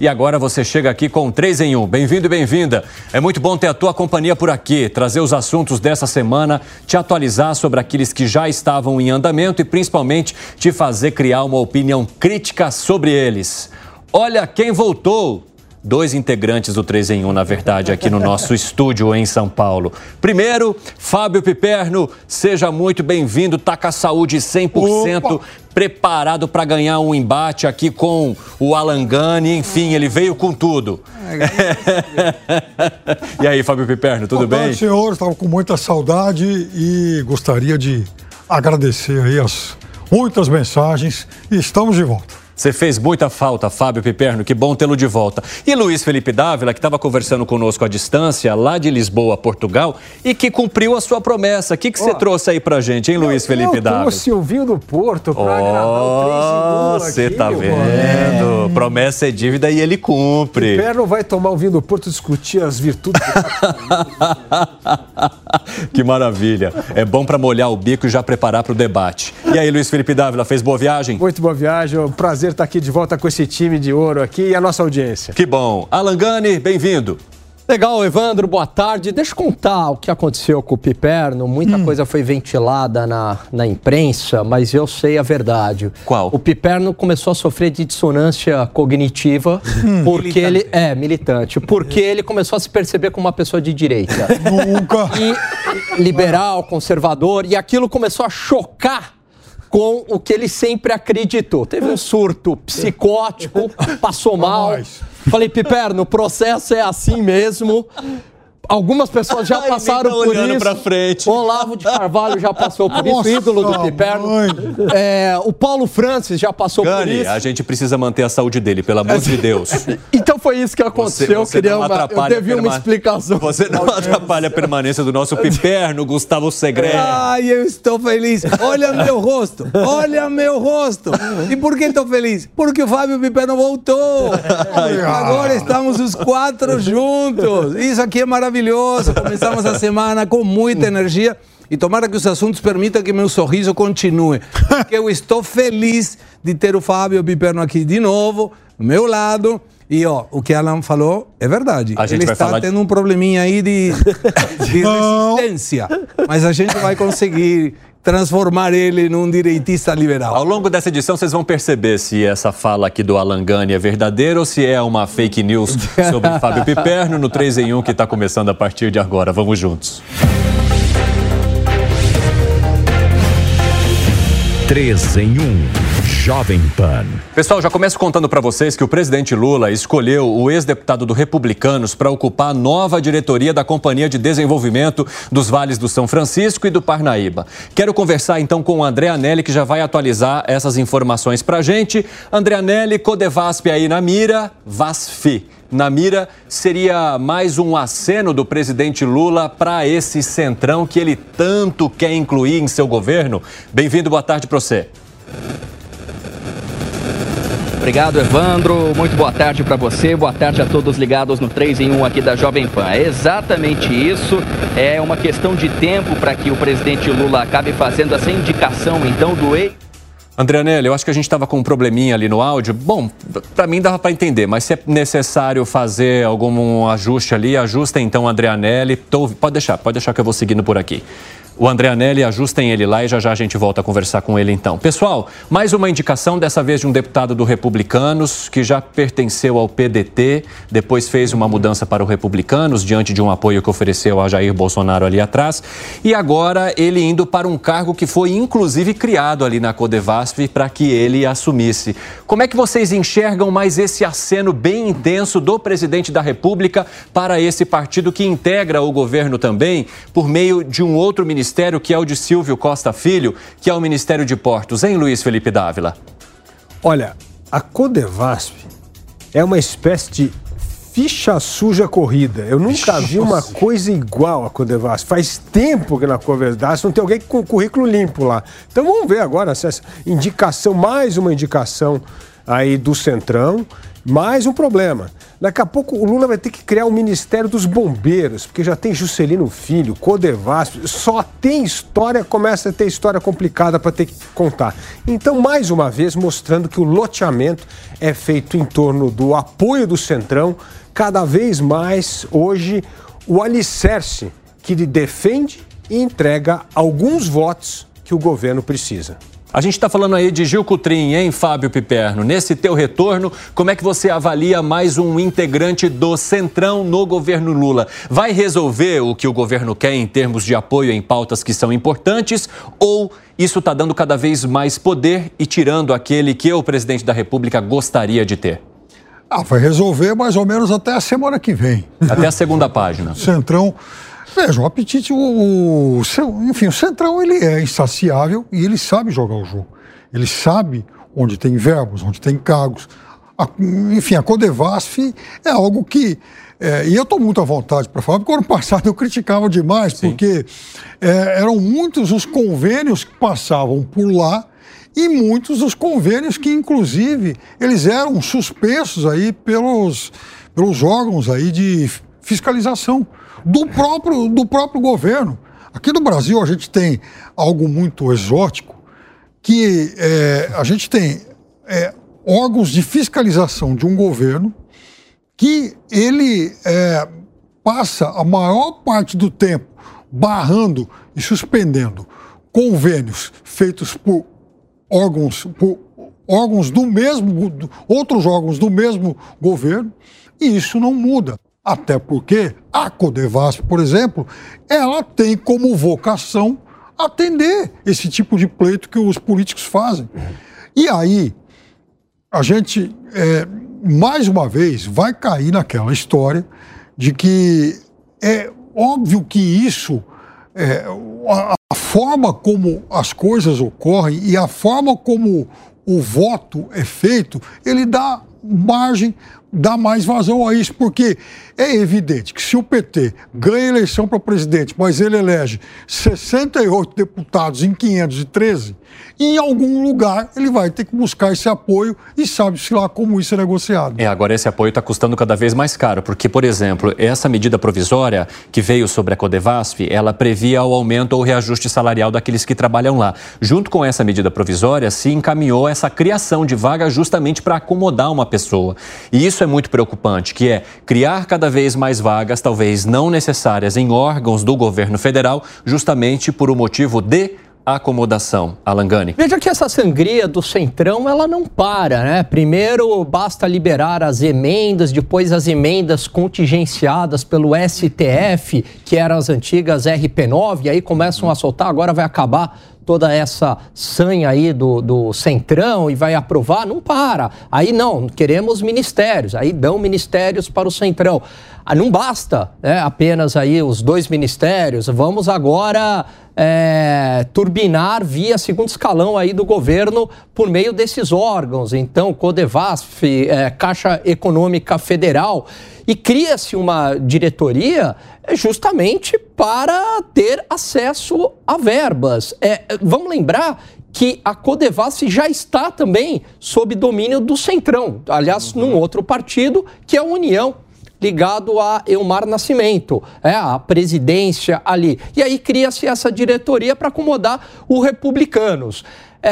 e agora você chega aqui com 3 em 1. Bem-vindo e bem-vinda. É muito bom ter a tua companhia por aqui, trazer os assuntos dessa semana, te atualizar sobre aqueles que já estavam em andamento e principalmente te fazer criar uma opinião crítica sobre eles. Olha quem voltou! Dois integrantes do 3 em 1, na verdade, aqui no nosso estúdio em São Paulo. Primeiro, Fábio Piperno, seja muito bem-vindo, tá com a saúde 100%, Opa. preparado para ganhar um embate aqui com o Alangani, enfim, ele veio com tudo. e aí, Fábio Piperno, tudo Boa bem? senhor, estava com muita saudade e gostaria de agradecer aí as muitas mensagens e estamos de volta. Você fez muita falta, Fábio Piperno, que bom tê-lo de volta. E Luiz Felipe Dávila, que estava conversando conosco à distância, lá de Lisboa, Portugal, e que cumpriu a sua promessa. O que, que você trouxe aí pra gente, hein, Luiz Felipe eu Dávila? Eu trouxe o vinho do Porto pra oh, agradar o Você tá vendo? É. Promessa é dívida e ele cumpre. Piperno vai tomar o vinho do Porto e discutir as virtudes do Que maravilha. É bom para molhar o bico e já preparar para o debate. E aí, Luiz Felipe Dávila, fez boa viagem? Muito boa viagem. É um prazer prazer estar aqui de volta com esse time de ouro aqui e a nossa audiência. Que bom. Alan Gani, bem-vindo. Legal, Evandro, boa tarde. Deixa eu contar o que aconteceu com o Piperno. Muita hum. coisa foi ventilada na, na imprensa, mas eu sei a verdade. Qual? O Piperno começou a sofrer de dissonância cognitiva hum. porque militante. ele é militante, porque ele começou a se perceber como uma pessoa de direita. Nunca. E liberal, conservador, e aquilo começou a chocar com o que ele sempre acreditou. Teve um surto psicótico, passou mal. Falei, Piperno, o processo é assim mesmo. Algumas pessoas já passaram por isso. Pra frente. O Olavo de Carvalho já passou por isso, ídolo do Piperno. É, o Paulo Francis já passou Gani, por isso. a gente precisa manter a saúde dele, pelo amor de Deus. então foi isso que aconteceu. Você, você uma, eu devia uma explicação. Você não atrapalha a permanência do nosso Piperno, Gustavo Segredo. Ai, eu estou feliz. Olha meu rosto. Olha meu rosto. E por que estou feliz? Porque o Fábio Piperno voltou. Agora estamos os quatro juntos. Isso aqui é maravilhoso maravilhoso. Começamos a semana com muita energia. E tomara que os assuntos permitam que meu sorriso continue. Porque eu estou feliz de ter o Fábio Piperno aqui de novo, do meu lado. E ó, o que Alan falou é verdade. Ele está tendo um probleminha aí de, de resistência. Mas a gente vai conseguir transformar ele num direitista liberal. Ao longo dessa edição, vocês vão perceber se essa fala aqui do Alan Gani é verdadeira ou se é uma fake news sobre Fábio Piperno no 3 em 1 que está começando a partir de agora. Vamos juntos. 3 em 1. Jovem Pan. Pessoal, já começo contando para vocês que o presidente Lula escolheu o ex-deputado do Republicanos para ocupar a nova diretoria da Companhia de Desenvolvimento dos Vales do São Francisco e do Parnaíba. Quero conversar então com o André Anelli, que já vai atualizar essas informações para gente. André Anelli, Codevasp aí na mira, VASFI na mira seria mais um aceno do presidente Lula para esse centrão que ele tanto quer incluir em seu governo? Bem-vindo, boa tarde para você. Obrigado, Evandro. Muito boa tarde para você. Boa tarde a todos ligados no 3 em 1 aqui da Jovem Pan. É exatamente isso. É uma questão de tempo para que o presidente Lula acabe fazendo essa indicação, então, do ex. André Anelli, eu acho que a gente estava com um probleminha ali no áudio. Bom, para mim dava para entender, mas se é necessário fazer algum ajuste ali, ajusta então, André Anelli. Tô, pode deixar, pode deixar que eu vou seguindo por aqui. O André Anelli, ajustem ele lá e já já a gente volta a conversar com ele então. Pessoal, mais uma indicação, dessa vez de um deputado do Republicanos, que já pertenceu ao PDT, depois fez uma mudança para o Republicanos, diante de um apoio que ofereceu a Jair Bolsonaro ali atrás. E agora ele indo para um cargo que foi inclusive criado ali na Codevasf para que ele assumisse. Como é que vocês enxergam mais esse aceno bem intenso do presidente da República para esse partido que integra o governo também, por meio de um outro ministério? Ministério que é o de Silvio Costa Filho, que é o Ministério de Portos, hein, Luiz Felipe Dávila? Olha, a Codevasp é uma espécie de ficha suja corrida. Eu nunca vi uma coisa igual a Codevasp. Faz tempo que na Codevasp não tem alguém com currículo limpo lá. Então vamos ver agora se essa indicação, mais uma indicação aí do Centrão. Mais um problema. Daqui a pouco o Lula vai ter que criar o Ministério dos Bombeiros, porque já tem Juscelino Filho, Codevasp, só tem história, começa a ter história complicada para ter que contar. Então, mais uma vez, mostrando que o loteamento é feito em torno do apoio do Centrão, cada vez mais hoje o alicerce que defende e entrega alguns votos que o governo precisa. A gente está falando aí de Gil Cutrim, hein, Fábio Piperno? Nesse teu retorno, como é que você avalia mais um integrante do Centrão no governo Lula? Vai resolver o que o governo quer em termos de apoio em pautas que são importantes ou isso está dando cada vez mais poder e tirando aquele que o presidente da República gostaria de ter? Ah, vai resolver mais ou menos até a semana que vem. Até a segunda página. Centrão Veja, o apetite, o, o, enfim, o Centrão ele é insaciável e ele sabe jogar o jogo. Ele sabe onde tem verbos, onde tem cargos. A, enfim, a Codevasf é algo que. É, e eu estou muito à vontade para falar, porque ano passado eu criticava demais, Sim. porque é, eram muitos os convênios que passavam por lá e muitos os convênios que, inclusive, eles eram suspensos aí pelos, pelos órgãos aí de fiscalização do próprio, do próprio governo. Aqui no Brasil a gente tem algo muito exótico, que é, a gente tem é, órgãos de fiscalização de um governo que ele é, passa a maior parte do tempo barrando e suspendendo convênios feitos por órgãos, por órgãos do mesmo, outros órgãos do mesmo governo, e isso não muda. Até porque a Codevasp, por exemplo, ela tem como vocação atender esse tipo de pleito que os políticos fazem. E aí, a gente, é, mais uma vez, vai cair naquela história de que é óbvio que isso, é, a, a forma como as coisas ocorrem e a forma como o voto é feito, ele dá margem dá mais vazão a isso, porque é evidente que se o PT ganha eleição para presidente, mas ele elege 68 deputados em 513, em algum lugar ele vai ter que buscar esse apoio e sabe-se lá como isso é negociado. É, agora esse apoio está custando cada vez mais caro, porque, por exemplo, essa medida provisória que veio sobre a Codevasf, ela previa o aumento ou reajuste salarial daqueles que trabalham lá. Junto com essa medida provisória, se encaminhou essa criação de vaga justamente para acomodar uma pessoa. E isso é muito preocupante, que é criar cada vez mais vagas, talvez não necessárias, em órgãos do governo federal, justamente por o um motivo de acomodação. Alangani. Veja que essa sangria do Centrão, ela não para, né? Primeiro basta liberar as emendas, depois as emendas contingenciadas pelo STF, que eram as antigas RP9, e aí começam a soltar, agora vai acabar toda essa sanha aí do, do Centrão e vai aprovar, não para. Aí não, queremos ministérios, aí dão ministérios para o Centrão. Ah, não basta né, apenas aí os dois ministérios, vamos agora é, turbinar via segundo escalão aí do governo por meio desses órgãos. Então, Codevasf, é, Caixa Econômica Federal, e cria-se uma diretoria justamente para ter acesso a verbas. É, vamos lembrar que a Codevasf já está também sob domínio do Centrão, aliás, uhum. num outro partido, que é a União ligado a Elmar Nascimento, é, a presidência ali. E aí cria-se essa diretoria para acomodar os republicanos. É,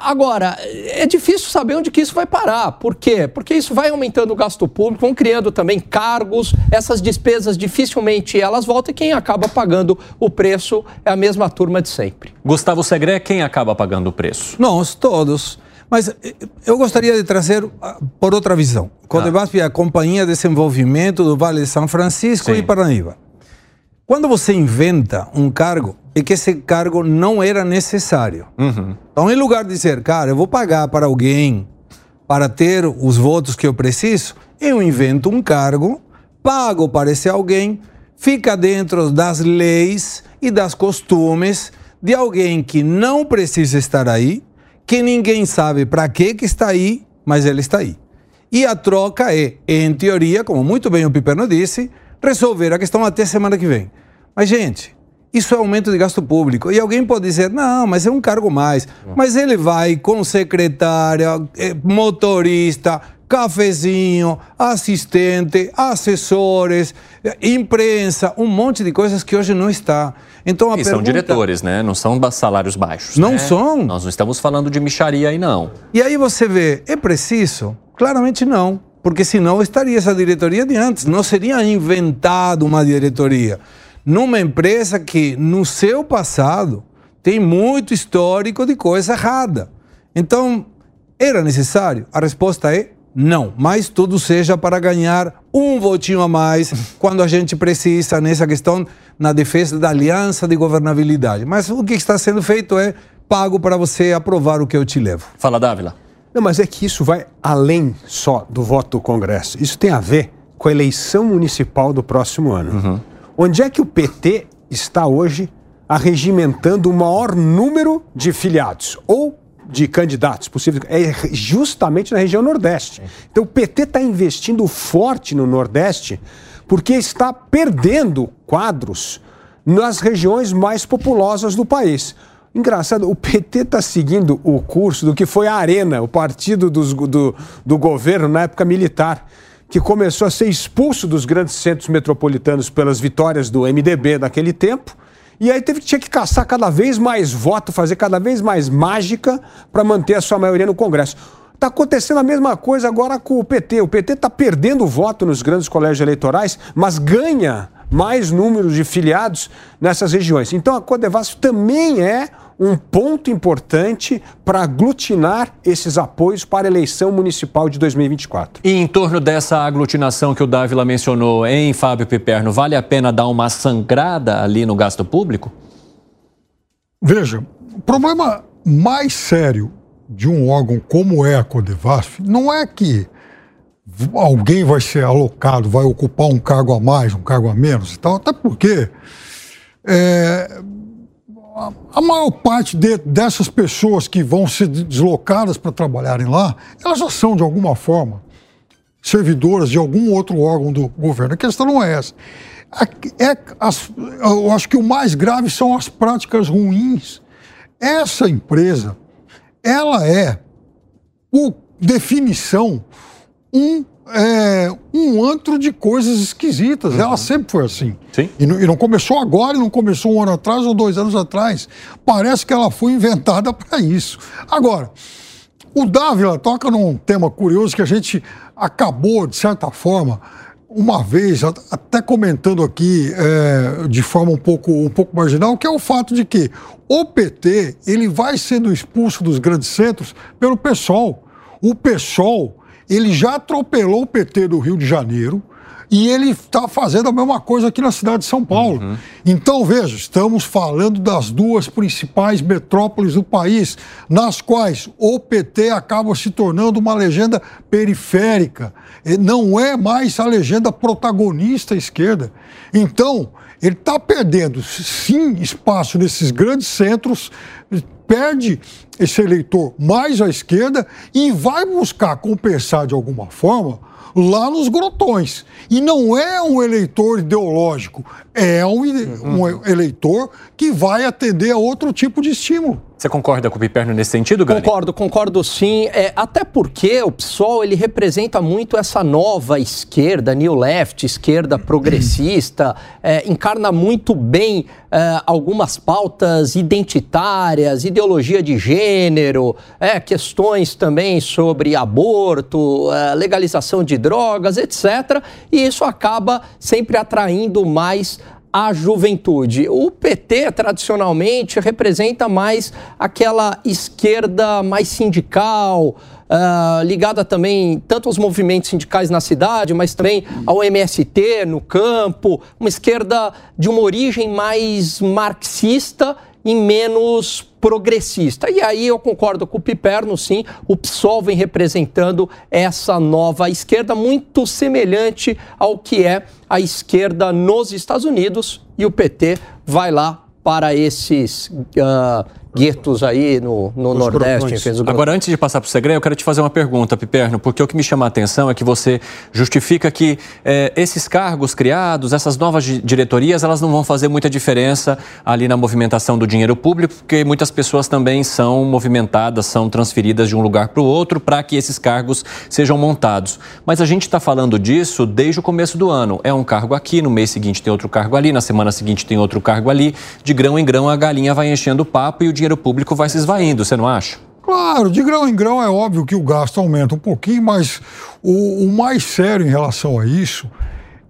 agora, é difícil saber onde que isso vai parar. Por quê? Porque isso vai aumentando o gasto público, vão criando também cargos, essas despesas dificilmente elas voltam e quem acaba pagando o preço é a mesma turma de sempre. Gustavo Segré, quem acaba pagando o preço? Nós, todos. Mas eh, eu gostaria de trazer ah, por outra visão. Codebasp ah. é a Companhia de Desenvolvimento do Vale de São Francisco Sim. e Paranaíba. Quando você inventa um cargo, é que esse cargo não era necessário. Uhum. Então, em lugar de dizer, cara, eu vou pagar para alguém para ter os votos que eu preciso, eu invento um cargo, pago para esse alguém, fica dentro das leis e das costumes de alguém que não precisa estar aí, que ninguém sabe para que, que está aí, mas ele está aí. E a troca é, em teoria, como muito bem o Piperno disse, resolver a questão até semana que vem. Mas, gente, isso é aumento de gasto público. E alguém pode dizer, não, mas é um cargo mais. Mas ele vai com secretária, eh, motorista, cafezinho, assistente, assessores, eh, imprensa, um monte de coisas que hoje não está. Então e pergunta... são diretores, né? Não são salários baixos. Não né? são. Nós não estamos falando de micharia aí, não. E aí você vê, é preciso? Claramente não. Porque senão estaria essa diretoria de antes. Não seria inventado uma diretoria numa empresa que, no seu passado, tem muito histórico de coisa errada. Então, era necessário? A resposta é não, mas tudo seja para ganhar um votinho a mais quando a gente precisa nessa questão na defesa da aliança de governabilidade. Mas o que está sendo feito é pago para você aprovar o que eu te levo. Fala, Dávila. Não, mas é que isso vai além só do voto do Congresso. Isso tem a ver com a eleição municipal do próximo ano. Uhum. Onde é que o PT está hoje arregimentando o maior número de filiados ou de candidatos possíveis? É justamente na região Nordeste. Então o PT está investindo forte no Nordeste porque está perdendo quadros nas regiões mais populosas do país. Engraçado, o PT está seguindo o curso do que foi a Arena, o partido dos, do, do governo na época militar que começou a ser expulso dos grandes centros metropolitanos pelas vitórias do MDB naquele tempo. E aí teve, tinha que caçar cada vez mais voto, fazer cada vez mais mágica para manter a sua maioria no Congresso. Está acontecendo a mesma coisa agora com o PT. O PT está perdendo voto nos grandes colégios eleitorais, mas ganha mais números de filiados nessas regiões. Então a Codevasf também é um ponto importante para aglutinar esses apoios para a eleição municipal de 2024. E em torno dessa aglutinação que o Dávila mencionou, em Fábio Piperno, vale a pena dar uma sangrada ali no gasto público? Veja, o problema mais sério de um órgão como é a Codevasf não é que alguém vai ser alocado, vai ocupar um cargo a mais, um cargo a menos e tal, até porque é, a maior parte de, dessas pessoas que vão ser deslocadas para trabalharem lá, elas já são, de alguma forma, servidoras de algum outro órgão do governo. A questão não é essa. É, é as, eu acho que o mais grave são as práticas ruins. Essa empresa, ela é, por definição, um é, um antro de coisas esquisitas. Uhum. Ela sempre foi assim. Sim. E não, e não, começou agora, e não começou um ano atrás ou dois anos atrás. Parece que ela foi inventada para isso. Agora, o Dávila toca num tema curioso que a gente acabou, de certa forma, uma vez, até comentando aqui é, de forma um pouco, um pouco marginal, que é o fato de que o PT ele vai sendo expulso dos grandes centros pelo PSOL. O PSOL ele já atropelou o PT do Rio de Janeiro e ele está fazendo a mesma coisa aqui na cidade de São Paulo. Uhum. Então, veja, estamos falando das duas principais metrópoles do país, nas quais o PT acaba se tornando uma legenda periférica. Não é mais a legenda protagonista à esquerda. Então, ele está perdendo, sim, espaço nesses grandes centros, perde esse eleitor mais à esquerda e vai buscar compensar de alguma forma lá nos grotões. E não é um eleitor ideológico, é um, um eleitor que vai atender a outro tipo de estímulo. Você concorda com o Piperno nesse sentido, Gani? Concordo, concordo sim. É, até porque o PSOL ele representa muito essa nova esquerda, new left, esquerda progressista, é, encarna muito bem é, algumas pautas identitárias, ideologia de gênero, é, questões também sobre aborto, é, legalização de drogas, etc. E isso acaba sempre atraindo mais a juventude. O PT, tradicionalmente, representa mais aquela esquerda mais sindical, Uh, ligada também tanto aos movimentos sindicais na cidade, mas também ao MST no campo, uma esquerda de uma origem mais marxista e menos progressista. E aí eu concordo com o Piperno, sim, o PSOL vem representando essa nova esquerda muito semelhante ao que é a esquerda nos Estados Unidos e o PT vai lá para esses uh, guetos aí no, no Nordeste. Fez o... Agora, antes de passar para o segredo, eu quero te fazer uma pergunta, Piperno, porque o que me chama a atenção é que você justifica que é, esses cargos criados, essas novas diretorias, elas não vão fazer muita diferença ali na movimentação do dinheiro público, porque muitas pessoas também são movimentadas, são transferidas de um lugar para o outro para que esses cargos sejam montados. Mas a gente está falando disso desde o começo do ano. É um cargo aqui, no mês seguinte tem outro cargo ali, na semana seguinte tem outro cargo ali. De grão em grão a galinha vai enchendo o papo e o dinheiro dinheiro público vai se esvaindo, você não acha? Claro, de grão em grão é óbvio que o gasto aumenta um pouquinho, mas o, o mais sério em relação a isso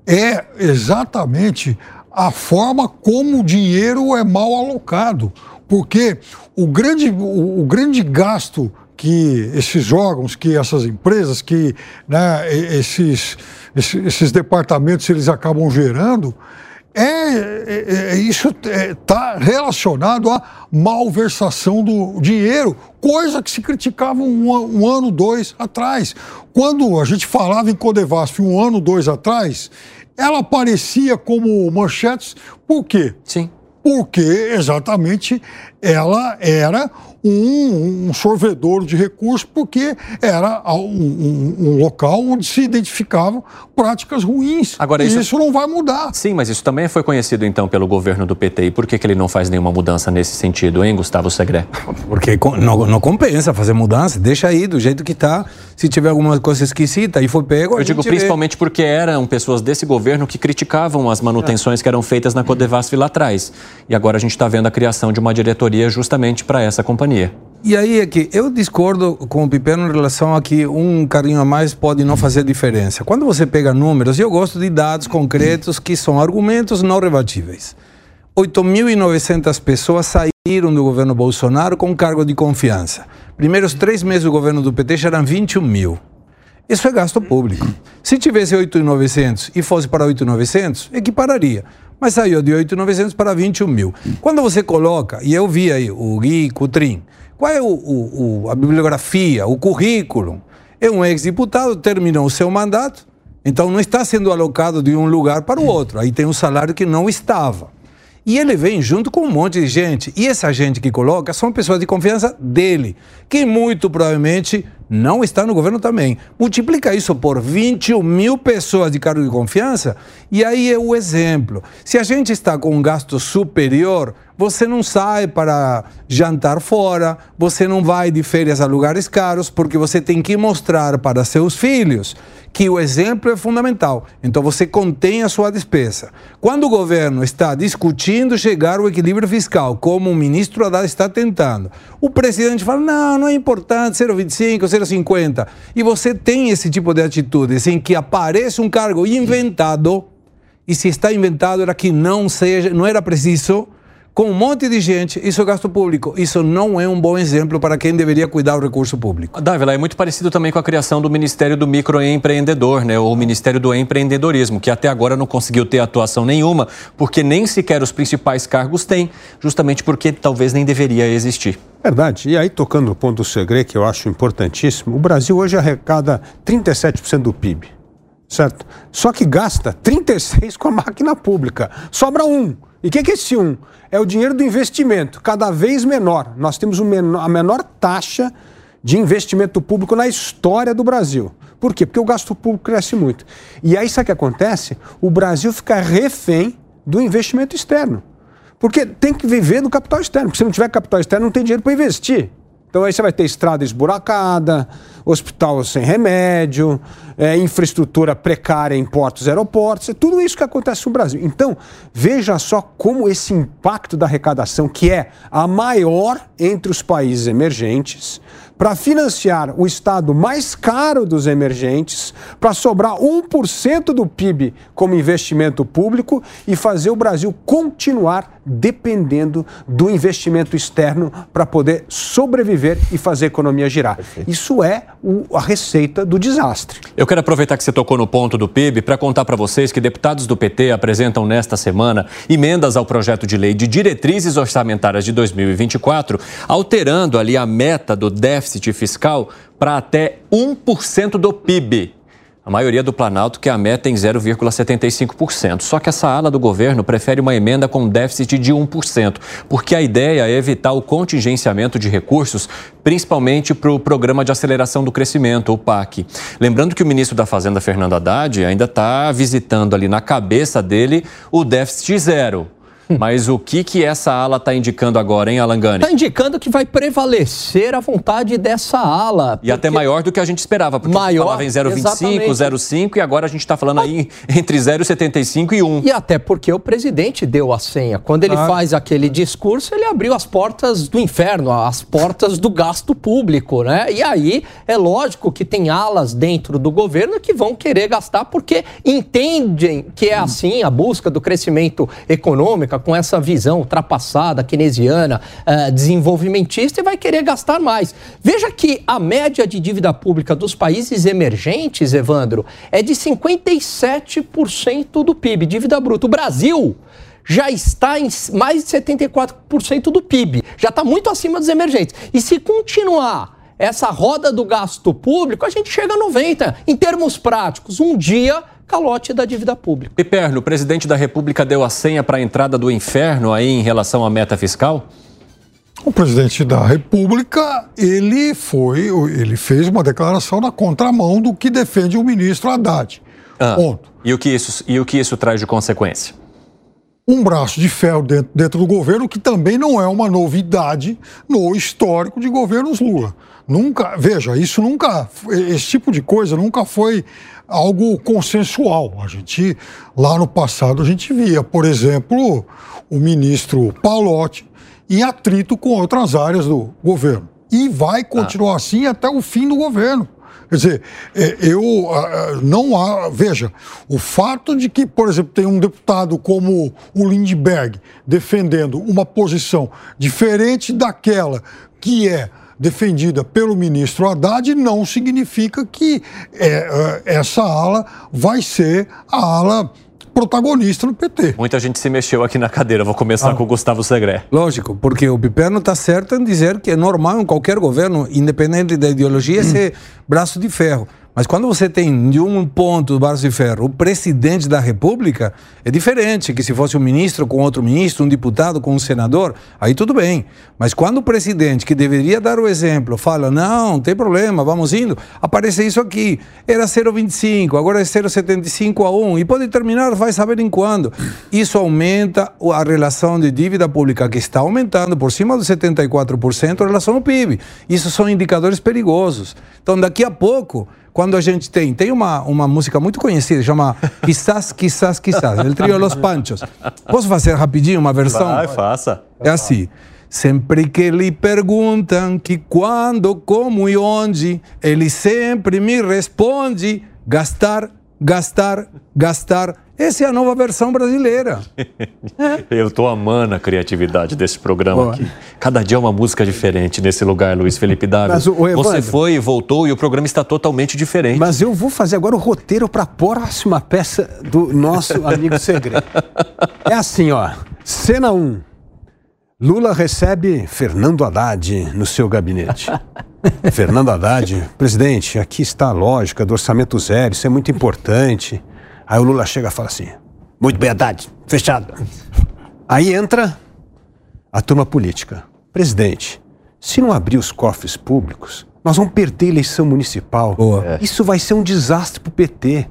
é exatamente a forma como o dinheiro é mal alocado. Porque o grande, o, o grande gasto que esses órgãos, que essas empresas, que né, esses, esses, esses departamentos eles acabam gerando, é, é, é isso está é, relacionado à malversação do dinheiro, coisa que se criticava um, um, ano, dois atrás. Quando a gente falava em Codevasf um ano, dois atrás, ela aparecia como manchetes, por quê? Sim. Porque exatamente ela era um, um sorvedor de recursos, porque era um, um, um, local onde se identificavam práticas ruins. Agora, isso... isso não vai mudar. Sim, mas isso também foi conhecido então pelo governo do PT. E por que, que ele não faz nenhuma mudança nesse sentido, hein, Gustavo Segré? Porque não, não compensa fazer mudança, deixa aí do jeito que está. Se tiver alguma coisa esquisita e for pego. Eu digo principalmente vê. porque eram pessoas desse governo que criticavam as manutenções é. que eram feitas na Codevasf lá atrás. E agora a gente está vendo a criação de uma diretoria justamente para essa companhia companhia. E aí é que eu discordo com o Piperno em relação a que um carinho a mais pode não fazer diferença. Quando você pega números, eu gosto de dados concretos que são argumentos não rebatíveis. 8.900 pessoas saíram do governo Bolsonaro com cargo de confiança. Primeiros três meses do governo do PT já eram 21 mil. Isso é gasto público. Se tivesse 8.900 e fosse para 8.900, equipararia mas saiu de 8.900 para 21 mil. Quando você coloca, e eu vi aí o Gui Cutrim, qual é o, o, a bibliografia, o currículo? É um ex-deputado, terminou o seu mandato, então não está sendo alocado de um lugar para o outro. Aí tem um salário que não estava. E ele vem junto com um monte de gente. E essa gente que coloca são pessoas de confiança dele, que muito provavelmente não está no governo também. Multiplica isso por 21 mil pessoas de cargo de confiança, e aí é o exemplo. Se a gente está com um gasto superior, você não sai para jantar fora, você não vai de férias a lugares caros, porque você tem que mostrar para seus filhos que o exemplo é fundamental. Então você contém a sua despesa. Quando o governo está discutindo chegar ao equilíbrio fiscal, como o ministro Haddad está tentando, o presidente fala: não, não é importante 0,25, 0,50. E você tem esse tipo de atitudes em que aparece um cargo inventado, e se está inventado era que não seja, não era preciso com um monte de gente, isso é gasto público. Isso não é um bom exemplo para quem deveria cuidar do recurso público. Dávila, é muito parecido também com a criação do Ministério do Microempreendedor, né? ou Ministério do Empreendedorismo, que até agora não conseguiu ter atuação nenhuma, porque nem sequer os principais cargos têm, justamente porque talvez nem deveria existir. Verdade. E aí, tocando no ponto do segredo, que eu acho importantíssimo, o Brasil hoje arrecada 37% do PIB, certo? Só que gasta 36% com a máquina pública. Sobra um. E o que, que é esse um? É o dinheiro do investimento, cada vez menor. Nós temos a menor taxa de investimento público na história do Brasil. Por quê? Porque o gasto público cresce muito. E aí, sabe o que acontece? O Brasil fica refém do investimento externo. Porque tem que viver do capital externo. Porque se não tiver capital externo, não tem dinheiro para investir. Então aí você vai ter estrada esburacada, hospital sem remédio, é, infraestrutura precária em portos e aeroportos, é tudo isso que acontece no Brasil. Então, veja só como esse impacto da arrecadação, que é a maior entre os países emergentes, para financiar o estado mais caro dos emergentes, para sobrar 1% do PIB como investimento público e fazer o Brasil continuar dependendo do investimento externo para poder sobreviver e fazer a economia girar. Isso é o, a receita do desastre. Eu quero aproveitar que você tocou no ponto do PIB para contar para vocês que deputados do PT apresentam nesta semana emendas ao projeto de lei de diretrizes orçamentárias de 2024, alterando ali a meta do déficit fiscal para até 1% do PIB. A maioria do Planalto que a meta em 0,75%. Só que essa ala do governo prefere uma emenda com déficit de 1%, porque a ideia é evitar o contingenciamento de recursos, principalmente para o Programa de Aceleração do Crescimento, o PAC. Lembrando que o ministro da Fazenda, Fernando Haddad, ainda está visitando ali na cabeça dele o déficit zero. Mas o que, que essa ala está indicando agora, hein, Alangani? Está indicando que vai prevalecer a vontade dessa ala. E até maior do que a gente esperava, porque maior, falava em 0,25, 0,5 e agora a gente está falando aí entre 0,75 e 1. E até porque o presidente deu a senha. Quando ele ah. faz aquele discurso, ele abriu as portas do inferno, as portas do gasto público, né? E aí é lógico que tem alas dentro do governo que vão querer gastar porque entendem que é assim a busca do crescimento econômico com essa visão ultrapassada, keynesiana, uh, desenvolvimentista e vai querer gastar mais. Veja que a média de dívida pública dos países emergentes, Evandro, é de 57% do PIB, dívida bruta. O Brasil já está em mais de 74% do PIB, já está muito acima dos emergentes. E se continuar essa roda do gasto público, a gente chega a 90%. Em termos práticos, um dia calote da dívida pública. Piperno, o presidente da República deu a senha para a entrada do inferno aí em relação à meta fiscal? O presidente da República, ele foi, ele fez uma declaração na contramão do que defende o ministro Haddad. Ah, Ponto. E o, que isso, e o que isso traz de consequência? Um braço de ferro dentro, dentro do governo, que também não é uma novidade no histórico de governos Lula. Nunca, veja, isso nunca, esse tipo de coisa nunca foi algo consensual. A gente, lá no passado, a gente via, por exemplo, o ministro Paulotti em atrito com outras áreas do governo. E vai continuar ah. assim até o fim do governo. Quer dizer, é, eu não há. Veja, o fato de que, por exemplo, tem um deputado como o Lindbergh defendendo uma posição diferente daquela que é defendida pelo ministro Haddad não significa que é, é, essa ala vai ser a ala protagonista no PT. Muita gente se mexeu aqui na cadeira. Vou começar ah. com o Gustavo Segré. Lógico, porque o Piperno está certo em dizer que é normal em qualquer governo, independente da ideologia, hum. ser braço de ferro. Mas quando você tem de um ponto do braço de ferro o presidente da República, é diferente que se fosse um ministro com outro ministro, um deputado com um senador, aí tudo bem. Mas quando o presidente, que deveria dar o exemplo, fala: não, não tem problema, vamos indo, aparece isso aqui. Era 0,25, agora é 0,75 a 1, e pode terminar, vai saber em quando. Isso aumenta a relação de dívida pública, que está aumentando por cima dos 74% em relação ao PIB. Isso são indicadores perigosos. Então, daqui a pouco quando a gente tem. Tem uma, uma música muito conhecida, chama Quizás, Quizás, Quizás, El Trio Los Panchos. Posso fazer rapidinho uma versão? Vai, faça. É assim. Sempre que lhe perguntam que quando, como e onde, ele sempre me responde: gastar, gastar, gastar essa é a nova versão brasileira. Eu estou amando a criatividade desse programa Boa. aqui. Cada dia é uma música diferente nesse lugar, Luiz Felipe Dávila. Você foi e voltou e o programa está totalmente diferente. Mas eu vou fazer agora o roteiro para a próxima peça do nosso amigo Segredo. É assim, ó. Cena 1. Lula recebe Fernando Haddad no seu gabinete. Fernando Haddad, presidente, aqui está a lógica do orçamento zero, isso é muito importante. Aí o Lula chega e fala assim: muito bem, Haddad, fechado. Aí entra a turma política. Presidente, se não abrir os cofres públicos, nós vamos perder a eleição municipal. Boa. Isso vai ser um desastre para o PT.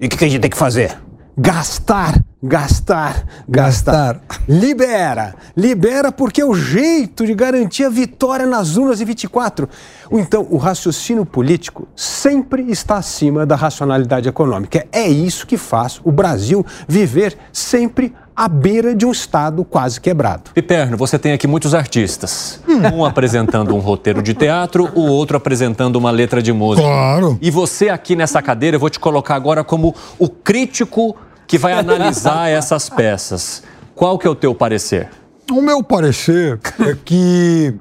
E o que, que a gente tem que fazer? Gastar, gastar, gastar. Libera, libera porque é o jeito de garantir a vitória nas urnas de 24. Então, o raciocínio político sempre está acima da racionalidade econômica. É isso que faz o Brasil viver sempre à beira de um Estado quase quebrado. Piperno, você tem aqui muitos artistas. Um apresentando um roteiro de teatro, o outro apresentando uma letra de música. Claro. E você aqui nessa cadeira, eu vou te colocar agora como o crítico que vai analisar essas peças. Qual que é o teu parecer? O meu parecer é que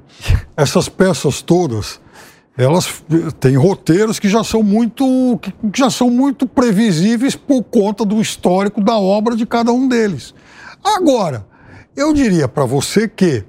essas peças todas elas têm roteiros que já são muito que já são muito previsíveis por conta do histórico da obra de cada um deles. Agora, eu diria para você que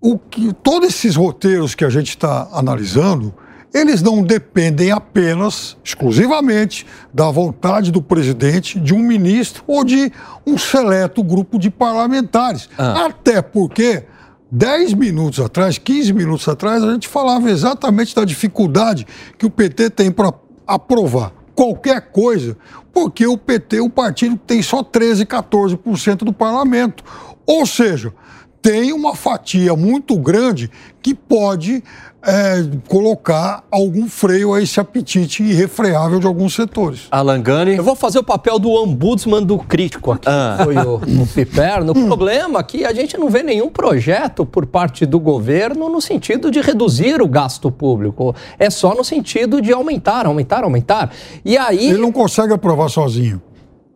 o que todos esses roteiros que a gente está analisando, eles não dependem apenas, exclusivamente, da vontade do presidente, de um ministro ou de um seleto grupo de parlamentares. Ah. Até porque 10 minutos atrás, 15 minutos atrás, a gente falava exatamente da dificuldade que o PT tem para aprovar qualquer coisa, porque o PT, o partido, tem só 13, 14% do parlamento. Ou seja, tem uma fatia muito grande que pode é, colocar algum freio a esse apetite irrefreável de alguns setores. Alan Gani. Eu vou fazer o papel do ombudsman do crítico aqui, ah. foi o, o Piperno. O hum. problema é que a gente não vê nenhum projeto por parte do governo no sentido de reduzir o gasto público. É só no sentido de aumentar, aumentar, aumentar. E aí... Ele não consegue aprovar sozinho.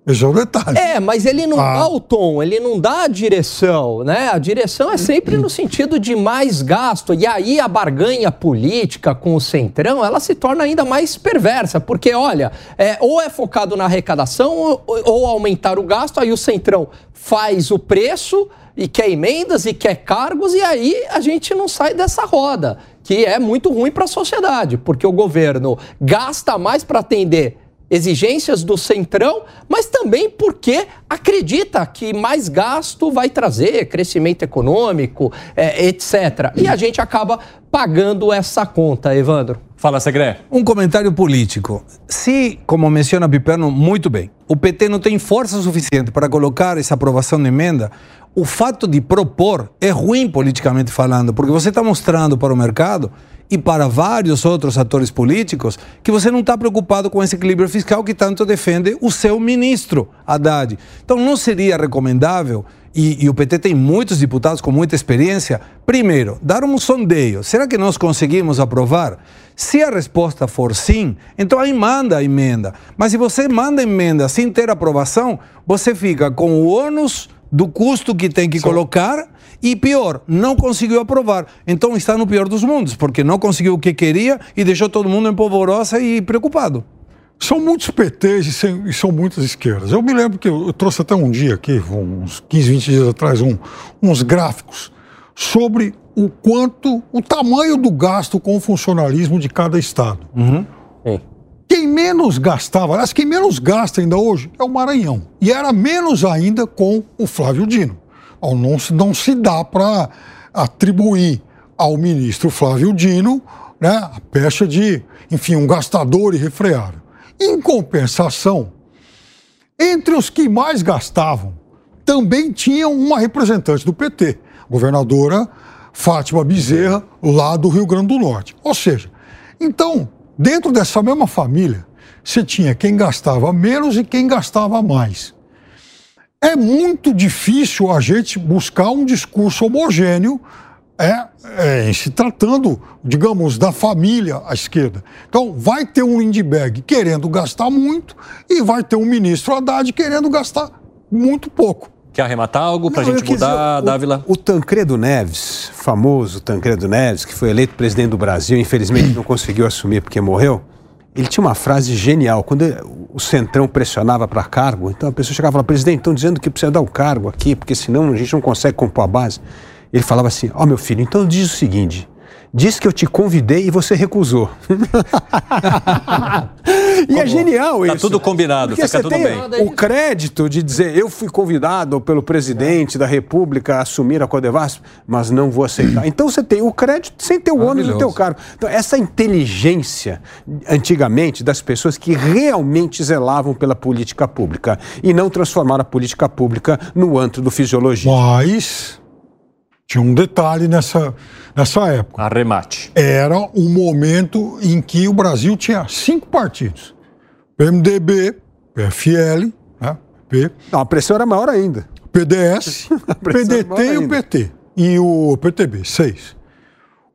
Esse é o detalhe. É, mas ele não ah. dá o tom, ele não dá a direção, né? A direção é sempre no sentido de mais gasto. E aí a barganha política com o Centrão, ela se torna ainda mais perversa, porque, olha, é, ou é focado na arrecadação ou, ou aumentar o gasto, aí o Centrão faz o preço e quer emendas e quer cargos, e aí a gente não sai dessa roda, que é muito ruim para a sociedade, porque o governo gasta mais para atender exigências do Centrão, mas também porque acredita que mais gasto vai trazer crescimento econômico, é, etc. E a gente acaba pagando essa conta, Evandro. Fala, Segre. Um comentário político. Se, como menciona Piperno muito bem, o PT não tem força suficiente para colocar essa aprovação de emenda, o fato de propor é ruim politicamente falando, porque você está mostrando para o mercado e para vários outros atores políticos que você não está preocupado com esse equilíbrio fiscal que tanto defende o seu ministro Haddad. Então não seria recomendável, e, e o PT tem muitos deputados com muita experiência, primeiro, dar um sondeio. Será que nós conseguimos aprovar? Se a resposta for sim, então aí manda a emenda. Mas se você manda a emenda sem ter aprovação, você fica com o ônus do custo que tem que colocar e pior, não conseguiu aprovar. Então está no pior dos mundos, porque não conseguiu o que queria e deixou todo mundo em polvorosa e preocupado. São muitos PTs e, são muitas esquerdas. Eu me lembro que eu, trouxe até um dia aqui, uns 15, 20 dias atrás, um, uns gráficos sobre o quanto, o tamanho do gasto com o funcionalismo de cada estado. Uhum. Quem menos gastava, aliás, quem menos gasta ainda hoje é o Maranhão. E era menos ainda com o Flávio Dino. Não se, não se dá para atribuir ao ministro Flávio Dino né, a pecha de, enfim, um gastador irrefreável. Em compensação, entre os que mais gastavam, também tinham uma representante do PT, governadora Fátima Bezerra, lá do Rio Grande do Norte. Ou seja, então, dentro dessa mesma família, você tinha quem gastava menos e quem gastava mais. É muito difícil a gente buscar um discurso homogêneo é, é, se tratando, digamos, da família à esquerda. Então, vai ter um Lindbergh querendo gastar muito e vai ter um ministro Haddad querendo gastar muito pouco. Quer arrematar algo para a gente mudar, dizer, Dávila? O, o Tancredo Neves, famoso Tancredo Neves, que foi eleito presidente do Brasil, infelizmente não conseguiu assumir porque morreu, ele tinha uma frase genial. Quando o Centrão pressionava para cargo, então a pessoa chegava e falava, presidente, estão dizendo que precisa dar o cargo aqui, porque senão a gente não consegue compor a base. Ele falava assim, ó oh, meu filho, então diz o seguinte, diz que eu te convidei e você recusou. e é genial tá isso. Tá tudo combinado, Porque fica tudo bem. O crédito de dizer eu fui convidado pelo presidente da República a assumir a Codevasp, mas não vou aceitar. Então você tem o crédito sem ter o ônus do teu cargo. Então essa inteligência antigamente das pessoas que realmente zelavam pela política pública e não transformaram a política pública no antro do fisiologia. Mas tinha um detalhe nessa, nessa época. Arremate. Era um momento em que o Brasil tinha cinco partidos: PMDB, PFL, né, P. Não, a pressão era maior ainda. PDS, PDT e o PT. E o PTB, seis.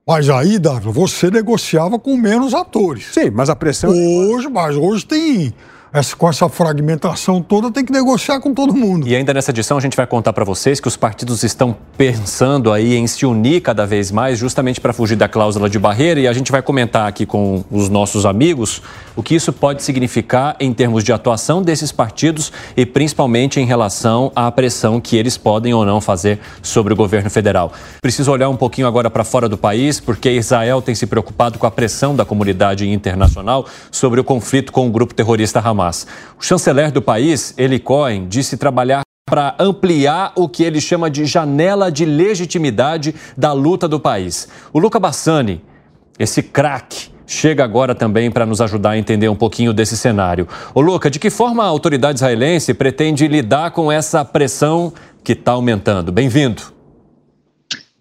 Mas aí, Davi, você negociava com menos atores. Sim, mas a pressão. Hoje, mas hoje tem essa, com essa fragmentação toda, tem que negociar com todo mundo. E ainda nessa edição a gente vai contar para vocês que os partidos estão pensando aí em se unir cada vez mais, justamente para fugir da cláusula de barreira, e a gente vai comentar aqui com os nossos amigos o que isso pode significar em termos de atuação desses partidos e principalmente em relação à pressão que eles podem ou não fazer sobre o governo federal. Preciso olhar um pouquinho agora para fora do país, porque Israel tem se preocupado com a pressão da comunidade internacional sobre o conflito com o grupo terrorista Hamas. O chanceler do país, Eli Cohen, disse trabalhar para ampliar o que ele chama de janela de legitimidade da luta do país. O Luca Bassani, esse craque, chega agora também para nos ajudar a entender um pouquinho desse cenário. Ô Luca, de que forma a autoridade israelense pretende lidar com essa pressão que está aumentando? Bem-vindo.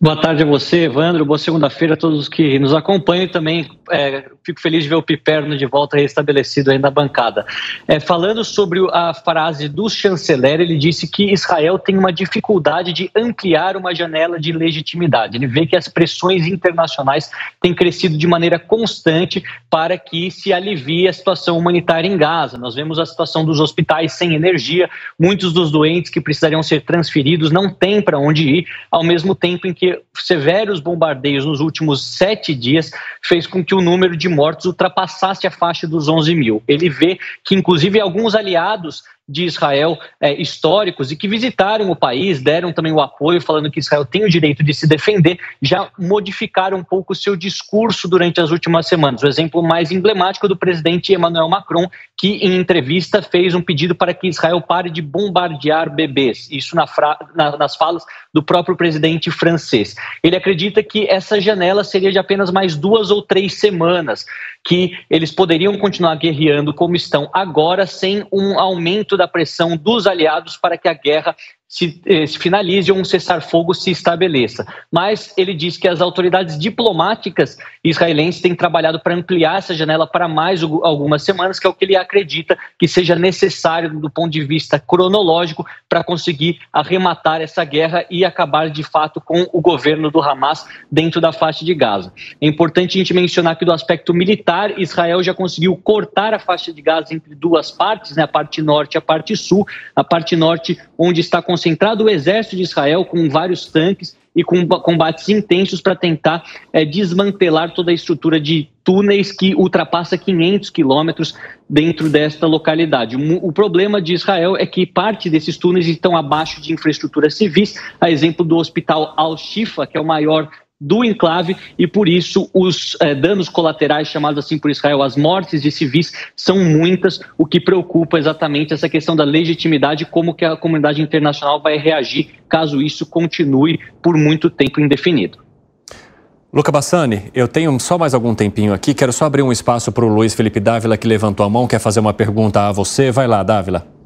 Boa tarde a você, Evandro. Boa segunda-feira a todos que nos acompanham e também é, fico feliz de ver o Piperno de volta restabelecido aí na bancada. É, falando sobre a frase do chanceler, ele disse que Israel tem uma dificuldade de ampliar uma janela de legitimidade. Ele vê que as pressões internacionais têm crescido de maneira constante para que se alivie a situação humanitária em Gaza. Nós vemos a situação dos hospitais sem energia, muitos dos doentes que precisariam ser transferidos não têm para onde ir, ao mesmo tempo em que severos bombardeios nos últimos sete dias fez com que o número de mortos ultrapassasse a faixa dos 11 mil. Ele vê que, inclusive, alguns aliados de Israel é, históricos e que visitaram o país, deram também o apoio, falando que Israel tem o direito de se defender, já modificaram um pouco o seu discurso durante as últimas semanas. O exemplo mais emblemático do presidente Emmanuel Macron, que em entrevista fez um pedido para que Israel pare de bombardear bebês. Isso na na, nas falas do próprio presidente francês. Ele acredita que essa janela seria de apenas mais duas ou três semanas, que eles poderiam continuar guerreando como estão agora, sem um aumento da pressão dos aliados para que a guerra se, eh, se finalize ou um cessar-fogo se estabeleça. Mas ele diz que as autoridades diplomáticas israelenses têm trabalhado para ampliar essa janela para mais algumas semanas, que é o que ele acredita que seja necessário do ponto de vista cronológico para conseguir arrematar essa guerra e acabar de fato com o governo do Hamas dentro da faixa de Gaza. É importante a gente mencionar que do aspecto militar, Israel já conseguiu cortar a faixa de Gaza entre duas partes, né, a parte norte e a parte sul. A parte norte, onde está concentrado o exército de Israel com vários tanques e com combates intensos para tentar é, desmantelar toda a estrutura de túneis que ultrapassa 500 quilômetros dentro desta localidade. O problema de Israel é que parte desses túneis estão abaixo de infraestruturas civis, a exemplo do hospital Al-Shifa, que é o maior do enclave e por isso os eh, danos colaterais chamados assim por Israel, as mortes de civis são muitas, o que preocupa exatamente essa questão da legitimidade, como que a comunidade internacional vai reagir caso isso continue por muito tempo indefinido. Luca Bassani, eu tenho só mais algum tempinho aqui, quero só abrir um espaço para o Luiz Felipe Dávila que levantou a mão, quer fazer uma pergunta a você, vai lá, Dávila.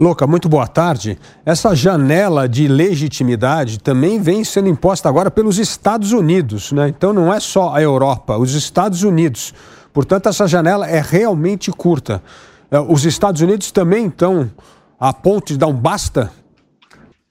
Louca, muito boa tarde. Essa janela de legitimidade também vem sendo imposta agora pelos Estados Unidos, né? Então não é só a Europa, os Estados Unidos. Portanto, essa janela é realmente curta. É, os Estados Unidos também estão a ponto de dar um basta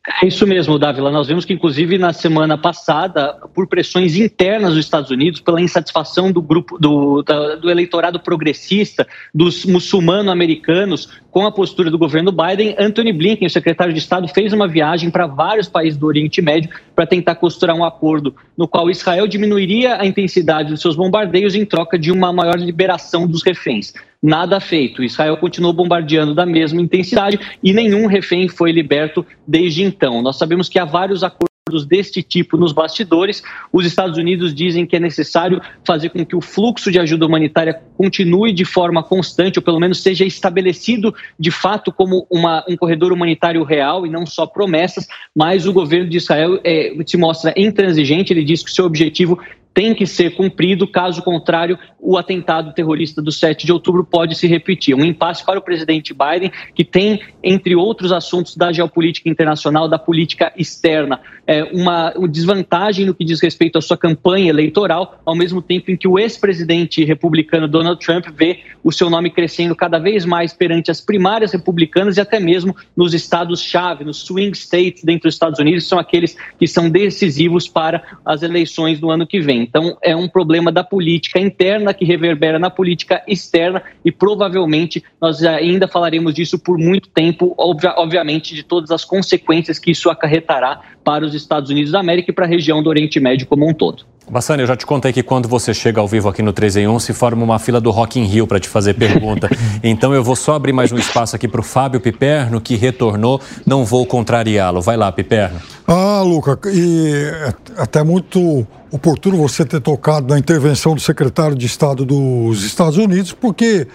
é isso mesmo, Dávila. Nós vimos que, inclusive, na semana passada, por pressões internas dos Estados Unidos, pela insatisfação do grupo do, do eleitorado progressista, dos muçulmano-americanos, com a postura do governo Biden, Anthony Blinken, o secretário de Estado, fez uma viagem para vários países do Oriente Médio para tentar costurar um acordo no qual Israel diminuiria a intensidade dos seus bombardeios em troca de uma maior liberação dos reféns nada feito. Israel continuou bombardeando da mesma intensidade e nenhum refém foi liberto desde então. Nós sabemos que há vários acordos deste tipo nos bastidores. Os Estados Unidos dizem que é necessário fazer com que o fluxo de ajuda humanitária continue de forma constante, ou pelo menos seja estabelecido de fato como uma, um corredor humanitário real e não só promessas. Mas o governo de Israel é, se mostra intransigente. Ele diz que o seu objetivo tem que ser cumprido, caso contrário, o atentado terrorista do 7 de outubro pode se repetir. Um impasse para o presidente Biden, que tem, entre outros assuntos da geopolítica internacional, da política externa, é, uma, uma desvantagem no que diz respeito à sua campanha eleitoral, ao mesmo tempo em que o ex-presidente republicano Donald Trump vê o seu nome crescendo cada vez mais perante as primárias republicanas e até mesmo nos estados-chave, nos swing states dentro dos Estados Unidos, são aqueles que são decisivos para as eleições do ano que vem. Então, é um problema da política interna que reverbera na política externa e provavelmente nós ainda falaremos disso por muito tempo, obviamente, de todas as consequências que isso acarretará para os Estados Unidos da América e para a região do Oriente Médio como um todo. Bassani, eu já te contei que quando você chega ao vivo aqui no 3 em 1, se forma uma fila do Rock in Rio para te fazer pergunta. então eu vou só abrir mais um espaço aqui para o Fábio Piperno, que retornou. Não vou contrariá-lo. Vai lá, Piperno. Ah, Luca, e é até muito oportuno você ter tocado na intervenção do secretário de Estado dos Estados Unidos, porque,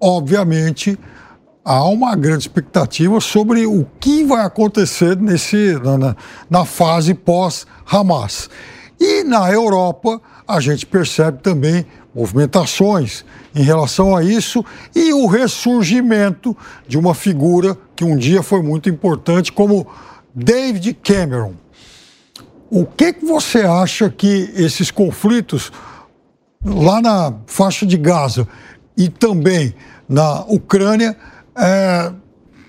obviamente, há uma grande expectativa sobre o que vai acontecer nesse, na, na fase pós-Hamas. E na Europa, a gente percebe também movimentações em relação a isso e o ressurgimento de uma figura que um dia foi muito importante, como David Cameron. O que, que você acha que esses conflitos lá na faixa de Gaza e também na Ucrânia é,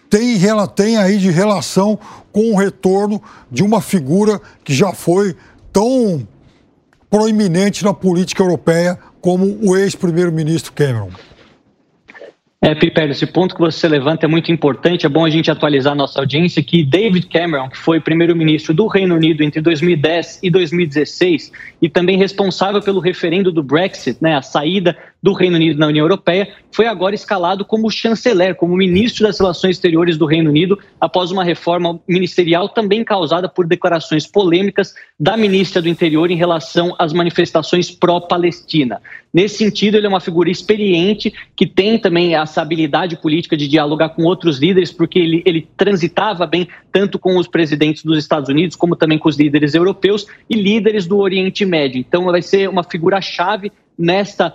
tem, tem aí de relação com o retorno de uma figura que já foi tão proeminente na política europeia como o ex-primeiro-ministro Cameron. É, Piper, esse ponto que você levanta é muito importante. É bom a gente atualizar a nossa audiência que David Cameron, que foi primeiro-ministro do Reino Unido entre 2010 e 2016 e também responsável pelo referendo do Brexit, né, a saída do Reino Unido na União Europeia, foi agora escalado como chanceler, como ministro das Relações Exteriores do Reino Unido, após uma reforma ministerial também causada por declarações polêmicas da ministra do Interior em relação às manifestações pró-Palestina. Nesse sentido, ele é uma figura experiente que tem também essa habilidade política de dialogar com outros líderes, porque ele, ele transitava bem tanto com os presidentes dos Estados Unidos como também com os líderes europeus e líderes do Oriente Médio. Então, vai ser uma figura-chave nesta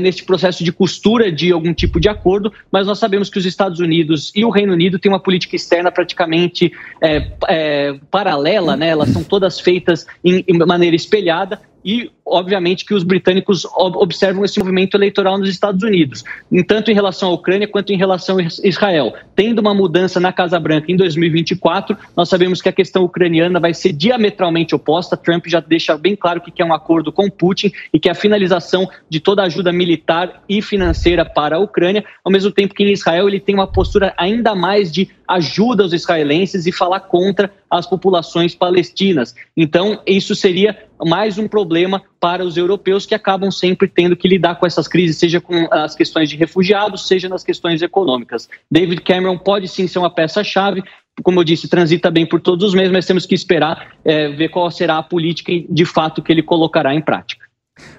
neste processo de costura de algum tipo de acordo, mas nós sabemos que os Estados Unidos e o Reino Unido têm uma política externa praticamente é, é, paralela, né? elas são todas feitas em, em maneira espelhada e, obviamente, que os britânicos observam esse movimento eleitoral nos Estados Unidos, tanto em relação à Ucrânia quanto em relação a Israel. Tendo uma mudança na Casa Branca em 2024, nós sabemos que a questão ucraniana vai ser diametralmente oposta. Trump já deixa bem claro que quer um acordo com Putin e que a finalização de toda a ajuda militar e financeira para a Ucrânia, ao mesmo tempo que em Israel ele tem uma postura ainda mais de ajuda aos israelenses e falar contra as populações palestinas. Então, isso seria mais um problema para os europeus que acabam sempre tendo que lidar com essas crises, seja com as questões de refugiados, seja nas questões econômicas. David Cameron pode sim ser uma peça-chave, como eu disse, transita bem por todos os meses, mas temos que esperar é, ver qual será a política de fato que ele colocará em prática.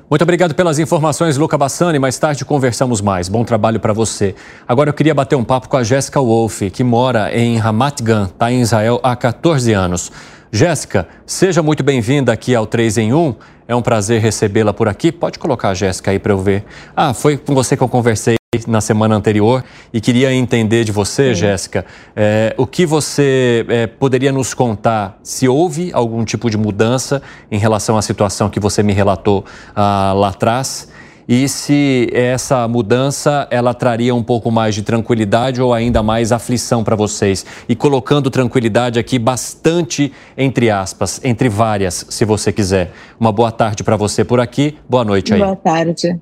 Muito obrigado pelas informações, Luca Bassani. Mais tarde conversamos mais. Bom trabalho para você. Agora eu queria bater um papo com a Jéssica Wolff, que mora em Ramat Gan, está em Israel há 14 anos. Jéssica, seja muito bem-vinda aqui ao 3 em 1. É um prazer recebê-la por aqui. Pode colocar a Jéssica aí para eu ver. Ah, foi com você que eu conversei na semana anterior e queria entender de você, Jéssica, é, o que você é, poderia nos contar se houve algum tipo de mudança em relação à situação que você me relatou ah, lá atrás e se essa mudança ela traria um pouco mais de tranquilidade ou ainda mais aflição para vocês. E colocando tranquilidade aqui bastante entre aspas, entre várias, se você quiser. Uma boa tarde para você por aqui. Boa noite aí. Boa tarde.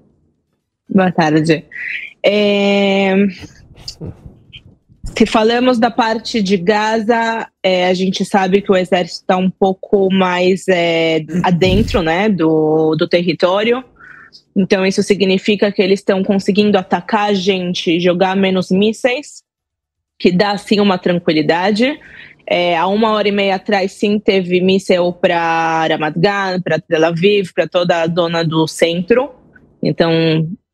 Boa tarde. É... Se falamos da parte de Gaza, é, a gente sabe que o exército está um pouco mais é, adentro né, do, do território. Então, isso significa que eles estão conseguindo atacar a gente, jogar menos mísseis, que dá sim uma tranquilidade. É, há uma hora e meia atrás, sim, teve míssel para Ramat Gan, para Tel Aviv, para toda a zona do centro. Então,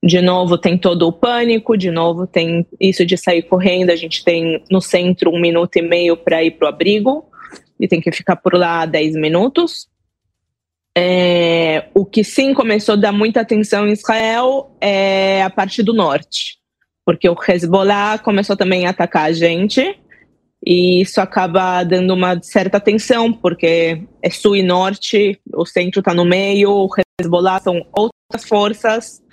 de novo, tem todo o pânico, de novo, tem isso de sair correndo. A gente tem no centro um minuto e meio para ir para o abrigo e tem que ficar por lá 10 minutos. É, o que sim começou a dar muita atenção em Israel é a parte do norte, porque o Hezbollah começou também a atacar a gente, e isso acaba dando uma certa atenção, porque é sul e norte, o centro está no meio, o Hezbollah são outras forças,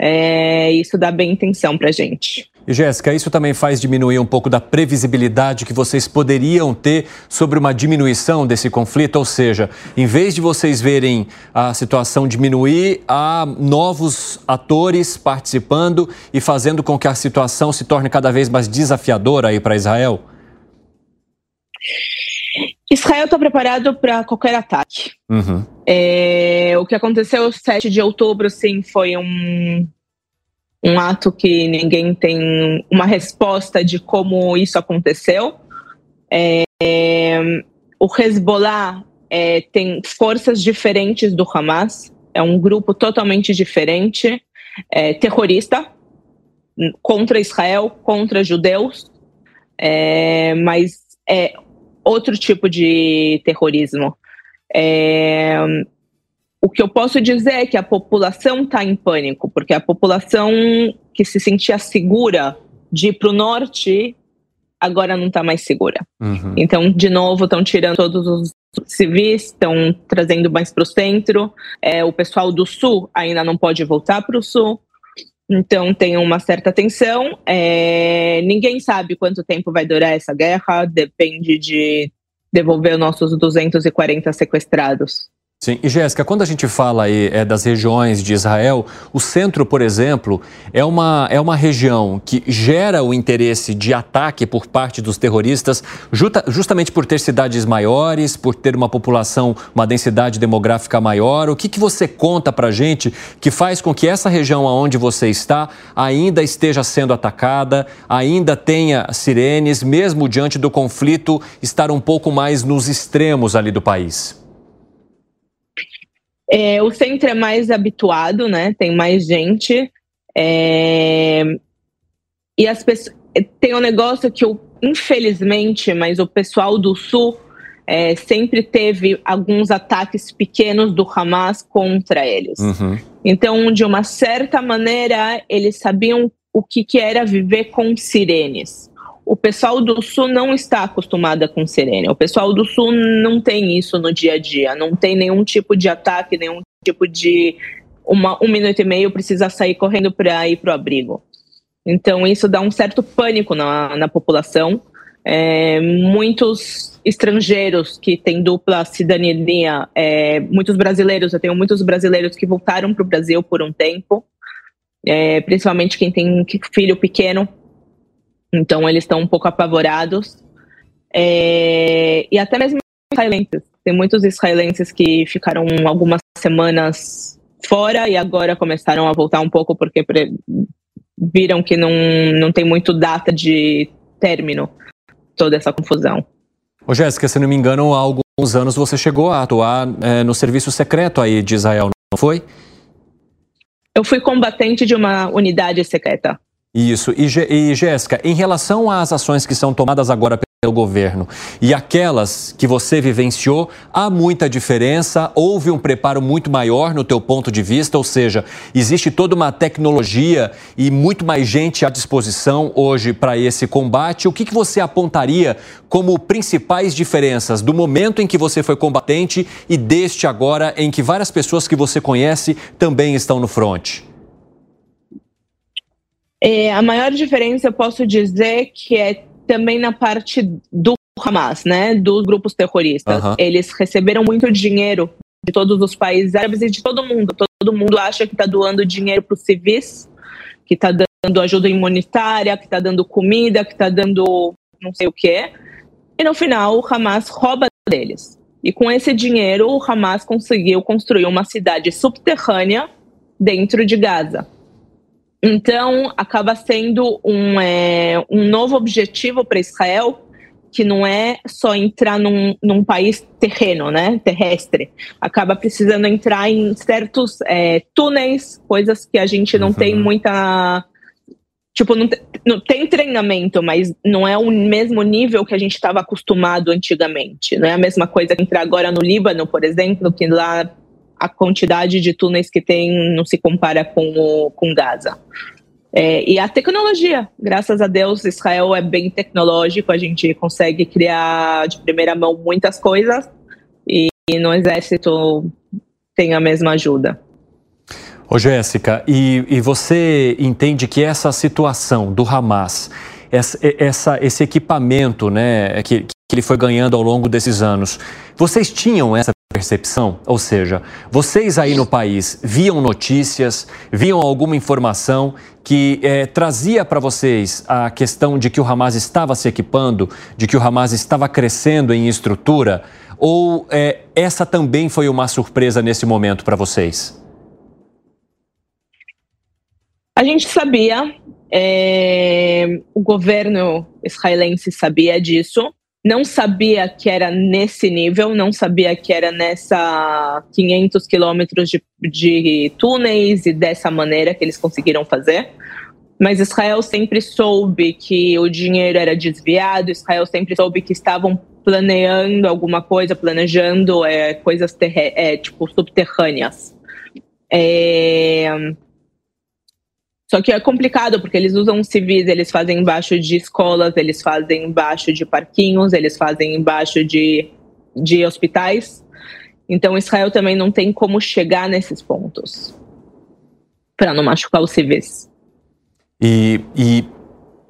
é, isso dá bem intenção para a gente. E Jéssica, isso também faz diminuir um pouco da previsibilidade que vocês poderiam ter sobre uma diminuição desse conflito? Ou seja, em vez de vocês verem a situação diminuir, há novos atores participando e fazendo com que a situação se torne cada vez mais desafiadora aí para Israel? Israel está preparado para qualquer ataque. Uhum. É, o que aconteceu 7 de outubro, sim, foi um, um ato que ninguém tem uma resposta de como isso aconteceu. É, o Hezbollah é, tem forças diferentes do Hamas, é um grupo totalmente diferente, é, terrorista, contra Israel, contra judeus, é, mas é outro tipo de terrorismo. É, o que eu posso dizer é que a população está em pânico, porque a população que se sentia segura de ir para o norte agora não está mais segura. Uhum. Então, de novo, estão tirando todos os civis, estão trazendo mais para o centro. É, o pessoal do sul ainda não pode voltar para o sul. Então tem uma certa tensão. É, ninguém sabe quanto tempo vai durar essa guerra, depende de devolver nossos 240 sequestrados. Sim, e Jéssica, quando a gente fala aí é, das regiões de Israel, o centro, por exemplo, é uma, é uma região que gera o interesse de ataque por parte dos terroristas, justa, justamente por ter cidades maiores, por ter uma população, uma densidade demográfica maior. O que, que você conta para gente que faz com que essa região onde você está ainda esteja sendo atacada, ainda tenha sirenes, mesmo diante do conflito estar um pouco mais nos extremos ali do país? É, o centro é mais habituado, né? Tem mais gente. É, e as pessoas. Tem um negócio que eu, infelizmente, mas o pessoal do sul é, sempre teve alguns ataques pequenos do Hamas contra eles. Uhum. Então, de uma certa maneira, eles sabiam o que, que era viver com sirenes o pessoal do Sul não está acostumada com sirene. O pessoal do Sul não tem isso no dia a dia, não tem nenhum tipo de ataque, nenhum tipo de uma, um minuto e meio precisa sair correndo para ir para o abrigo. Então isso dá um certo pânico na, na população. É, muitos estrangeiros que têm dupla cidadania, é, muitos brasileiros, eu tenho muitos brasileiros que voltaram para o Brasil por um tempo, é, principalmente quem tem filho pequeno, então eles estão um pouco apavorados. É, e até mesmo israelenses. Tem muitos israelenses que ficaram algumas semanas fora e agora começaram a voltar um pouco porque viram que não, não tem muito data de término toda essa confusão. Ô Jéssica, se não me engano, há alguns anos você chegou a atuar é, no serviço secreto aí de Israel, não foi? Eu fui combatente de uma unidade secreta. Isso. E, e Jéssica, em relação às ações que são tomadas agora pelo governo e aquelas que você vivenciou, há muita diferença? Houve um preparo muito maior no teu ponto de vista? Ou seja, existe toda uma tecnologia e muito mais gente à disposição hoje para esse combate? O que, que você apontaria como principais diferenças do momento em que você foi combatente e deste agora em que várias pessoas que você conhece também estão no fronte? É, a maior diferença eu posso dizer que é também na parte do Hamas, né, dos grupos terroristas. Uhum. Eles receberam muito dinheiro de todos os países árabes e de todo mundo. Todo mundo acha que está doando dinheiro para os civis, que está dando ajuda imunitária, que está dando comida, que está dando não sei o que. E no final o Hamas rouba deles. E com esse dinheiro o Hamas conseguiu construir uma cidade subterrânea dentro de Gaza. Então, acaba sendo um, é, um novo objetivo para Israel, que não é só entrar num, num, país terreno, né, terrestre. Acaba precisando entrar em certos é, túneis, coisas que a gente não uhum. tem muita. Tipo, não, não, tem treinamento, mas não é o mesmo nível que a gente estava acostumado antigamente. Não é a mesma coisa que entrar agora no Líbano, por exemplo, que lá a quantidade de túneis que tem não se compara com, o, com Gaza. É, e a tecnologia, graças a Deus, Israel é bem tecnológico, a gente consegue criar de primeira mão muitas coisas e no exército tem a mesma ajuda. Ô Jéssica, e, e você entende que essa situação do Hamas, essa, essa, esse equipamento né, que, que ele foi ganhando ao longo desses anos, vocês tinham essa percepção? Ou seja, vocês aí no país viam notícias, viam alguma informação que é, trazia para vocês a questão de que o Hamas estava se equipando, de que o Hamas estava crescendo em estrutura? Ou é, essa também foi uma surpresa nesse momento para vocês? A gente sabia, é, o governo israelense sabia disso, não sabia que era nesse nível, não sabia que era nessa 500 quilômetros de, de túneis e dessa maneira que eles conseguiram fazer. Mas Israel sempre soube que o dinheiro era desviado, Israel sempre soube que estavam planeando alguma coisa, planejando é, coisas é, tipo subterrâneas. É, só que é complicado porque eles usam civis, eles fazem embaixo de escolas, eles fazem embaixo de parquinhos, eles fazem embaixo de, de hospitais. Então Israel também não tem como chegar nesses pontos para não machucar os civis. E, e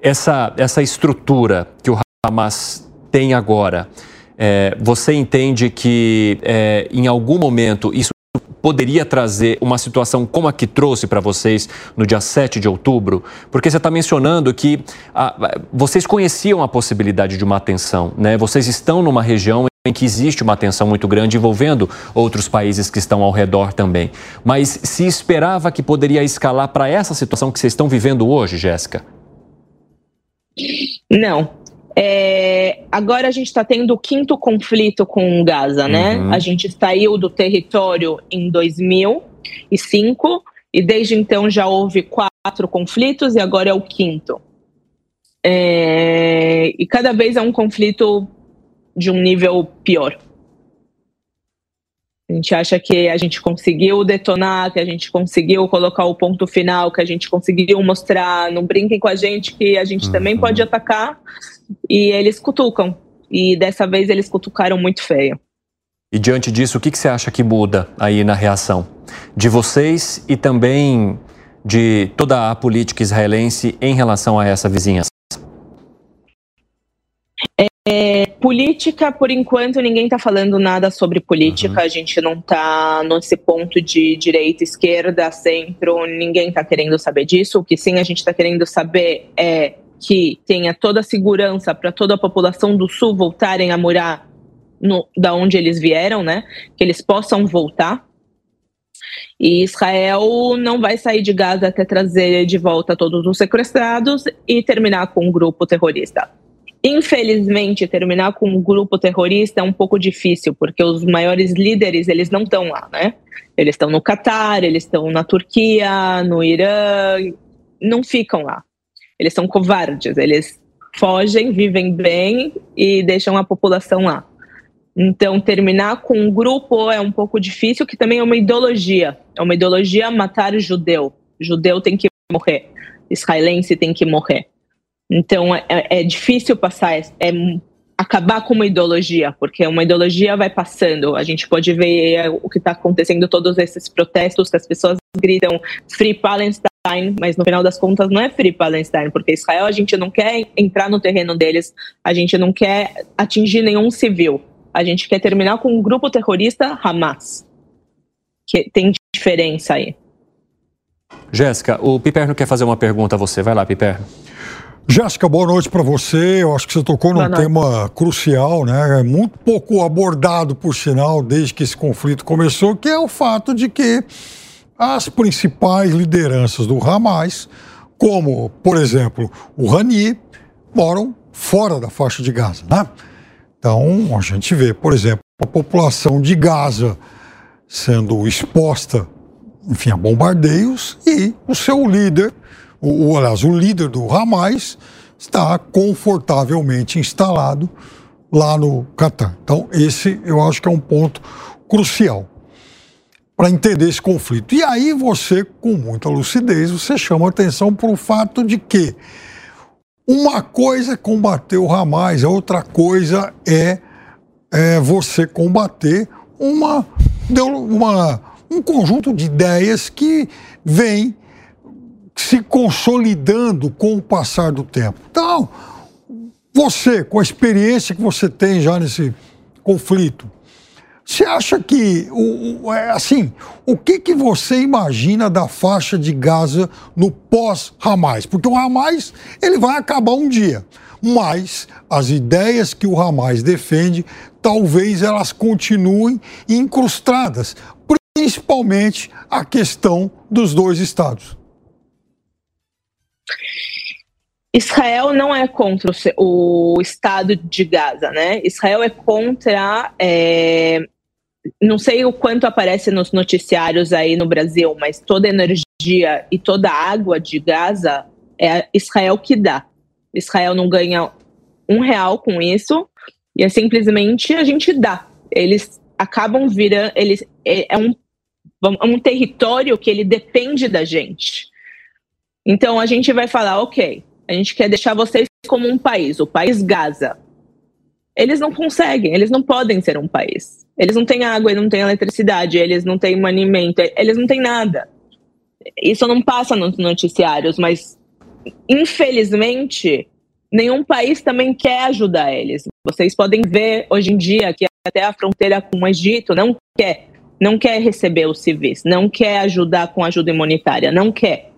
essa, essa estrutura que o Hamas tem agora, é, você entende que é, em algum momento isso poderia trazer uma situação como a que trouxe para vocês no dia 7 de outubro? Porque você está mencionando que ah, vocês conheciam a possibilidade de uma tensão, né? Vocês estão numa região em que existe uma tensão muito grande envolvendo outros países que estão ao redor também. Mas se esperava que poderia escalar para essa situação que vocês estão vivendo hoje, Jéssica? Não, é, agora a gente está tendo o quinto conflito com Gaza, né? Uhum. A gente saiu do território em 2005 e desde então já houve quatro conflitos e agora é o quinto. É, e cada vez é um conflito de um nível pior. A gente acha que a gente conseguiu detonar, que a gente conseguiu colocar o ponto final, que a gente conseguiu mostrar, não brinquem com a gente que a gente uhum. também pode atacar, e eles cutucam. E dessa vez eles cutucaram muito feio. E diante disso, o que, que você acha que muda aí na reação de vocês e também de toda a política israelense em relação a essa vizinhança? É, política, por enquanto, ninguém está falando nada sobre política. Uhum. A gente não está nesse ponto de direita, esquerda, centro. Ninguém está querendo saber disso. O que sim a gente está querendo saber é que tenha toda a segurança para toda a população do sul voltarem a morar no, da onde eles vieram, né? Que eles possam voltar. E Israel não vai sair de Gaza até trazer de volta todos os sequestrados e terminar com um grupo terrorista. Infelizmente, terminar com um grupo terrorista é um pouco difícil, porque os maiores líderes, eles não estão lá, né? Eles estão no Catar, eles estão na Turquia, no Irã, não ficam lá. Eles são covardes, eles fogem, vivem bem e deixam a população lá. Então, terminar com um grupo é um pouco difícil, que também é uma ideologia. É uma ideologia matar judeu. Judeu tem que morrer. Israelense tem que morrer. Então, é, é difícil passar, é, é acabar com uma ideologia, porque uma ideologia vai passando. A gente pode ver o que está acontecendo, todos esses protestos que as pessoas gritam Free Palestine mas no final das contas não é Free Palestine, porque Israel a gente não quer entrar no terreno deles, a gente não quer atingir nenhum civil, a gente quer terminar com um grupo terrorista Hamas, que tem diferença aí. Jéssica, o Piperno quer fazer uma pergunta a você. Vai lá, Piperno. Jéssica, boa noite para você. Eu acho que você tocou num tema crucial, né? É muito pouco abordado, por sinal, desde que esse conflito começou, que é o fato de que as principais lideranças do Hamas, como, por exemplo, o Rani, moram fora da faixa de Gaza. Né? Então, a gente vê, por exemplo, a população de Gaza sendo exposta, enfim, a bombardeios e o seu líder, o, aliás, o líder do Hamas, está confortavelmente instalado lá no Catar. Então, esse eu acho que é um ponto crucial para entender esse conflito. E aí você, com muita lucidez, você chama atenção para o fato de que uma coisa é combater o Hamas, a outra coisa é, é você combater uma, uma, um conjunto de ideias que vem se consolidando com o passar do tempo. Então, você, com a experiência que você tem já nesse conflito, você acha que, o, é, assim, o que, que você imagina da faixa de Gaza no pós-Hamas? Porque o Hamas, ele vai acabar um dia, mas as ideias que o Hamas defende, talvez elas continuem incrustadas, principalmente a questão dos dois estados. Israel não é contra o, o, Estado de Gaza, né? Israel é contra é, não sei o quanto aparece nos noticiários aí no Brasil, mas toda energia e toda água de Gaza é Israel que dá. Israel não ganha um real com isso e é simplesmente a gente dá. Eles acabam virando, eles é, é um, é um território que ele depende da gente. Então a gente vai falar, ok, a gente quer deixar vocês como um país, o país Gaza. Eles não conseguem, eles não podem ser um país. Eles não têm água, eles não têm eletricidade, eles não têm manimento, eles não têm nada. Isso não passa nos noticiários, mas infelizmente nenhum país também quer ajudar eles. Vocês podem ver hoje em dia que até a fronteira com o Egito não quer, não quer receber os civis, não quer ajudar com ajuda humanitária, não quer.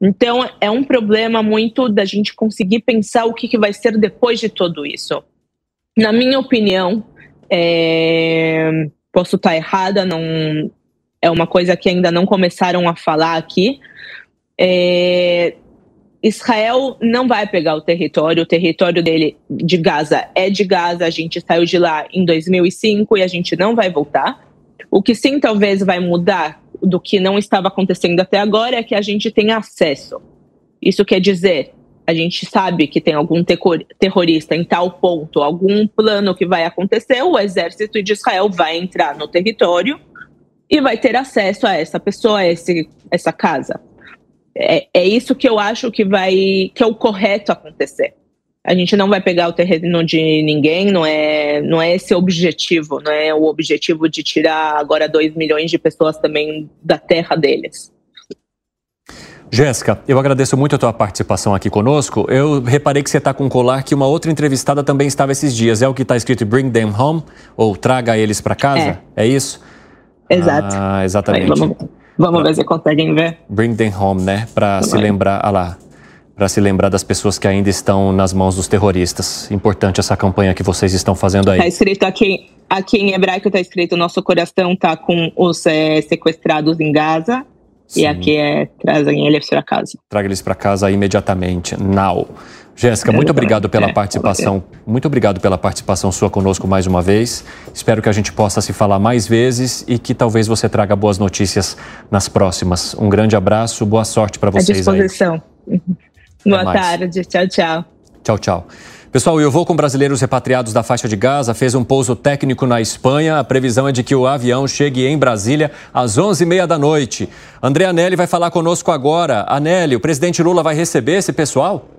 Então é um problema muito da gente conseguir pensar o que, que vai ser depois de tudo isso. Na minha opinião, é, posso estar errada, não é uma coisa que ainda não começaram a falar aqui. É, Israel não vai pegar o território, o território dele de Gaza é de Gaza, a gente saiu de lá em 2005 e a gente não vai voltar. O que sim talvez vai mudar do que não estava acontecendo até agora é que a gente tem acesso. Isso quer dizer, a gente sabe que tem algum terrorista em tal ponto, algum plano que vai acontecer, o exército de Israel vai entrar no território e vai ter acesso a essa pessoa, a esse, essa casa. É, é isso que eu acho que vai que é o correto acontecer. A gente não vai pegar o terreno de ninguém, não é, não é esse o objetivo, não é o objetivo de tirar agora 2 milhões de pessoas também da terra deles. Jéssica, eu agradeço muito a tua participação aqui conosco. Eu reparei que você está com um colar que uma outra entrevistada também estava esses dias. É o que está escrito Bring them home? Ou traga eles para casa? É. é. isso? Exato. Ah, exatamente. Aí, vamos, vamos ver se conseguem ver. Bring them home, né? Para se lembrar, ah lá, para se lembrar das pessoas que ainda estão nas mãos dos terroristas. Importante essa campanha que vocês estão fazendo aí. Está escrito aqui, aqui em hebraico está escrito nosso coração está com os é, sequestrados em Gaza Sim. E aqui é trazem eles para casa. Traga eles para casa imediatamente, now. Jéssica, muito obrigado pela é, participação. Muito obrigado pela participação sua conosco mais uma vez. Espero que a gente possa se falar mais vezes e que talvez você traga boas notícias nas próximas. Um grande abraço, boa sorte para vocês. À disposição. Aí. Boa tarde. Tchau, tchau. Tchau, tchau. Pessoal, o voo com brasileiros repatriados da faixa de Gaza fez um pouso técnico na Espanha. A previsão é de que o avião chegue em Brasília às 11h30 da noite. André Anelli vai falar conosco agora. Anelli, o presidente Lula vai receber esse pessoal?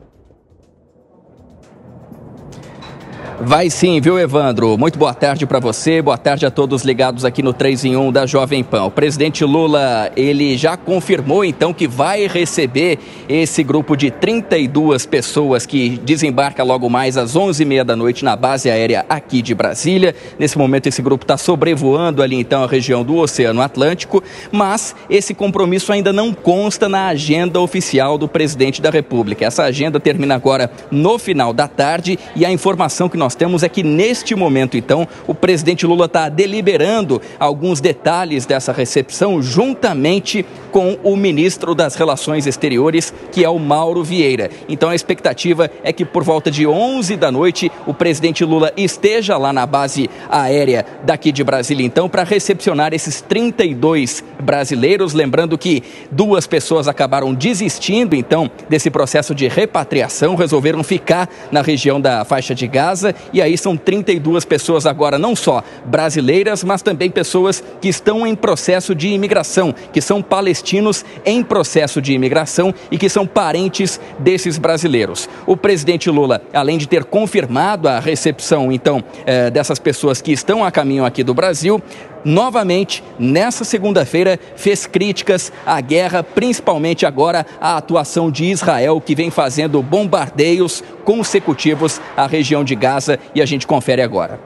Vai sim, viu, Evandro? Muito boa tarde para você, boa tarde a todos ligados aqui no 3 em 1 da Jovem Pan. O presidente Lula, ele já confirmou então que vai receber esse grupo de 32 pessoas que desembarca logo mais às 11h30 da noite na base aérea aqui de Brasília. Nesse momento, esse grupo está sobrevoando ali então a região do Oceano Atlântico, mas esse compromisso ainda não consta na agenda oficial do presidente da República. Essa agenda termina agora no final da tarde e a informação que nós nós temos é que neste momento, então, o presidente Lula está deliberando alguns detalhes dessa recepção juntamente com o ministro das Relações Exteriores, que é o Mauro Vieira. Então a expectativa é que por volta de 11 da noite o presidente Lula esteja lá na base aérea daqui de Brasília, então, para recepcionar esses 32 brasileiros. Lembrando que duas pessoas acabaram desistindo, então, desse processo de repatriação, resolveram ficar na região da faixa de Gaza e aí são 32 pessoas agora, não só brasileiras, mas também pessoas que estão em processo de imigração, que são palestinos em processo de imigração e que são parentes desses brasileiros. O presidente Lula, além de ter confirmado a recepção, então, eh, dessas pessoas que estão a caminho aqui do Brasil, novamente, nessa segunda-feira, fez críticas à guerra, principalmente agora à atuação de Israel, que vem fazendo bombardeios consecutivos à região de Gaza, e a gente confere agora.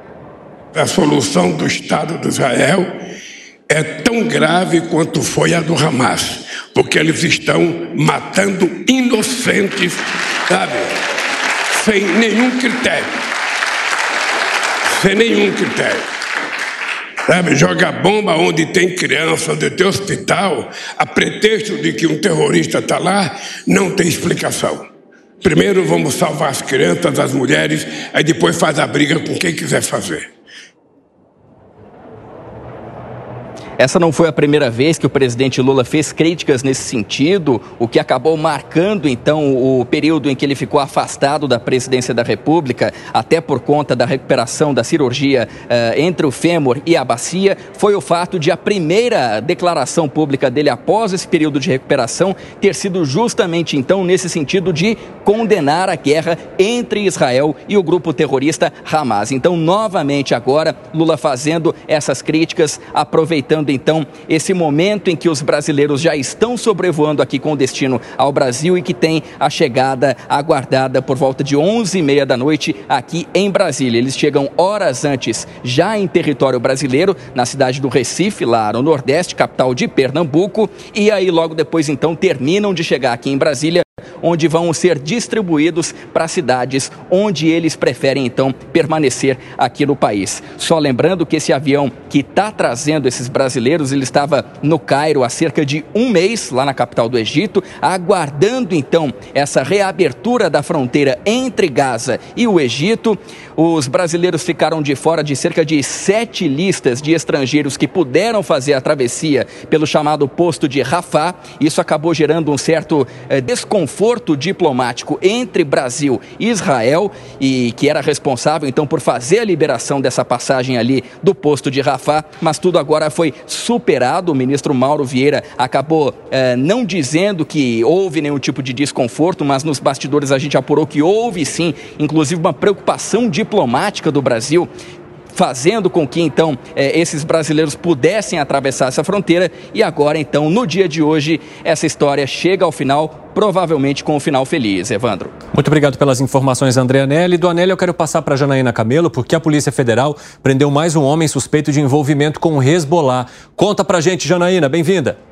A solução do Estado de Israel é tão grave quanto foi a do Hamas, porque eles estão matando inocentes, sabe? Sem nenhum critério. Sem nenhum critério. Sabe, joga bomba onde tem criança, onde tem hospital, a pretexto de que um terrorista está lá, não tem explicação. Primeiro vamos salvar as crianças, as mulheres, aí depois faz a briga com quem quiser fazer. Essa não foi a primeira vez que o presidente Lula fez críticas nesse sentido, o que acabou marcando então o período em que ele ficou afastado da presidência da República, até por conta da recuperação da cirurgia uh, entre o fêmur e a bacia, foi o fato de a primeira declaração pública dele após esse período de recuperação ter sido justamente então nesse sentido de condenar a guerra entre Israel e o grupo terrorista Hamas. Então, novamente agora, Lula fazendo essas críticas, aproveitando então esse momento em que os brasileiros já estão sobrevoando aqui com destino ao Brasil e que tem a chegada aguardada por volta de 11h30 da noite aqui em Brasília. Eles chegam horas antes, já em território brasileiro, na cidade do Recife, lá no Nordeste, capital de Pernambuco, e aí logo depois então terminam de chegar aqui em Brasília onde vão ser distribuídos para cidades onde eles preferem então permanecer aqui no país. Só lembrando que esse avião que está trazendo esses brasileiros, ele estava no Cairo há cerca de um mês, lá na capital do Egito, aguardando então essa reabertura da fronteira entre Gaza e o Egito. Os brasileiros ficaram de fora de cerca de sete listas de estrangeiros que puderam fazer a travessia pelo chamado posto de Rafah. Isso acabou gerando um certo eh, desconforto conforto diplomático entre Brasil e Israel e que era responsável então por fazer a liberação dessa passagem ali do posto de Rafah, mas tudo agora foi superado. O ministro Mauro Vieira acabou eh, não dizendo que houve nenhum tipo de desconforto, mas nos bastidores a gente apurou que houve sim, inclusive uma preocupação diplomática do Brasil fazendo com que então eh, esses brasileiros pudessem atravessar essa fronteira e agora então no dia de hoje essa história chega ao final provavelmente com um final feliz. Evandro. Muito obrigado pelas informações, André Anelli. Do Anelli eu quero passar para Janaína Camelo, porque a Polícia Federal prendeu mais um homem suspeito de envolvimento com o Hezbollah. Conta pra gente, Janaína, bem-vinda.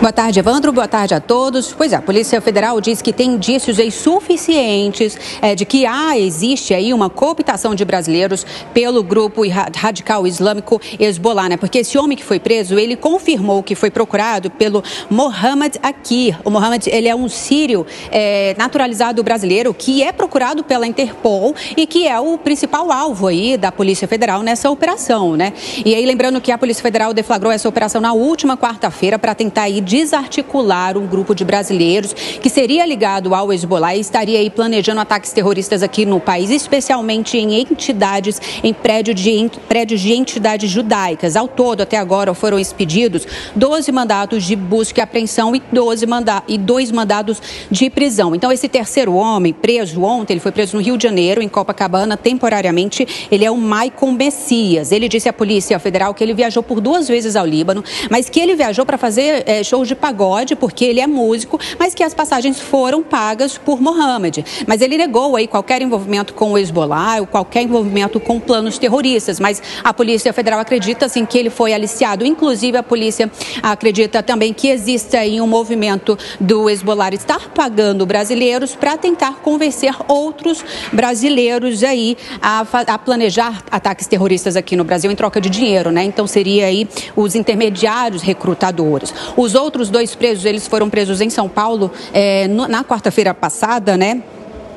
Boa tarde, Evandro. Boa tarde a todos. Pois é, a Polícia Federal diz que tem indícios aí suficientes é, de que há, existe aí uma cooptação de brasileiros pelo grupo radical islâmico Hezbollah, né? Porque esse homem que foi preso, ele confirmou que foi procurado pelo Mohamed Akir. O Mohamed, ele é um sírio é, naturalizado brasileiro que é procurado pela Interpol e que é o principal alvo aí da Polícia Federal nessa operação, né? E aí, lembrando que a Polícia Federal deflagrou essa operação na última quarta-feira para tentar ir desarticular um grupo de brasileiros que seria ligado ao Hezbollah e estaria aí planejando ataques terroristas aqui no país, especialmente em entidades, em prédio de, prédios de entidades judaicas. Ao todo, até agora, foram expedidos 12 mandatos de busca e apreensão e, 12 manda e dois mandados de prisão. Então, esse terceiro homem, preso ontem, ele foi preso no Rio de Janeiro, em Copacabana, temporariamente, ele é o Maicon Messias. Ele disse à Polícia Federal que ele viajou por duas vezes ao Líbano, mas que ele viajou para fazer é, shows de pagode, porque ele é músico, mas que as passagens foram pagas por Mohamed. Mas ele negou aí qualquer envolvimento com o Hezbollah, ou qualquer envolvimento com planos terroristas. Mas a Polícia Federal acredita sim que ele foi aliciado. Inclusive, a polícia acredita também que existe aí um movimento do Hezbollah estar pagando brasileiros para tentar convencer outros brasileiros aí a, a planejar ataques terroristas aqui no Brasil em troca de dinheiro, né? Então seria aí os intermediários recrutadores. Os outros outros dois presos, eles foram presos em São Paulo é, na quarta-feira passada, né?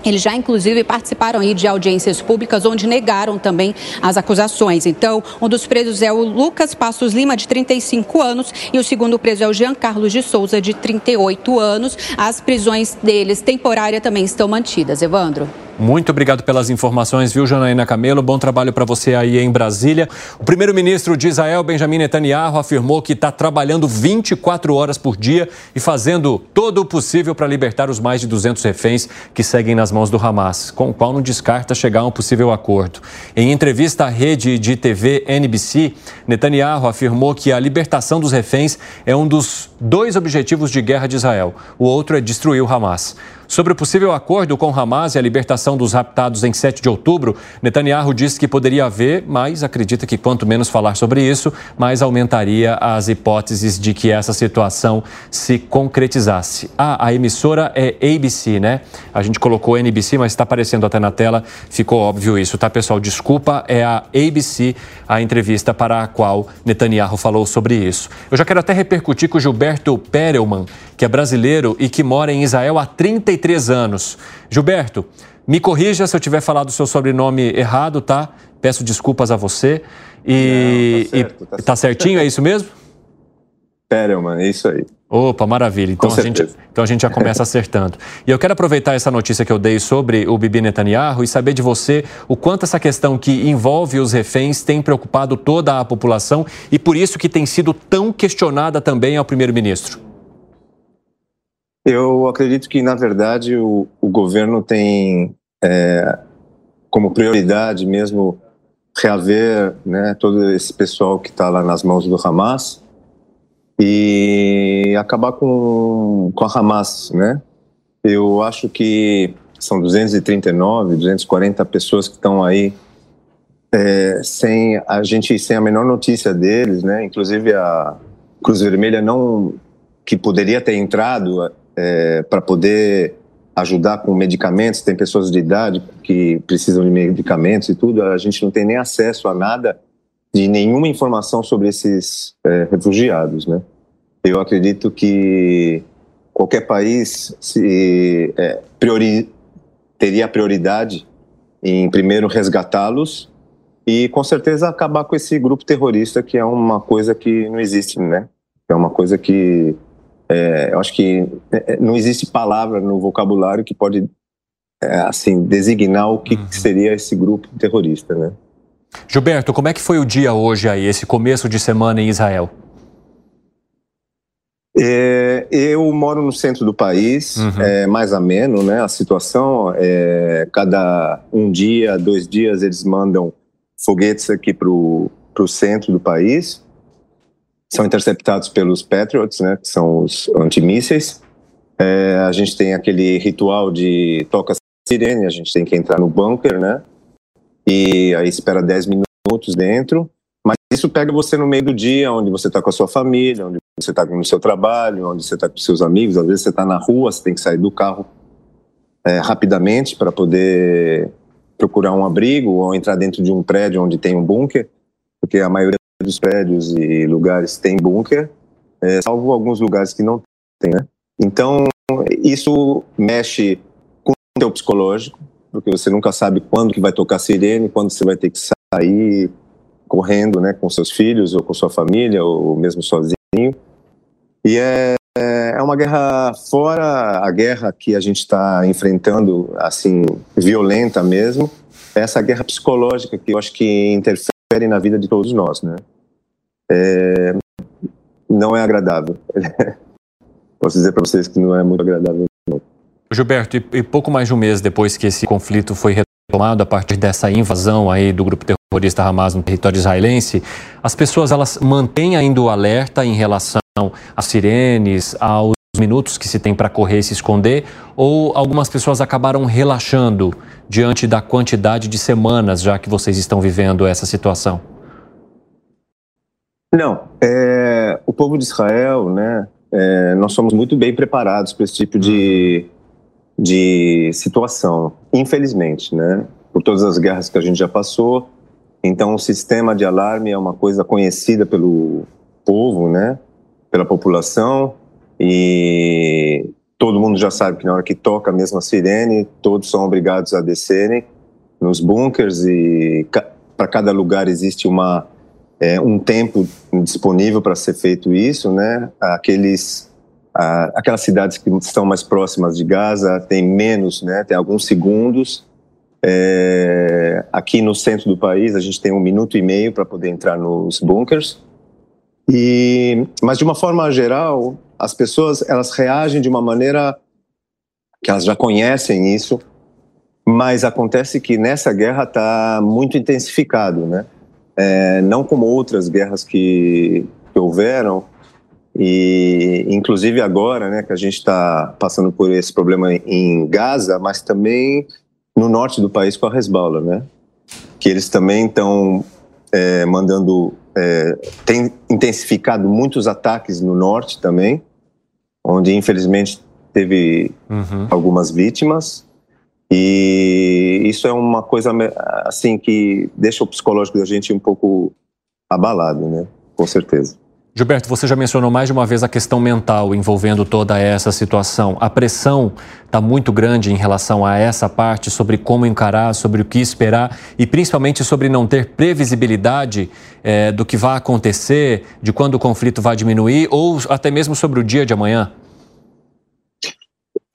Eles já, inclusive, participaram aí de audiências públicas, onde negaram também as acusações. Então, um dos presos é o Lucas Passos Lima, de 35 anos, e o segundo preso é o Jean Carlos de Souza, de 38 anos. As prisões deles temporárias também estão mantidas. Evandro. Muito obrigado pelas informações, viu, Janaína Camelo? Bom trabalho para você aí em Brasília. O primeiro-ministro de Israel, Benjamin Netanyahu, afirmou que está trabalhando 24 horas por dia e fazendo todo o possível para libertar os mais de 200 reféns que seguem nas mãos do Hamas, com o qual não descarta chegar a um possível acordo. Em entrevista à rede de TV NBC, Netanyahu afirmou que a libertação dos reféns é um dos dois objetivos de guerra de Israel. O outro é destruir o Hamas. Sobre o possível acordo com Hamas e a libertação dos raptados em 7 de outubro, Netanyahu disse que poderia haver, mas acredita que quanto menos falar sobre isso, mais aumentaria as hipóteses de que essa situação se concretizasse. Ah, a emissora é ABC, né? A gente colocou NBC, mas está aparecendo até na tela, ficou óbvio isso, tá, pessoal? Desculpa, é a ABC, a entrevista para a qual Netanyahu falou sobre isso. Eu já quero até repercutir com o Gilberto Perelman, que é brasileiro e que mora em Israel há 33 anos. Gilberto, me corrija se eu tiver falado o seu sobrenome errado, tá? Peço desculpas a você. E, Não, tá, certo, tá, e, tá certinho, é isso mesmo? Perelman, é isso aí. Opa, maravilha. Então a, gente, então a gente já começa acertando. E eu quero aproveitar essa notícia que eu dei sobre o Bibi Netanyahu e saber de você o quanto essa questão que envolve os reféns tem preocupado toda a população e por isso que tem sido tão questionada também ao primeiro-ministro. Eu acredito que, na verdade, o, o governo tem é, como prioridade mesmo reaver né, todo esse pessoal que está lá nas mãos do Hamas e acabar com, com a Hamas, né? Eu acho que são 239, 240 pessoas que estão aí é, sem a gente sem a menor notícia deles, né? Inclusive a Cruz Vermelha não que poderia ter entrado é, para poder ajudar com medicamentos. Tem pessoas de idade que precisam de medicamentos e tudo. A gente não tem nem acesso a nada de nenhuma informação sobre esses é, refugiados, né? Eu acredito que qualquer país se, é, priori, teria prioridade em primeiro resgatá-los e com certeza acabar com esse grupo terrorista que é uma coisa que não existe, né? É uma coisa que é, eu acho que é, é, não existe palavra no vocabulário que pode é, assim designar o que, uhum. seria esse grupo terrorista, né? Gilberto, como é que foi o dia hoje aí, esse começo de semana em Israel? É, eu moro no centro do país, uhum. é mais ameno, né? A situação, é, cada um dia, dois dias, eles mandam foguetes aqui para o centro do país são interceptados pelos Patriots, né, que são os antimísseis. É, a gente tem aquele ritual de toca sirene, a gente tem que entrar no bunker, né? E aí espera 10 minutos dentro. Mas isso pega você no meio do dia, onde você está com a sua família, onde você está no seu trabalho, onde você está com seus amigos. Às vezes você está na rua, você tem que sair do carro é, rapidamente para poder procurar um abrigo ou entrar dentro de um prédio onde tem um bunker, porque a maioria dos prédios e lugares tem bunker, é, salvo alguns lugares que não tem, né? Então, isso mexe com o teu psicológico, porque você nunca sabe quando que vai tocar sirene, quando você vai ter que sair correndo, né, com seus filhos ou com sua família ou mesmo sozinho. E é, é uma guerra fora a guerra que a gente está enfrentando, assim, violenta mesmo. É essa guerra psicológica que eu acho que interfere na vida de todos nós, né? É, não é agradável. Posso dizer para vocês que não é muito agradável. Não. Gilberto, e, pouco mais de um mês depois que esse conflito foi retomado a partir dessa invasão aí do grupo terrorista Hamas no território israelense, as pessoas elas mantêm ainda o alerta em relação às sirenes, aos minutos que se tem para correr e se esconder, ou algumas pessoas acabaram relaxando diante da quantidade de semanas já que vocês estão vivendo essa situação? Não, é, o povo de Israel, né, é, nós somos muito bem preparados para esse tipo de, de situação, infelizmente, né, por todas as guerras que a gente já passou. Então, o sistema de alarme é uma coisa conhecida pelo povo, né, pela população, e todo mundo já sabe que na hora que toca a mesma sirene, todos são obrigados a descerem nos bunkers e para cada lugar existe uma é, um tempo disponível para ser feito isso, né? Aqueles, aquelas cidades que estão mais próximas de Gaza têm menos, né? Tem alguns segundos É, aqui no centro do país, a gente tem um minuto e meio para poder entrar nos bunkers. E, mas de uma forma geral, as pessoas elas reagem de uma maneira que elas já conhecem isso, mas acontece que nessa guerra está muito intensificado, né? É, não como outras guerras que, que houveram, e inclusive agora, né, que a gente está passando por esse problema em Gaza, mas também no norte do país com a Hezbollah, né? Que eles também estão é, mandando, é, tem intensificado muitos ataques no norte também, onde infelizmente teve uhum. algumas vítimas. E isso é uma coisa assim que deixa o psicológico da gente um pouco abalado, né? Com certeza. Gilberto, você já mencionou mais de uma vez a questão mental envolvendo toda essa situação. A pressão está muito grande em relação a essa parte sobre como encarar, sobre o que esperar e principalmente sobre não ter previsibilidade é, do que vai acontecer, de quando o conflito vai diminuir ou até mesmo sobre o dia de amanhã.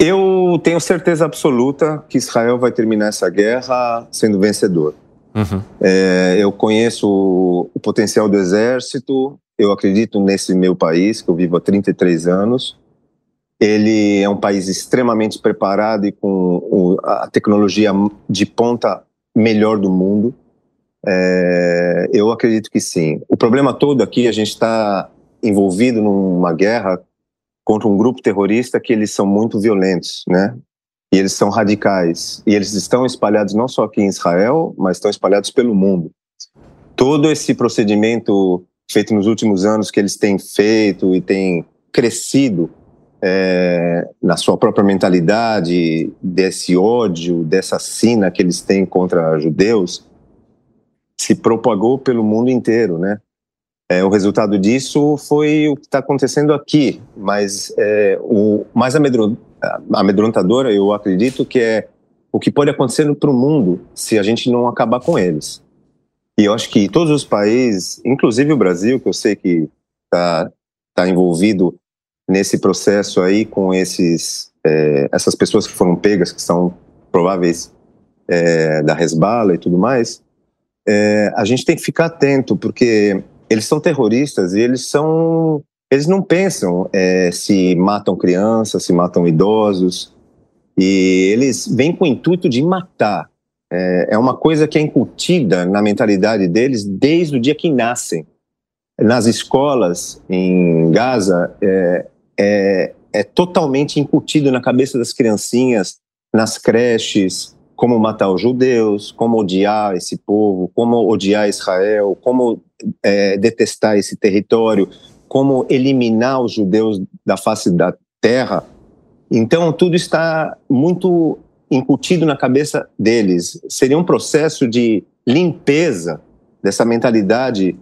Eu tenho certeza absoluta que Israel vai terminar essa guerra sendo vencedor. Uhum. É, eu conheço o potencial do exército, eu acredito nesse meu país, que eu vivo há 33 anos. Ele é um país extremamente preparado e com a tecnologia de ponta melhor do mundo. É, eu acredito que sim. O problema todo aqui, a gente está envolvido numa guerra contra um grupo terrorista que eles são muito violentos, né? E eles são radicais. E eles estão espalhados não só aqui em Israel, mas estão espalhados pelo mundo. Todo esse procedimento feito nos últimos anos que eles têm feito e têm crescido é, na sua própria mentalidade, desse ódio, dessa sina que eles têm contra judeus, se propagou pelo mundo inteiro, né? É, o resultado disso foi o que está acontecendo aqui, mas é, o mais amedrontador, eu acredito, que é o que pode acontecer para o mundo se a gente não acabar com eles. E eu acho que todos os países, inclusive o Brasil, que eu sei que está tá envolvido nesse processo aí com esses é, essas pessoas que foram pegas, que são prováveis é, da resbala e tudo mais, é, a gente tem que ficar atento porque eles são terroristas e eles são eles não pensam é, se matam crianças, se matam idosos e eles vêm com o intuito de matar é, é uma coisa que é incutida na mentalidade deles desde o dia que nascem. Nas escolas em Gaza, é, é, é totalmente incutido na cabeça das criancinhas, nas creches, como matar os judeus, como odiar esse povo, como odiar Israel, como é, detestar esse território, como eliminar os judeus da face da terra. Então, tudo está muito incutido na cabeça deles. Seria um processo de limpeza dessa mentalidade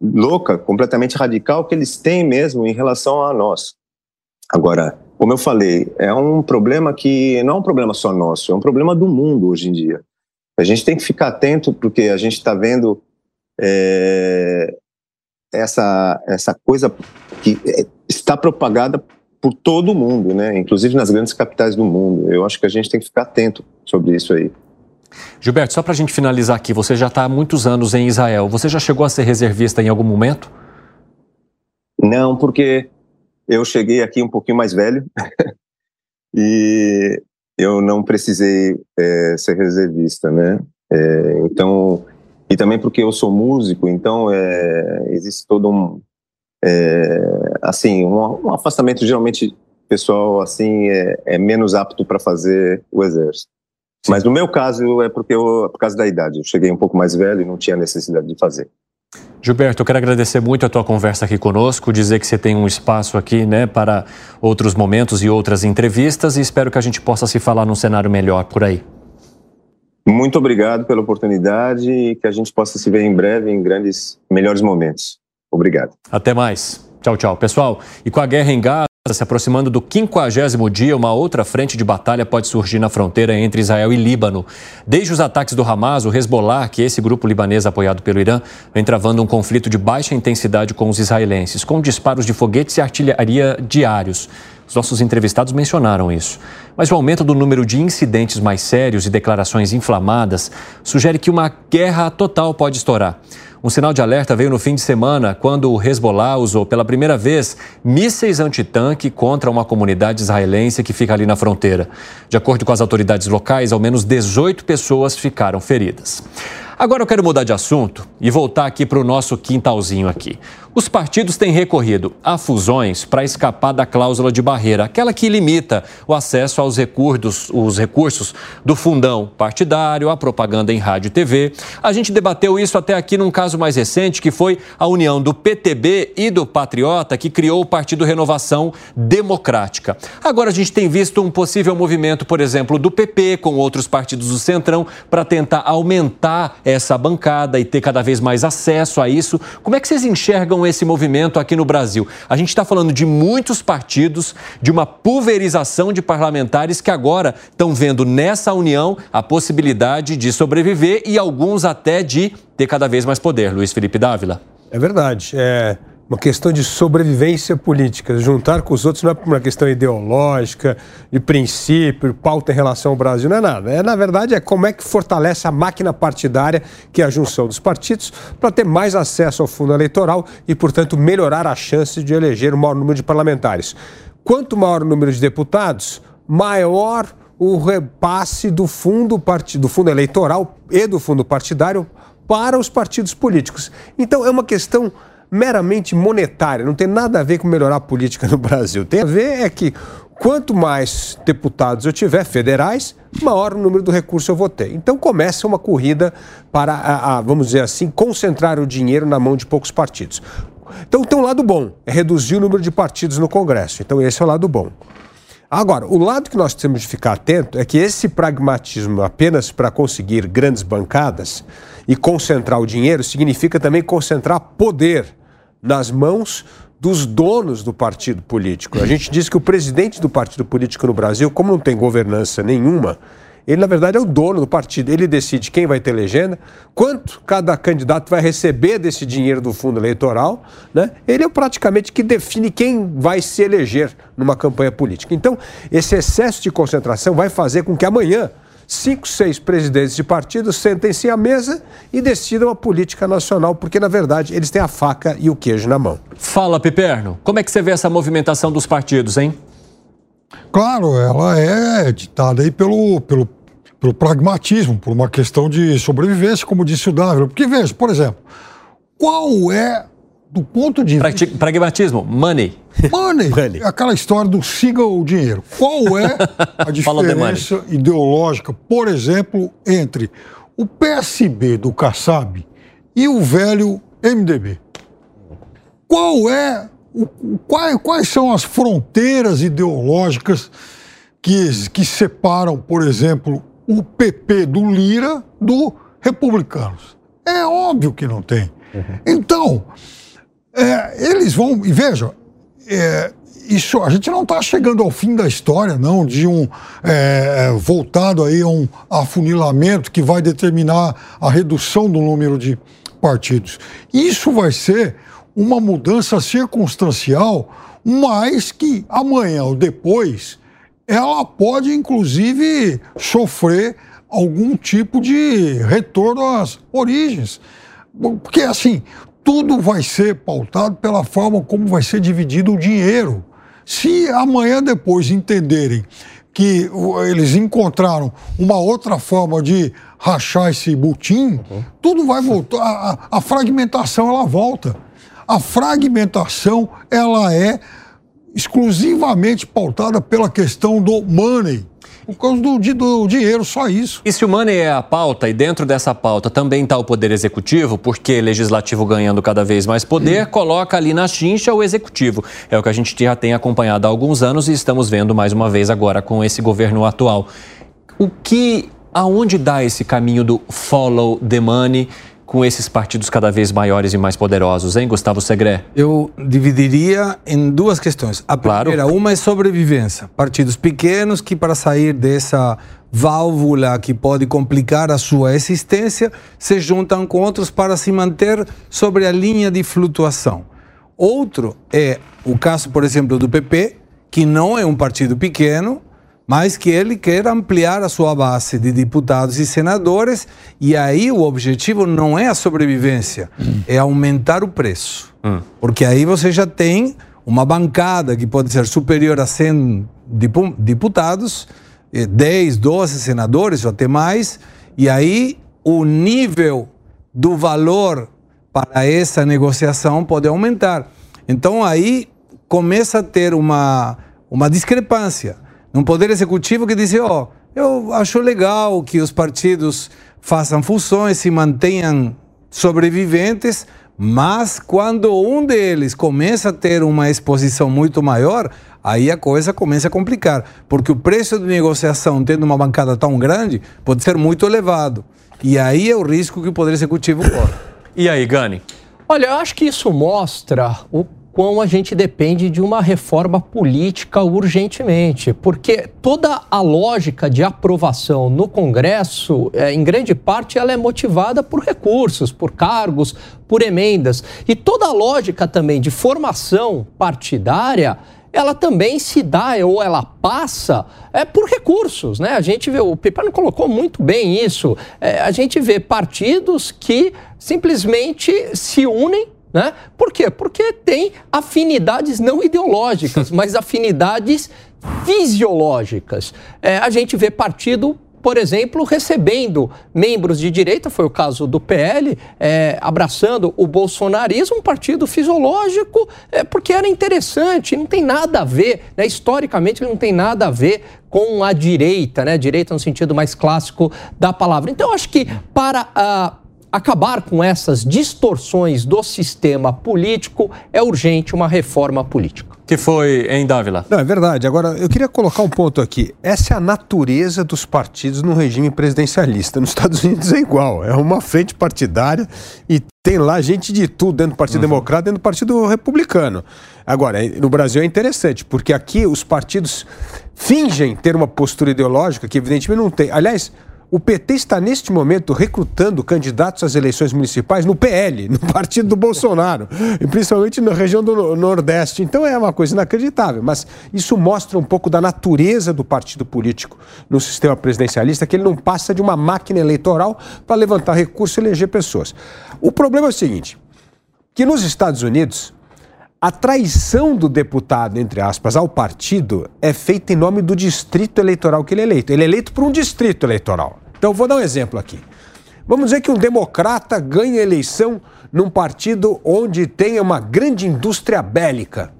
louca, completamente radical que eles têm mesmo em relação a nós. Agora, como eu falei, é um problema que não é um problema só nosso, é um problema do mundo hoje em dia. A gente tem que ficar atento porque a gente está vendo é, essa essa coisa que é, está propagada por todo o mundo, né? inclusive nas grandes capitais do mundo. Eu acho que a gente tem que ficar atento sobre isso aí. Gilberto, só para a gente finalizar aqui, você já está há muitos anos em Israel. Você já chegou a ser reservista em algum momento? Não, porque eu cheguei aqui um pouquinho mais velho e eu não precisei é, ser reservista, né? É, então, e também porque eu sou músico, então é, existe todo um, é, assim, um, um, afastamento geralmente pessoal assim é, é menos apto para fazer o exército. Sim. Mas no meu caso é porque eu, por causa da idade, eu cheguei um pouco mais velho e não tinha necessidade de fazer. Gilberto, eu quero agradecer muito a tua conversa aqui conosco, dizer que você tem um espaço aqui, né, para outros momentos e outras entrevistas e espero que a gente possa se falar num cenário melhor por aí. Muito obrigado pela oportunidade e que a gente possa se ver em breve em grandes, melhores momentos. Obrigado. Até mais. Tchau, tchau. Pessoal, e com a guerra em Gaza se aproximando do 50 dia, uma outra frente de batalha pode surgir na fronteira entre Israel e Líbano. Desde os ataques do Hamas, o Hezbollah, que é esse grupo libanês apoiado pelo Irã, vem travando um conflito de baixa intensidade com os israelenses, com disparos de foguetes e artilharia diários. Os nossos entrevistados mencionaram isso. Mas o aumento do número de incidentes mais sérios e declarações inflamadas sugere que uma guerra total pode estourar. Um sinal de alerta veio no fim de semana, quando o Hezbollah usou pela primeira vez mísseis antitanque contra uma comunidade israelense que fica ali na fronteira. De acordo com as autoridades locais, ao menos 18 pessoas ficaram feridas. Agora eu quero mudar de assunto e voltar aqui para o nosso quintalzinho aqui. Os partidos têm recorrido a fusões para escapar da cláusula de barreira, aquela que limita o acesso aos recursos, os recursos do fundão partidário, a propaganda em rádio e TV. A gente debateu isso até aqui num caso mais recente, que foi a união do PTB e do Patriota, que criou o Partido Renovação Democrática. Agora a gente tem visto um possível movimento, por exemplo, do PP com outros partidos do Centrão para tentar aumentar essa bancada e ter cada vez mais acesso a isso. Como é que vocês enxergam esse movimento aqui no Brasil? A gente está falando de muitos partidos, de uma pulverização de parlamentares que agora estão vendo nessa união a possibilidade de sobreviver e alguns até de ter cada vez mais poder. Luiz Felipe Dávila. É verdade. É uma questão de sobrevivência política. Juntar com os outros não é uma questão ideológica, de princípio, pauta em relação ao Brasil, não é nada. É, na verdade, é como é que fortalece a máquina partidária, que é a junção dos partidos, para ter mais acesso ao fundo eleitoral e, portanto, melhorar a chance de eleger o maior número de parlamentares. Quanto maior o número de deputados, maior o repasse do fundo, do fundo eleitoral e do fundo partidário para os partidos políticos. Então, é uma questão meramente monetária, não tem nada a ver com melhorar a política no Brasil. Tem a ver é que quanto mais deputados eu tiver federais, maior o número do recurso eu vou ter. Então começa uma corrida para, a, a, vamos dizer assim, concentrar o dinheiro na mão de poucos partidos. Então tem um lado bom, é reduzir o número de partidos no Congresso. Então esse é o lado bom. Agora, o lado que nós temos de ficar atento é que esse pragmatismo apenas para conseguir grandes bancadas e concentrar o dinheiro significa também concentrar poder nas mãos dos donos do partido político. A gente diz que o presidente do partido político no Brasil, como não tem governança nenhuma, ele, na verdade, é o dono do partido. Ele decide quem vai ter legenda, quanto cada candidato vai receber desse dinheiro do fundo eleitoral. Né? Ele é praticamente que define quem vai se eleger numa campanha política. Então, esse excesso de concentração vai fazer com que amanhã cinco, seis presidentes de partidos sentem-se à mesa e decidam a política nacional, porque, na verdade, eles têm a faca e o queijo na mão. Fala, Piperno. Como é que você vê essa movimentação dos partidos, hein? Claro, ela é ditada aí pelo, pelo, pelo pragmatismo, por uma questão de sobrevivência, como disse o Dávila. Porque, veja, por exemplo, qual é do ponto de vista. Pragmatismo, money. Money. money. Aquela história do siga o dinheiro. Qual é a diferença ideológica, por exemplo, entre o PSB do Kassab e o velho MDB? Qual é. O, quais, quais são as fronteiras ideológicas que, que separam, por exemplo, o PP do Lira do Republicanos? É óbvio que não tem. Uhum. Então, é, eles vão, e veja, é, isso, a gente não está chegando ao fim da história, não, de um é, voltado aí a um afunilamento que vai determinar a redução do número de partidos. Isso vai ser uma mudança circunstancial, mas que amanhã ou depois ela pode, inclusive, sofrer algum tipo de retorno às origens. Porque, assim, tudo vai ser pautado pela forma como vai ser dividido o dinheiro. Se amanhã depois entenderem que eles encontraram uma outra forma de rachar esse butim, uhum. tudo vai voltar. A, a, fragmentação ela volta. A fragmentação ela é exclusivamente pautada pela questão do money por causa do, do, dinheiro, só isso. E se o money é a pauta, e dentro dessa pauta também está o poder executivo, porque legislativo ganhando cada vez mais poder, hum. coloca ali na chincha o executivo. É o que a gente já tem acompanhado há alguns anos e estamos vendo mais uma vez agora com esse governo atual. O que, aonde dá esse caminho do follow the money? Com esses partidos cada vez maiores e mais poderosos, hein, Gustavo Segré? Eu dividiria em duas questões. A primeira, claro. uma é sobrevivência. Partidos pequenos que, para sair dessa válvula que pode complicar a sua existência, se juntam com outros para se manter sobre a linha de flutuação. Outro é o caso, por exemplo, do PP, que não é um partido pequeno, mas que ele quer ampliar a sua base de deputados e senadores, e aí o objetivo não é a sobrevivência, hum. é aumentar o preço. Hum. Porque aí você já tem uma bancada que pode ser superior a 100 deputados, 10, eh, 12 senadores ou até mais, e aí o nível do valor para essa negociação pode aumentar. Então aí começa a ter uma, uma discrepância num poder executivo que diz, ó, oh, eu acho legal que os partidos façam funções, se mantenham sobreviventes, mas quando um deles começa a ter uma exposição muito maior, aí a coisa começa a complicar, porque o preço de negociação tendo uma bancada tão grande pode ser muito elevado. E aí é o risco que o Poder Executivo corre. E aí, Gani? Olha, eu acho que isso mostra o quão a gente depende de uma reforma política urgentemente, porque toda a lógica de aprovação no Congresso, é, em grande parte, ela é motivada por recursos, por cargos, por emendas. E toda a lógica também de formação partidária ela também se dá ou ela passa é, por recursos, né? A gente vê, o Pipano colocou muito bem isso. É, a gente vê partidos que simplesmente se unem né? Por quê? Porque tem afinidades não ideológicas, mas afinidades fisiológicas. É, a gente vê partido por exemplo, recebendo membros de direita, foi o caso do PL, é, abraçando o bolsonarismo, um partido fisiológico, é, porque era interessante, não tem nada a ver, né, historicamente não tem nada a ver com a direita, né, direita no sentido mais clássico da palavra. Então, acho que para a acabar com essas distorções do sistema político, é urgente uma reforma política. Que foi em Dávila? Não, é verdade. Agora, eu queria colocar um ponto aqui. Essa é a natureza dos partidos no regime presidencialista. Nos Estados Unidos é igual. É uma frente partidária e tem lá gente de tudo dentro do Partido uhum. Democrata, dentro do Partido Republicano. Agora, no Brasil é interessante, porque aqui os partidos fingem ter uma postura ideológica que evidentemente não tem. Aliás, o PT está neste momento recrutando candidatos às eleições municipais no PL, no partido do Bolsonaro, e principalmente na região do Nordeste. Então é uma coisa inacreditável, mas isso mostra um pouco da natureza do partido político no sistema presidencialista, que ele não passa de uma máquina eleitoral para levantar recursos e eleger pessoas. O problema é o seguinte: que nos Estados Unidos a traição do deputado, entre aspas, ao partido é feita em nome do distrito eleitoral que ele é eleito. Ele é eleito por um distrito eleitoral. Então, vou dar um exemplo aqui. Vamos dizer que um democrata ganha eleição num partido onde tem uma grande indústria bélica.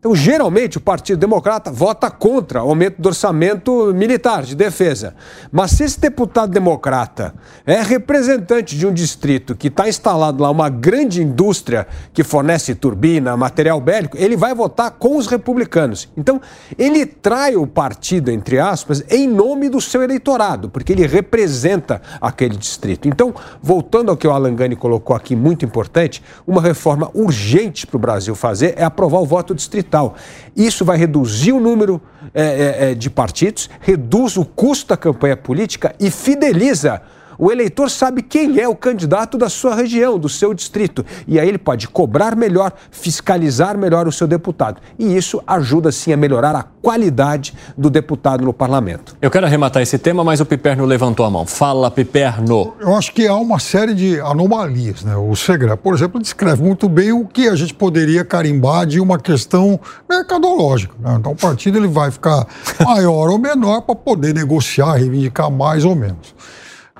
Então, geralmente, o Partido Democrata vota contra o aumento do orçamento militar de defesa. Mas se esse deputado democrata é representante de um distrito que está instalado lá uma grande indústria que fornece turbina, material bélico, ele vai votar com os republicanos. Então, ele trai o partido, entre aspas, em nome do seu eleitorado, porque ele representa aquele distrito. Então, voltando ao que o Alan Gani colocou aqui, muito importante, uma reforma urgente para o Brasil fazer é aprovar o voto distrital tal. Isso vai reduzir o número é, é, é, de partidos, reduz o custo da campanha política e fideliza o eleitor sabe quem é o candidato da sua região, do seu distrito. E aí ele pode cobrar melhor, fiscalizar melhor o seu deputado. E isso ajuda sim a melhorar a qualidade do deputado no parlamento. Eu quero arrematar esse tema, mas o Piperno levantou a mão. Fala, Piperno. Eu acho que há uma série de anomalias. Né? O Segre, por exemplo, descreve muito bem o que a gente poderia carimbar de uma questão mercadológica. Né? Então o partido ele vai ficar maior ou menor para poder negociar, reivindicar mais ou menos.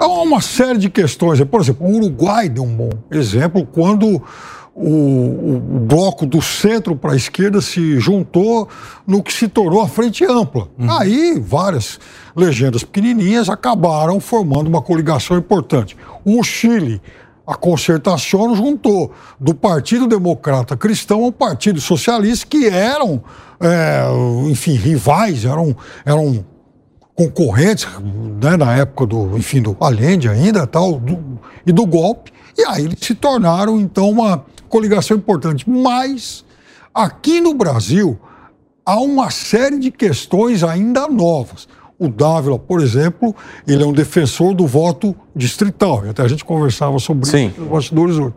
Há uma série de questões. Por exemplo, o Uruguai deu um bom exemplo quando o, o, bloco do centro para a esquerda se juntou no que se tornou a frente ampla. Uhum. Aí várias legendas pequenininhas acabaram formando uma coligação importante. O Chile, a concertação juntou do Partido Democrata Cristão ao Partido Socialista, que eram, é, enfim, rivais, eram, eram concorrentes, né, na época do, enfim, do Allende ainda, tal, do, e do golpe, e aí eles se tornaram, então, uma coligação importante. Mas, aqui no Brasil, há uma série de questões ainda novas. O Dávila, por exemplo, ele é um defensor do voto distrital, até a gente conversava sobre Sim. isso nos bastidores hoje.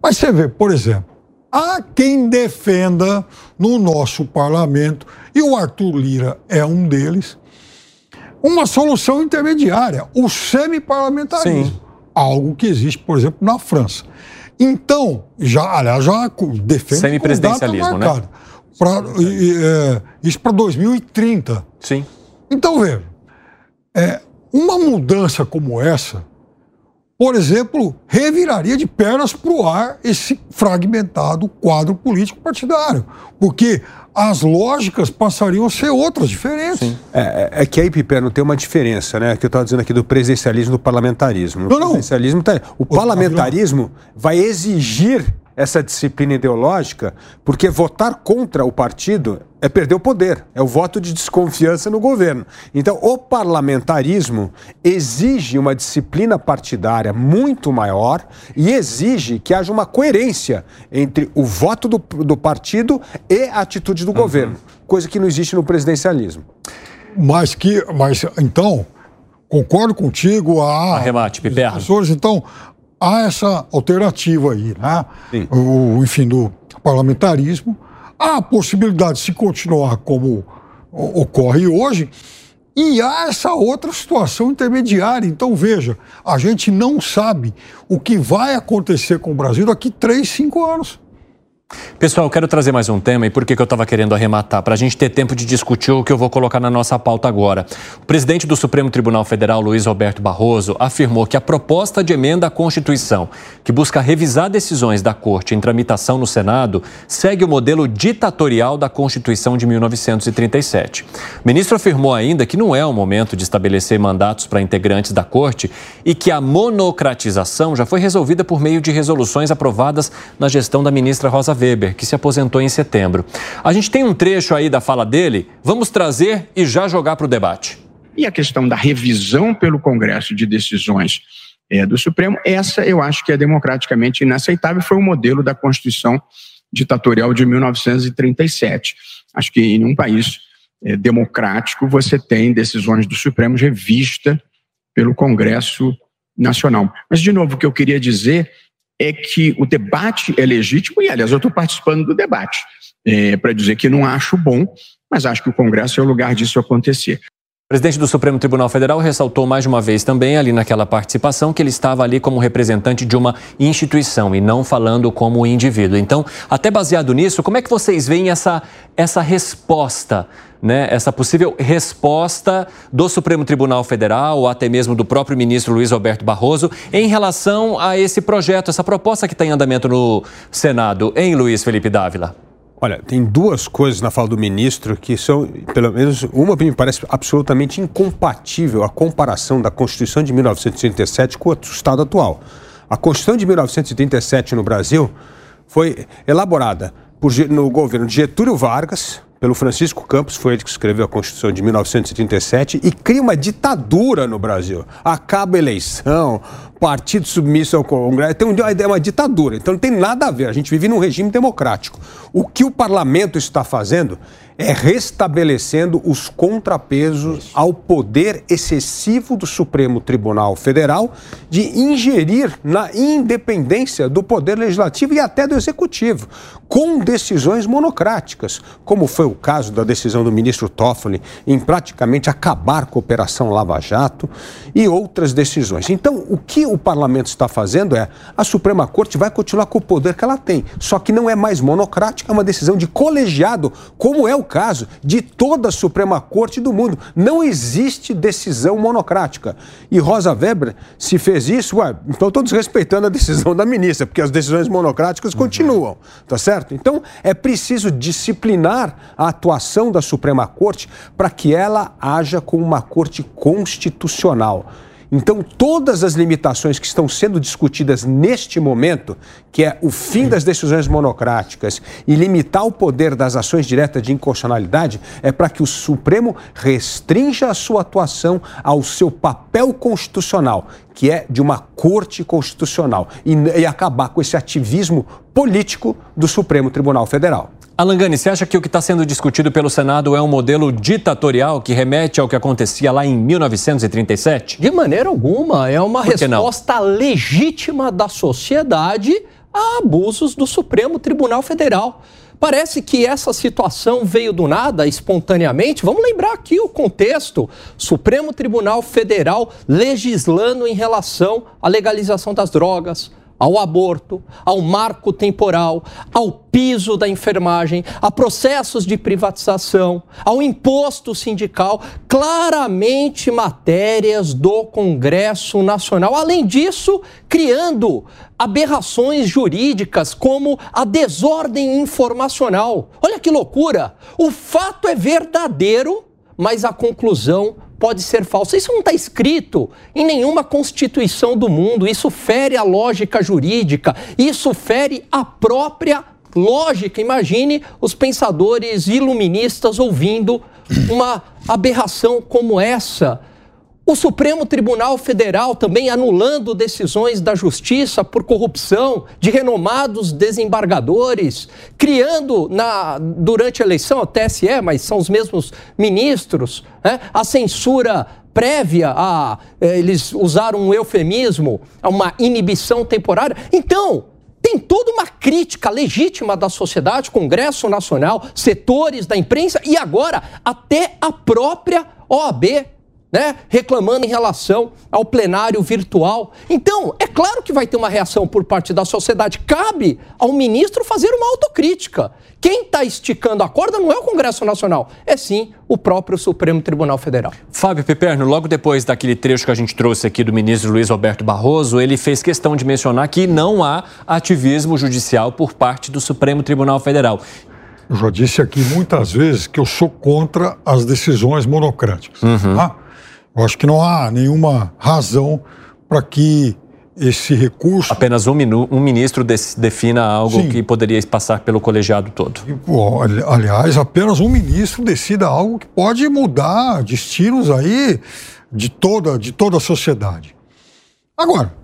Mas você vê, por exemplo, há quem defenda no nosso parlamento, e o Arthur Lira é um deles, uma solução intermediária, o semi-parlamentarismo. Algo que existe, por exemplo, na França. Então, já, aliás, já defende Semi-presidencialismo, né? Pra, e, é, isso para 2030. Sim. Então, veja, é, uma mudança como essa, por exemplo, reviraria de pernas para o ar esse fragmentado quadro político partidário. Porque as lógicas passariam a ser outras, diferentes. É, é, que aí, Piperno, tem uma diferença, né? Que eu estava dizendo aqui do presidencialismo e do parlamentarismo. Não, não. presidencialismo tá, o parlamentarismo vai exigir essa disciplina ideológica, porque votar contra o partido é perder o poder, é o voto de desconfiança no governo. Então, o parlamentarismo exige uma disciplina partidária muito maior e exige que haja uma coerência entre o voto do, do partido e a atitude do uhum. governo, coisa que não existe no presidencialismo. Mas que, mas então, concordo contigo. A, Arremate, Piperno. Professores, então, há essa alternativa aí, né? O, enfim, do parlamentarismo. Há a possibilidade de se continuar como ocorre hoje. E há essa outra situação intermediária. Então, veja, a gente não sabe o que vai acontecer com o Brasil daqui três, cinco anos. Pessoal, quero trazer mais um tema e por que, que eu estava querendo arrematar? Para a gente ter tempo de discutir o que eu vou colocar na nossa pauta agora. O presidente do Supremo Tribunal Federal, Luiz Roberto Barroso, afirmou que a proposta de emenda à Constituição, que busca revisar decisões da Corte em tramitação no Senado, segue o modelo ditatorial da Constituição de 1937. O ministro afirmou ainda que não é o momento de estabelecer mandatos para integrantes da Corte e que a monocratização já foi resolvida por meio de resoluções aprovadas na gestão da ministra Rosa que se aposentou em setembro. A gente tem um trecho aí da fala dele, vamos trazer e já jogar para o debate. E a questão da revisão pelo Congresso de decisões é, do Supremo, essa eu acho que é democraticamente inaceitável, foi o modelo da Constituição ditatorial de 1937. Acho que em um país é, democrático você tem decisões do Supremo revista pelo Congresso Nacional. Mas, de novo, o que eu queria dizer é que o debate é legítimo, e aliás, eu estou participando do debate, é, para dizer que não acho bom, mas acho que o Congresso é o lugar disso acontecer. O presidente do Supremo Tribunal Federal ressaltou mais uma vez também, ali naquela participação, que ele estava ali como representante de uma instituição e não falando como indivíduo. Então, até baseado nisso, como é que vocês veem essa, essa resposta, né? essa possível resposta do Supremo Tribunal Federal ou até mesmo do próprio ministro Luiz Roberto Barroso em relação a esse projeto, essa proposta que está em andamento no Senado, em Luiz Felipe Dávila? Olha, tem duas coisas na fala do ministro que são, pelo menos, uma me parece absolutamente incompatível a comparação da Constituição de 1937 com o Estado atual. A Constituição de 1937 no Brasil foi elaborada por, no governo de Getúlio Vargas, pelo Francisco Campos, foi ele que escreveu a Constituição de 1937 e cria uma ditadura no Brasil. Acaba a eleição, partido submisso ao Congresso, tem uma ideia, uma ditadura. Então não tem nada a ver. A gente vive num regime democrático. O que o parlamento está fazendo é restabelecendo os contrapesos ao poder excessivo do Supremo Tribunal Federal de ingerir na independência do poder legislativo e até do executivo, com decisões monocráticas, como foi o caso da decisão do ministro Toffoli em praticamente acabar com a Operação Lava Jato e outras decisões. Então, o que o parlamento está fazendo é a Suprema Corte vai continuar com o poder que ela tem, só que não é mais monocrática, é uma decisão de colegiado, como é o caso de toda a Suprema Corte do mundo. Não existe decisão monocrática. E Rosa Weber, se fez isso, ué, então estou desrespeitando a decisão da ministra, porque as decisões monocráticas continuam, tá certo? Então é preciso disciplinar a atuação da Suprema Corte para que ela haja como uma corte constitucional. Então, todas as limitações que estão sendo discutidas neste momento, que é o fim das decisões monocráticas e limitar o poder das ações diretas de inconstitucionalidade, é para que o Supremo restrinja a sua atuação ao seu papel constitucional, que é de uma corte constitucional, e, e acabar com esse ativismo político do Supremo Tribunal Federal. Alangani, você acha que o que está sendo discutido pelo Senado é um modelo ditatorial que remete ao que acontecia lá em 1937? De maneira alguma. É uma resposta legítima da sociedade a abusos do Supremo Tribunal Federal. Parece que essa situação veio do nada, espontaneamente. Vamos lembrar aqui o contexto: Supremo Tribunal Federal legislando em relação à legalização das drogas, ao aborto, ao marco temporal, ao piso da enfermagem, a processos de privatização, ao imposto sindical, claramente matérias do Congresso Nacional. Além disso, criando aberrações jurídicas como a desordem informacional. Olha que loucura! O fato é verdadeiro, mas a conclusão pode ser falsa. Isso não está escrito em nenhuma constituição do mundo. Isso fere a lógica jurídica, isso fere a própria lógica. Imagine os pensadores iluministas ouvindo uma aberração como essa. O Supremo Tribunal Federal também anulando decisões da justiça por corrupção de renomados desembargadores, criando na, durante a eleição, a TSE, mas são os mesmos ministros, né, a censura prévia a. Eh, eles usaram um eufemismo, a uma inibição temporária. Então, tem toda uma crítica legítima da sociedade, Congresso Nacional, setores da imprensa e agora até a própria OAB né, reclamando em relação ao plenário virtual. Então, é claro que vai ter uma reação por parte da sociedade. Cabe ao ministro fazer uma autocrítica. Quem está esticando a corda não é o Congresso Nacional, é sim o próprio Supremo Tribunal Federal. Fábio Piperno, logo depois daquele trecho que a gente trouxe aqui do ministro Luiz Roberto Barroso, ele fez questão de mencionar que não há ativismo judicial por parte do Supremo Tribunal Federal. Eu já disse aqui muitas vezes que eu sou contra as decisões monocráticas. Uhum. Tá? Eu acho que não há nenhuma razão para que esse recurso. Apenas um, minu, um ministro defina algo Sim. que poderia passar pelo colegiado todo. Aliás, apenas um ministro decida algo que pode mudar destinos aí de toda, de toda a sociedade. Agora,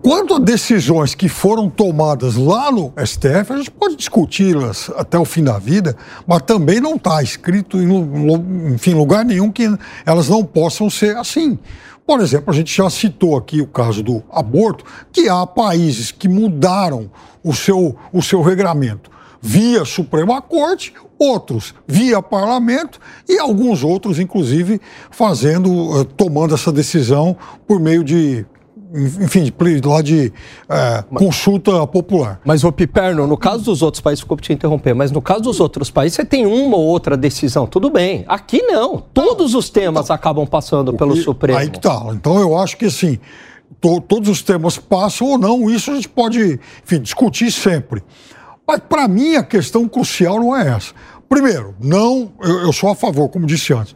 Quanto a decisões que foram tomadas lá no STF, a gente pode discuti-las até o fim da vida, mas também não está escrito em enfim, lugar nenhum que elas não possam ser assim. Por exemplo, a gente já citou aqui o caso do aborto, que há países que mudaram o seu, o seu regramento via Suprema Corte, outros via Parlamento e alguns outros, inclusive, fazendo, eh, tomando essa decisão por meio de enfim, lá de é, consulta popular. Mas o Piperno, no caso dos outros países, desculpe te interromper, mas no caso dos outros países, você tem uma ou outra decisão, tudo bem. Aqui não. Todos os temas então, acabam passando pelo Supremo. Aí que tá. Então eu acho que assim, to, todos os temas passam ou não, isso a gente pode, enfim, discutir sempre. Mas para mim a questão crucial não é essa. Primeiro, não, eu, eu sou a favor, como disse antes,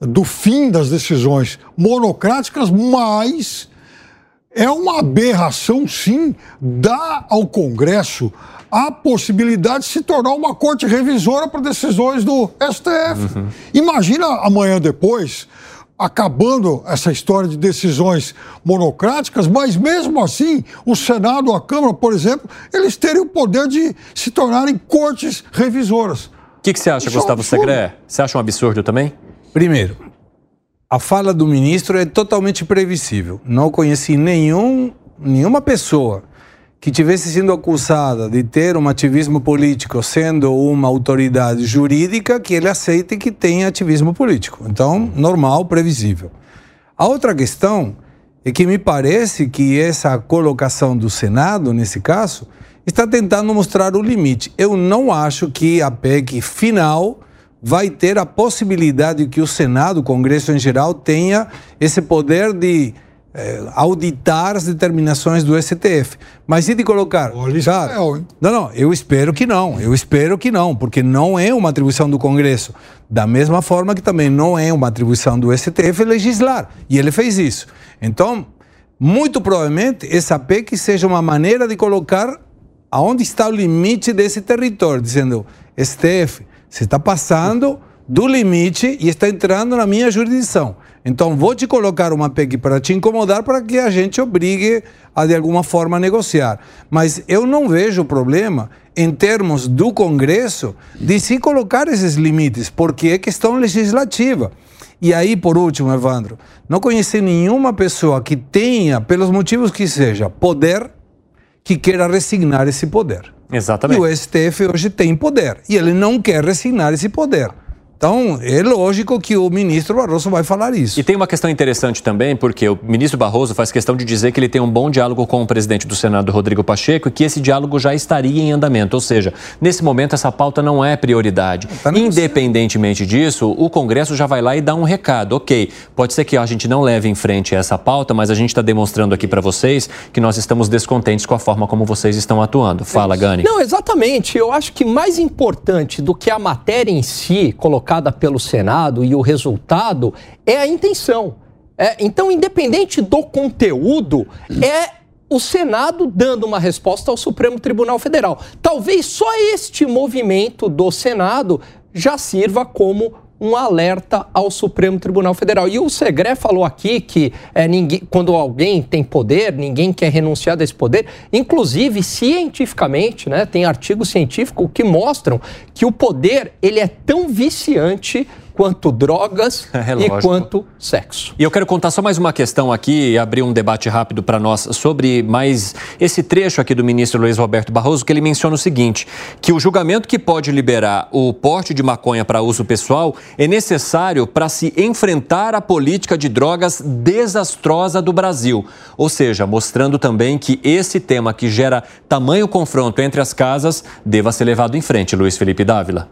do fim das decisões monocráticas, mas é uma aberração, sim, dar ao Congresso a possibilidade de se tornar uma corte revisora para decisões do STF. Uhum. Imagina amanhã depois, acabando essa história de decisões monocráticas, mas mesmo assim, o Senado, a Câmara, por exemplo, eles teriam o poder de se tornarem cortes revisoras. O que, que, você acha, Isso Gustavo é um Segre? Você acha um absurdo também? Primeiro, a fala do ministro é totalmente previsível. Não conheci nenhum, nenhuma pessoa que tivesse sido acusada de ter um ativismo político sendo uma autoridade jurídica que ele aceite que tenha ativismo político. Então, normal, previsível. A outra questão é que me parece que essa colocação do Senado, nesse caso, está tentando mostrar o limite. Eu não acho que a PEC final vai ter a possibilidade que o Senado, o Congresso em geral, tenha esse poder de é, auditar as determinações do STF. Mas e de colocar. Olha, cara, não, não, eu espero que não. Eu espero que não, porque não é uma atribuição do Congresso. Da mesma forma que também não é uma atribuição do STF legislar. E ele fez isso. Então, muito provavelmente, essa PEC seja uma maneira de colocar aonde está o limite desse território, dizendo, STF, você está passando do limite e está entrando na minha jurisdição. Então, vou te colocar uma PEC para te incomodar para que a gente obrigue a, de alguma forma, negociar. Mas eu não vejo problema, em termos do Congresso, de se colocar esses limites, porque é questão legislativa. E aí, por último, Evandro, não conheci nenhuma pessoa que tenha, pelos motivos que seja, poder que queira resignar esse poder. Exatamente. E o STF hoje tem poder e ele não quer resignar esse poder. Então, é lógico que o ministro Barroso vai falar isso. E tem uma questão interessante também, porque o ministro Barroso faz questão de dizer que ele tem um bom diálogo com o presidente do Senado, Rodrigo Pacheco, e que esse diálogo já estaria em andamento. Ou seja, nesse momento essa pauta não é prioridade. Tá Independentemente disso, o Congresso já vai lá e dá um recado. Ok, pode ser que a gente não leve em frente essa pauta, mas a gente está demonstrando aqui para vocês que nós estamos descontentes com a forma como vocês estão atuando. Fala, Gani. Não, exatamente. Eu acho que mais importante do que a matéria em si, colocar colocada pelo Senado e o resultado é a intenção. É, então, independente do conteúdo, é o Senado dando uma resposta ao Supremo Tribunal Federal. Talvez só este movimento do Senado já sirva como um alerta ao Supremo Tribunal Federal. E o Segré falou aqui que é, ninguém, quando alguém tem poder, ninguém quer renunciar desse poder. Inclusive, cientificamente, né, tem artigos científicos que mostram que o poder ele é tão viciante quanto drogas é, e quanto sexo. E eu quero contar só mais uma questão aqui e abrir um debate rápido para nós sobre mais esse trecho aqui do ministro Luiz Roberto Barroso, que ele menciona o seguinte: que o julgamento que pode liberar o porte de maconha para uso pessoal é necessário para se enfrentar a política de drogas desastrosa do Brasil. Ou seja, mostrando também que esse tema que gera tamanho confronto entre as casas deva ser levado em frente, Luiz Felipe Dávila.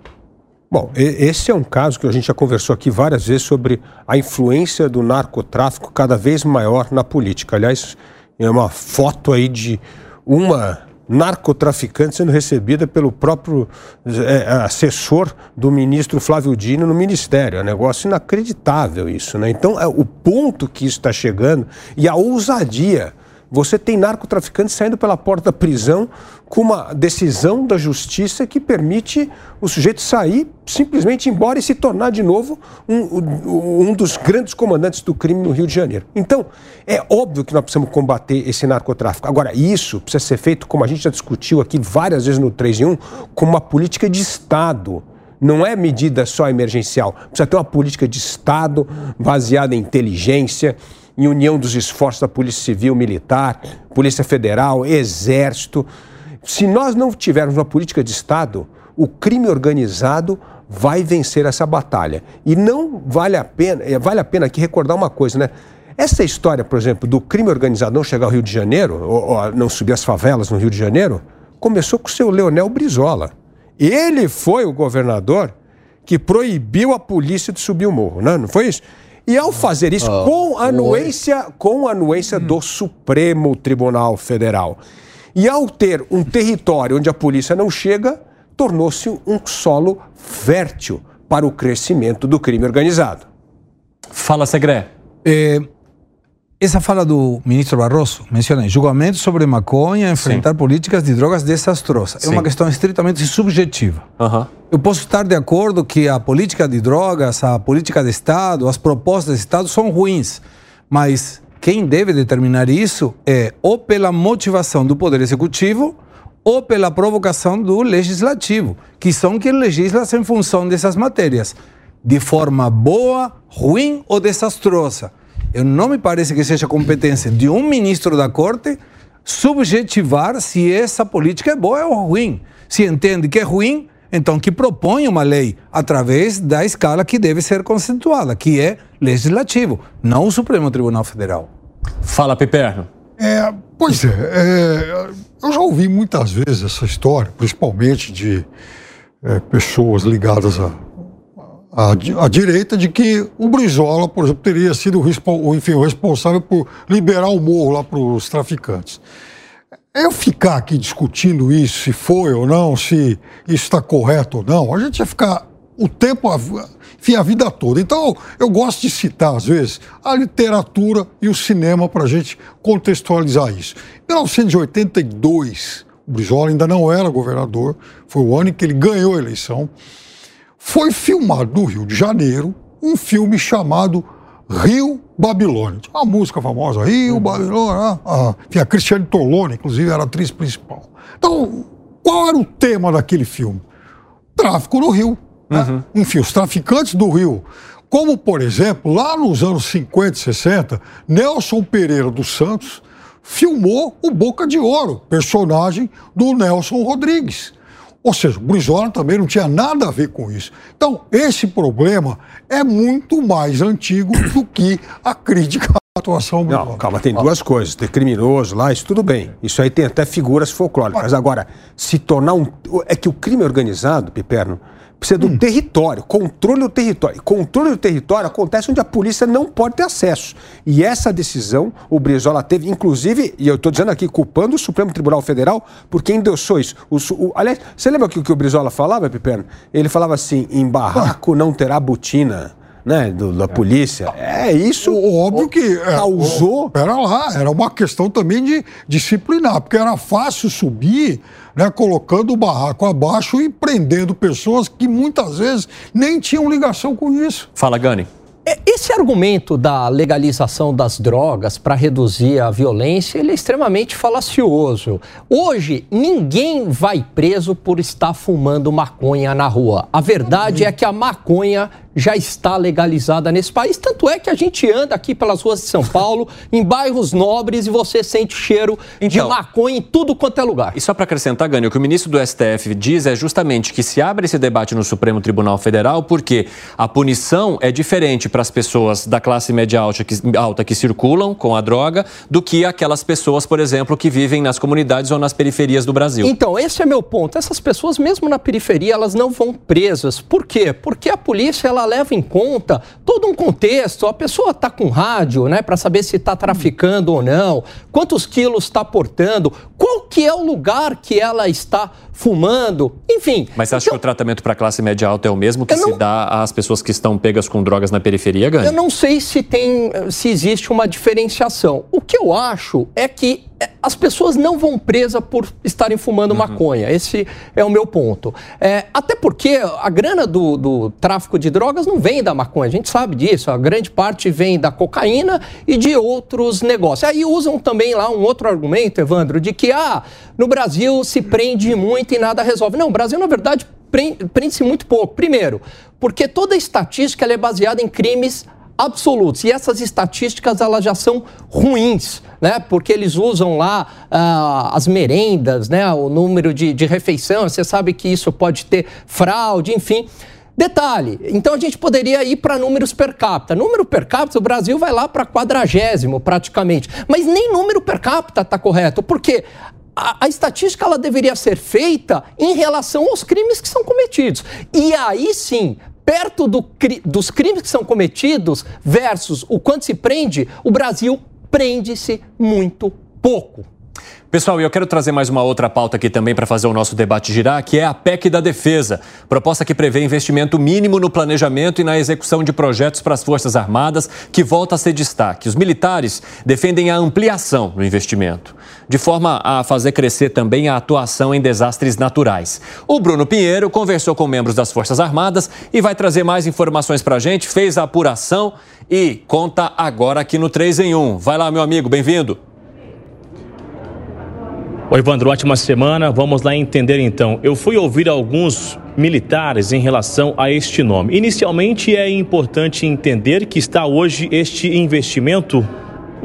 Bom, esse é um caso que a gente já conversou aqui várias vezes sobre a influência do narcotráfico cada vez maior na política. Aliás, é uma foto aí de uma narcotraficante sendo recebida pelo próprio é, assessor do ministro Flávio Dino no ministério. É um negócio inacreditável isso, né? Então, é, o ponto que isso está chegando e a ousadia você tem narcotraficantes saindo pela porta da prisão com uma decisão da justiça que permite o sujeito sair, simplesmente embora e se tornar de novo um, um dos grandes comandantes do crime no Rio de Janeiro. Então, é óbvio que nós precisamos combater esse narcotráfico. Agora, isso precisa ser feito, como a gente já discutiu aqui várias vezes no 3 em 1, como uma política de Estado não é medida só emergencial. Precisa ter uma política de Estado baseada em inteligência, em união dos esforços da Polícia Civil, Militar, Polícia Federal, Exército. Se nós não tivermos uma política de Estado, o crime organizado vai vencer essa batalha. E não vale a pena, é, vale a pena aqui recordar uma coisa, né? Essa história, por exemplo, do crime organizado não chegar ao Rio de Janeiro, ou, ou não subir as favelas no Rio de Janeiro, começou com o seu Leonel Brizola. Ele foi o governador que proibiu a polícia de subir o morro, né? não foi isso? E ao fazer isso oh, com anuência, com anuência hum. do Supremo Tribunal Federal. E ao ter um território onde a polícia não chega, tornou-se um solo fértil para o crescimento do crime organizado. Fala, Segré. É, essa fala do ministro Barroso, mencionei, julgamento sobre maconha, enfrentar Sim. políticas de drogas desastrosas. Sim. É uma questão estritamente subjetiva. Uhum. Eu posso estar de acordo que a política de drogas, a política de Estado, as propostas de Estado são ruins, mas quem deve determinar isso é ou pela motivação do Poder Executivo ou pela provocação do Legislativo, que são quem legisla em função dessas matérias, de forma boa, ruim ou desastrosa. Eu não me parece que seja competência de um ministro da Corte subjetivar se essa política é boa ou ruim. Se entende que é ruim, então que propõe uma lei através da escala que deve ser conceituada, que é legislativo, não o Supremo Tribunal Federal. Fala, Piperno. É, pois é, é, eu já ouvi muitas vezes essa história, principalmente de é, pessoas ligadas a à direita de que o Brizola, por exemplo, teria sido enfim, o responsável por liberar o morro lá para os traficantes. Eu ficar aqui discutindo isso, se foi ou não, se isso está correto ou não, a gente ia ficar o tempo, enfim, a vida toda. Então, eu gosto de citar, às vezes, a literatura e o cinema para a gente contextualizar isso. Em 1982, o Brizola ainda não era governador, foi o ano em que ele ganhou a eleição foi filmado no Rio de Janeiro um filme chamado Rio Babilônia. Uma música famosa, Rio uhum. Babilônia. Ah, enfim, a Cristiane Tolone, inclusive, era a atriz principal. Então, qual era o tema daquele filme? Tráfico no Rio. Né? Uhum. Enfim, os traficantes do Rio. Como, por exemplo, lá nos anos 50 e 60, Nelson Pereira dos Santos filmou o Boca de Ouro, personagem do Nelson Rodrigues. Ou seja, o Brizola também não tinha nada a ver com isso. Então, esse problema é muito mais antigo do que a crítica à atuação Brizola. Não, calma, tem duas coisas. Ter criminoso lá, isso tudo bem. Isso aí tem até figuras folclóricas. Agora, se tornar um. É que o crime organizado, Piperno, precisa do hum. território, controle do território. Controle do território acontece onde a polícia não pode ter acesso. E essa decisão o Brizola teve, inclusive, e eu estou dizendo aqui, culpando o Supremo Tribunal Federal por endossou isso. O, o, aliás, você lembra o que, que o Brizola falava, Piperno? Ele falava assim: em barraco não terá botina né, do, da polícia. É isso. O, óbvio que é, causou. Pera lá, era uma questão também de disciplinar, porque era fácil subir, né, colocando o barraco abaixo e prendendo pessoas que muitas vezes nem tinham ligação com isso. Fala, Gani. É, esse argumento da legalização das drogas para reduzir a violência ele é extremamente falacioso. Hoje, ninguém vai preso por estar fumando maconha na rua. A verdade é que a maconha já está legalizada nesse país. Tanto é que a gente anda aqui pelas ruas de São Paulo, em bairros nobres, e você sente cheiro então, de maconha em tudo quanto é lugar. E só para acrescentar, Gani, o que o ministro do STF diz é justamente que se abre esse debate no Supremo Tribunal Federal porque a punição é diferente para as pessoas da classe média alta que, alta que circulam com a droga do que aquelas pessoas, por exemplo, que vivem nas comunidades ou nas periferias do Brasil. Então, esse é meu ponto. Essas pessoas, mesmo na periferia, elas não vão presas. Por quê? Porque a polícia, ela leva em conta todo um contexto. A pessoa está com rádio, né, para saber se está traficando ou não, quantos quilos está portando, qual que é o lugar que ela está fumando, enfim. Mas você acha então, que o tratamento para a classe média alta é o mesmo que não, se dá às pessoas que estão pegas com drogas na periferia, Gani? Eu não sei se tem, se existe uma diferenciação. O que eu acho é que é, as pessoas não vão presas por estarem fumando uhum. maconha. Esse é o meu ponto. É, até porque a grana do, do, tráfico de drogas não vem da maconha, a gente sabe disso. A grande parte vem da cocaína e de outros negócios. Aí usam também lá um outro argumento, Evandro, de que ah, no Brasil se prende muito e nada resolve. Não, o Brasil, na verdade, prende-se muito pouco. Primeiro, porque toda estatística é baseada em crimes absolutos. E essas estatísticas elas já são ruins, né? Porque eles usam lá ah, as merendas, né? O número de, de refeição. Você sabe que isso pode ter fraude, enfim. Detalhe, então a gente poderia ir para números per capita. Número per capita, o Brasil vai lá para quadragésimo praticamente. Mas nem número per capita está correto, porque a, a, estatística ela deveria ser feita em relação aos crimes que são cometidos. E aí sim, perto do, dos crimes que são cometidos versus o quanto se prende, o Brasil prende-se muito pouco. Pessoal, eu quero trazer mais uma outra pauta aqui também para fazer o nosso debate girar, que é a PEC da Defesa. Proposta que prevê investimento mínimo no planejamento e na execução de projetos para as Forças Armadas, que volta a ser destaque. Os militares defendem a ampliação no investimento, de forma a fazer crescer também a atuação em desastres naturais. O Bruno Pinheiro conversou com membros das Forças Armadas e vai trazer mais informações para a gente, fez a apuração e conta agora aqui no 3 em 1. Vai lá, meu amigo, bem-vindo. Oi, Evandro, ótima semana. Vamos lá entender então. Eu fui ouvir alguns militares em relação a este nome. Inicialmente é importante entender que está hoje este investimento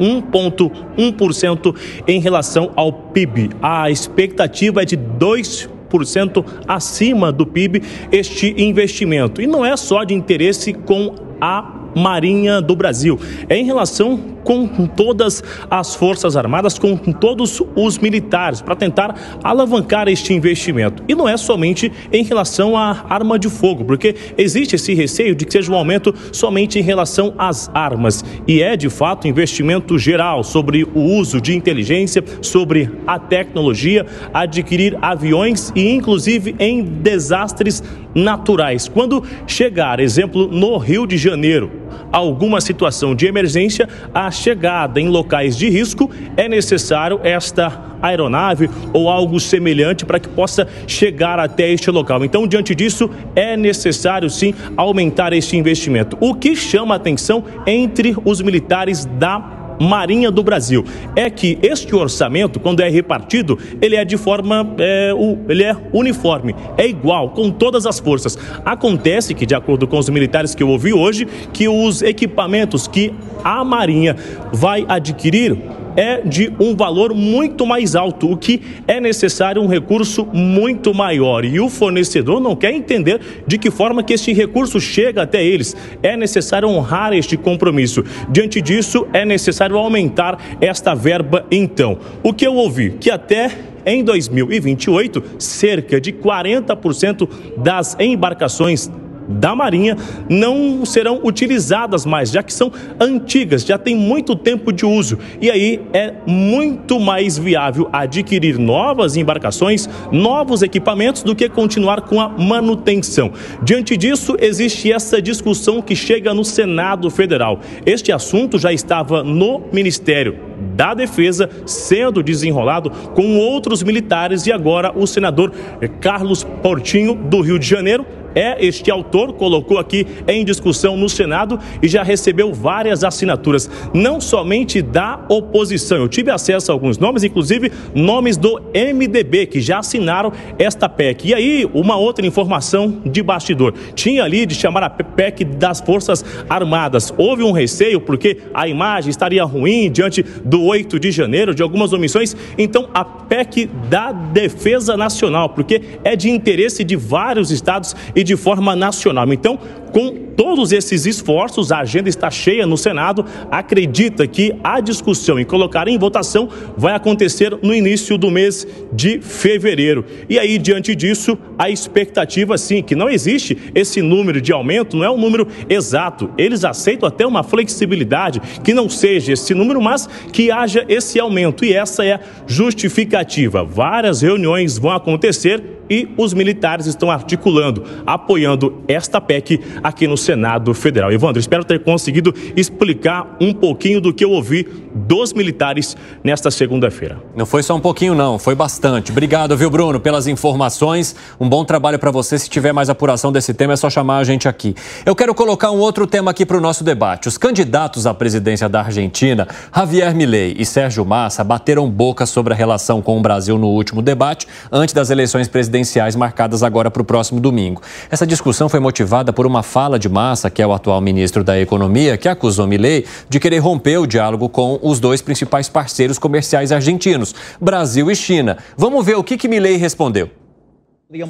1,1% em relação ao PIB. A expectativa é de 2% acima do PIB este investimento. E não é só de interesse com a Marinha do Brasil. É em relação com todas as Forças Armadas, com todos os militares, para tentar alavancar este investimento. E não é somente em relação à arma de fogo, porque existe esse receio de que seja um aumento somente em relação às armas. E é, de fato, investimento geral sobre o uso de inteligência, sobre a tecnologia, adquirir aviões e, inclusive, em desastres naturais. Quando chegar, exemplo, no Rio de Janeiro, alguma situação de emergência, a chegada em locais de risco, é necessário esta aeronave ou algo semelhante para que possa chegar até este local. Então, diante disso, é necessário sim aumentar este investimento. O que chama atenção entre os militares da Marinha do Brasil é que este orçamento, quando é repartido, ele é de forma, é, ele é uniforme, é igual com todas as forças. Acontece que, de acordo com os militares que eu ouvi hoje, que os equipamentos que a Marinha vai adquirir é de um valor muito mais alto, o que é necessário um recurso muito maior. E o fornecedor não quer entender de que forma que este recurso chega até eles. É necessário honrar este compromisso. Diante disso, é necessário aumentar esta verba então. O que eu ouvi? Que até em 2028, cerca de 40% das embarcações da Marinha não serão utilizadas mais, já que são antigas, já tem muito tempo de uso. E aí é muito mais viável adquirir novas embarcações, novos equipamentos, do que continuar com a manutenção. Diante disso, existe essa discussão que chega no Senado Federal. Este assunto já estava no Ministério da Defesa sendo desenrolado com outros militares e agora o senador Carlos Portinho, do Rio de Janeiro, é este autor, colocou aqui em discussão no Senado e já recebeu várias assinaturas, não somente da oposição. Eu tive acesso a alguns nomes, inclusive nomes do MDB, que já assinaram esta PEC. E aí, uma outra informação de bastidor. Tinha ali de chamar a PEC das Forças Armadas. Houve um receio porque a imagem estaria ruim diante do 8 de janeiro, de algumas omissões. Então, a PEC da Defesa Nacional, porque é de interesse de vários estados e de forma nacional. Então, com todos esses esforços, a agenda está cheia no Senado. Acredita que a discussão e colocar em votação vai acontecer no início do mês de fevereiro. E aí, diante disso, a expectativa, sim, que não existe esse número de aumento, não é um número exato. Eles aceitam até uma flexibilidade que não seja esse número, mas que haja esse aumento. E essa é justificativa. Várias reuniões vão acontecer e os militares estão articulando, apoiando esta PEC aqui no Senado Federal. Evandro, espero ter conseguido explicar um pouquinho do que eu ouvi dos militares nesta segunda-feira. Não foi só um pouquinho, não, foi bastante. Obrigado, viu, Bruno, pelas informações. Um bom trabalho para você. Se tiver mais apuração desse tema, é só chamar a gente aqui. Eu quero colocar um outro tema aqui para o nosso debate. Os candidatos à presidência da Argentina, Javier Milei e Sérgio Massa, bateram boca sobre a relação com o Brasil no último debate, antes das eleições presidenciais marcadas agora para o próximo domingo. Essa discussão foi motivada por uma fala de Massa, que é o atual ministro da Economia, que acusou Milei de querer romper o diálogo com os dois principais parceiros comerciais argentinos, Brasil e China. Vamos ver o que, que Milei respondeu.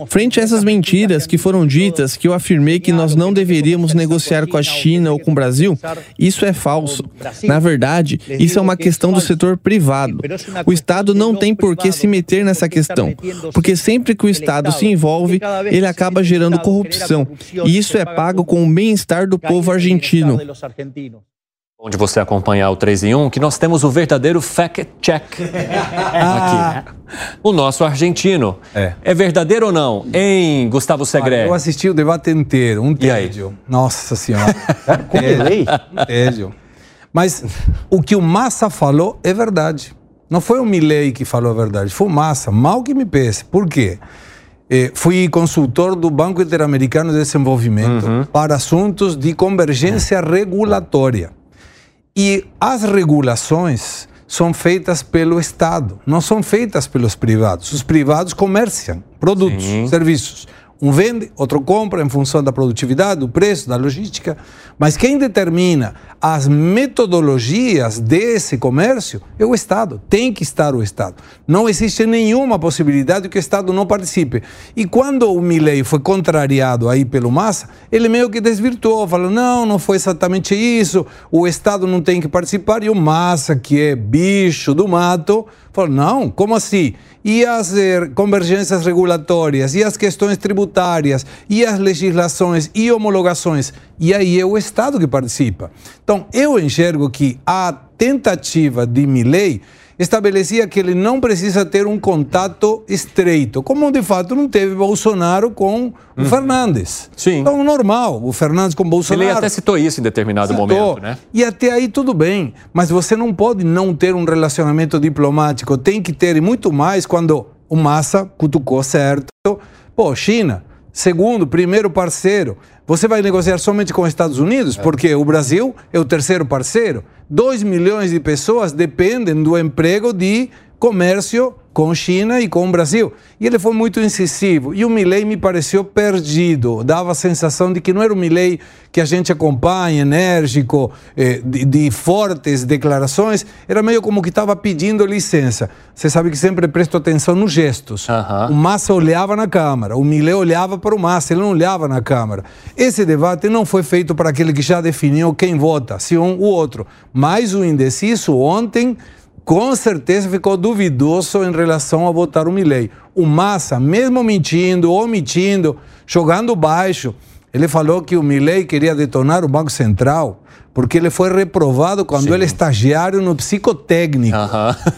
Frente a essas mentiras que foram ditas, que eu afirmei que nós não deveríamos negociar com a China ou com o Brasil, isso é falso. Na verdade, isso é uma questão do setor privado. O Estado não tem por que se meter nessa questão, porque sempre que o Estado se envolve, ele acaba gerando corrupção. E isso é pago com o bem-estar do povo argentino onde você acompanhar o 3 em 1, que nós temos o verdadeiro fact-check aqui. O nosso argentino. É. é verdadeiro ou não? Em Gustavo Segre? Eu assisti o debate inteiro, um tédio. Nossa Senhora. tédio. tédio. Mas o que o Massa falou é verdade. Não foi o Milley que falou a verdade, foi o Massa. Mal que me pese. Por quê? Eh, fui consultor do Banco Interamericano de Desenvolvimento uhum. para assuntos de convergência regulatória. E as regulações são feitas pelo Estado, não são feitas pelos privados. Os privados comerciam produtos, Sim. serviços. Um vende, outro compra em função da produtividade, do preço, da logística. Mas quem determina as metodologias desse comércio é o Estado. Tem que estar o Estado. Não existe nenhuma possibilidade que o Estado não participe. E quando o Milley foi contrariado aí pelo Massa, ele meio que desvirtuou, falou: não, não foi exatamente isso, o Estado não tem que participar. E o Massa, que é bicho do mato, falou: não, como assim? E as eh, convergências regulatórias, e as questões tributárias, e as legislações e homologações. E aí é o Estado que participa. Então, eu enxergo que a tentativa de Milley estabelecia que ele não precisa ter um contato estreito, como de fato não teve Bolsonaro com o uhum. Fernandes. Sim. Então, normal, o Fernandes com Bolsonaro. Ele até citou isso em determinado citou. momento, né? E até aí tudo bem, mas você não pode não ter um relacionamento diplomático, tem que ter, e muito mais quando o Massa cutucou certo. Pô, China, segundo, primeiro parceiro. Você vai negociar somente com os Estados Unidos? É. Porque o Brasil é o terceiro parceiro. 2 milhões de pessoas dependem do emprego de comércio com China e com o Brasil. E ele foi muito incisivo. E o Milley me pareceu perdido. Dava a sensação de que não era o Milley que a gente acompanha, enérgico, eh, de, de, fortes declarações. Era meio como que estava pedindo licença. Você sabe que sempre presto atenção nos gestos. Aham. O Massa olhava na Câmara, o Milley olhava para o Massa, ele não olhava na Câmara. Esse debate não foi feito para aquele que já definiu quem vota, se um ou outro. Mas o indeciso ontem com certeza ficou duvidoso em relação a votar o Milley. O Massa, mesmo mentindo, omitindo, jogando baixo, ele falou que o Milley queria detonar o Banco Central porque ele foi reprovado quando ele é estagiário no psicotécnico.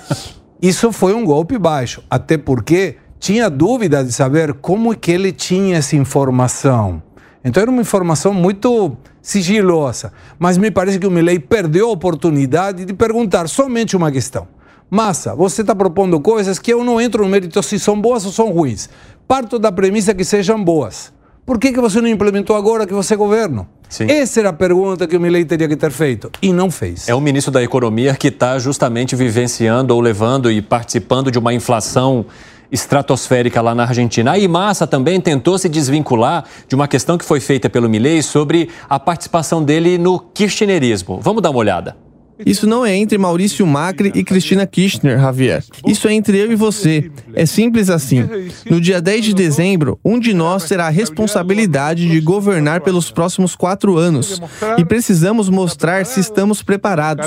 Isso foi um golpe baixo, até porque tinha dúvida de saber como que ele tinha essa informação. Então era uma informação muito sigilosa. Mas me parece que o Milley perdeu a oportunidade de perguntar somente uma questão. Massa, você está propondo coisas que eu não entro no mérito se são boas ou são ruins. Parto da premissa que sejam boas. Por que, que você não implementou agora que você é governo? Sim. Essa era a pergunta que o Milley teria que ter feito e não fez. É o ministro da Economia que está justamente vivenciando ou levando e participando de uma inflação estratosférica lá na Argentina. A Imassa também tentou se desvincular de uma questão que foi feita pelo Milley sobre a participação dele no kirchnerismo. Vamos dar uma olhada. Isso não é entre Maurício Macri e Cristina Kirchner, Javier. Isso é entre eu e você. É simples assim. No dia 10 de dezembro, um de nós terá a responsabilidade de governar pelos próximos quatro anos. E precisamos mostrar se estamos preparados,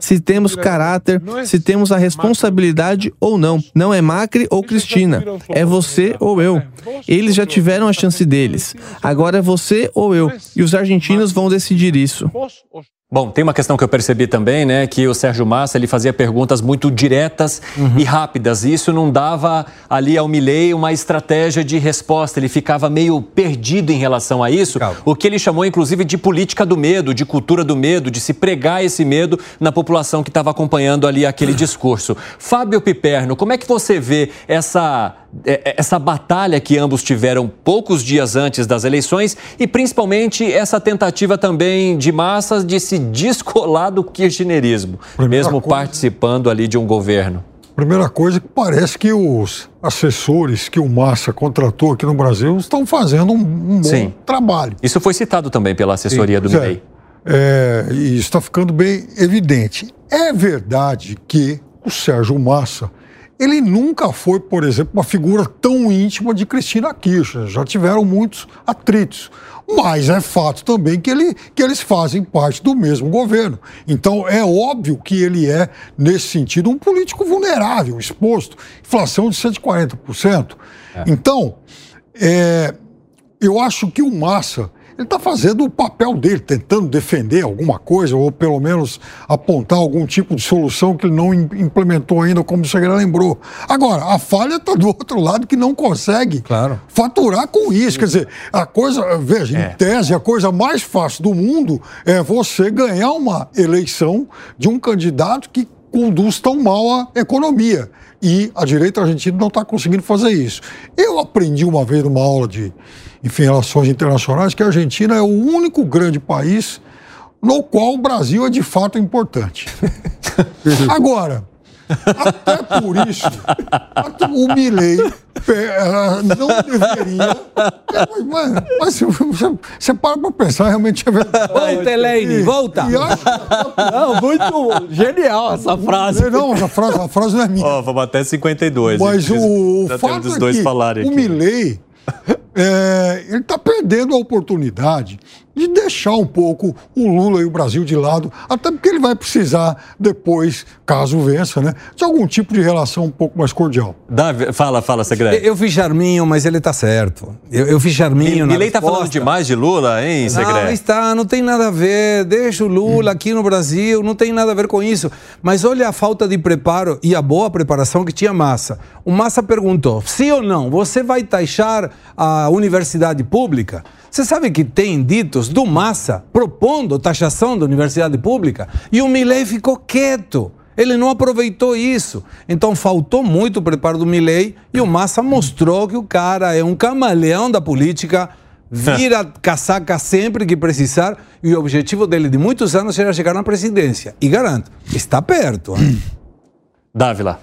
se temos caráter, se temos a responsabilidade ou não. Não é Macri ou Cristina, é você ou eu. Eles já tiveram a chance deles. Agora é você ou eu. E os argentinos vão decidir isso. Bom, tem uma questão que eu percebi também, né, que o Sérgio Massa ele fazia perguntas muito diretas e rápidas. E isso não dava ali ao Milei uma estratégia de resposta. Ele ficava meio perdido em relação a isso, o que ele chamou inclusive de política do medo, de cultura do medo, de se pregar esse medo na população que estava acompanhando ali aquele discurso. Fábio Piperno, como é que você vê essa essa batalha que ambos tiveram poucos dias antes das eleições e principalmente essa tentativa também de massas de se descolar do kirchnerismo, mesmo coisa- participando ali de um governo. Primeira coisa que parece que os assessores que o Massa contratou aqui no Brasil estão fazendo um, um bom Sim. trabalho. Isso foi citado também pela assessoria do Pois é. Milley. É, e isso está ficando bem evidente. É verdade que o Sérgio Massa, ele nunca foi, por exemplo, uma figura tão íntima de Cristina Kirchner. Já tiveram muitos atritos. Mas é fato também que, ele, que eles fazem parte do mesmo governo. Então é óbvio que ele é, nesse sentido, um político vulnerável, exposto. Inflação de 140%. Então, é, eu acho que o Massa ele está fazendo o papel dele, tentando defender alguma coisa, ou pelo menos apontar algum tipo de solução que ele não im- implementou ainda, como o Segredo lembrou. Agora, a falha está do outro lado que não consegue faturar com isso. Quer dizer, a coisa, veja, em tese, a coisa mais fácil do mundo é você ganhar uma eleição de um candidato que conduz tão mal a economia. E a direita argentina não está conseguindo fazer isso. Eu aprendi uma vez numa aula de enfim, relações internacionais que a Argentina é o único grande país no qual o Brasil é de fato importante. Agora, até por isso, até o Milley não deveria. Mas, mas, se você, você para para pensar, realmente é verdade. Volta, Elaine, volta. e acho Não, muito genial essa frase. Não, a frase, a frase não é minha. Ó, vamos até 52. Mas hein? o, fato dos é dois que falarem o. Milley, é, ele está perdendo a oportunidade de deixar um pouco o Lula e o Brasil de lado, até porque ele vai precisar depois, caso vença, né, de algum tipo de relação um pouco mais cordial. Davi- fala, fala, Segredo. Eu fiz charminho, mas ele tá certo. Eu, eu fiz charminho. na Milley tá falando demais de Lula, hein, Não, Segredo? está, não tem nada a ver. Deixa o Lula aqui no Brasil, não tem nada a ver com isso. Mas olha a falta de preparo e a boa preparação que tinha Massa. O Massa perguntou: sim ou não, você vai taxar a universidade pública? Você sabe que tem ditos do Massa propondo taxação da universidade pública e o Milley ficou quieto. Ele não aproveitou isso. Então faltou muito o preparo do Milley e o Massa mostrou que o cara é um camaleão da política, vira casaca sempre que precisar e o objetivo dele de muitos anos era chegar na presidência. E garanto, está perto. Dávila.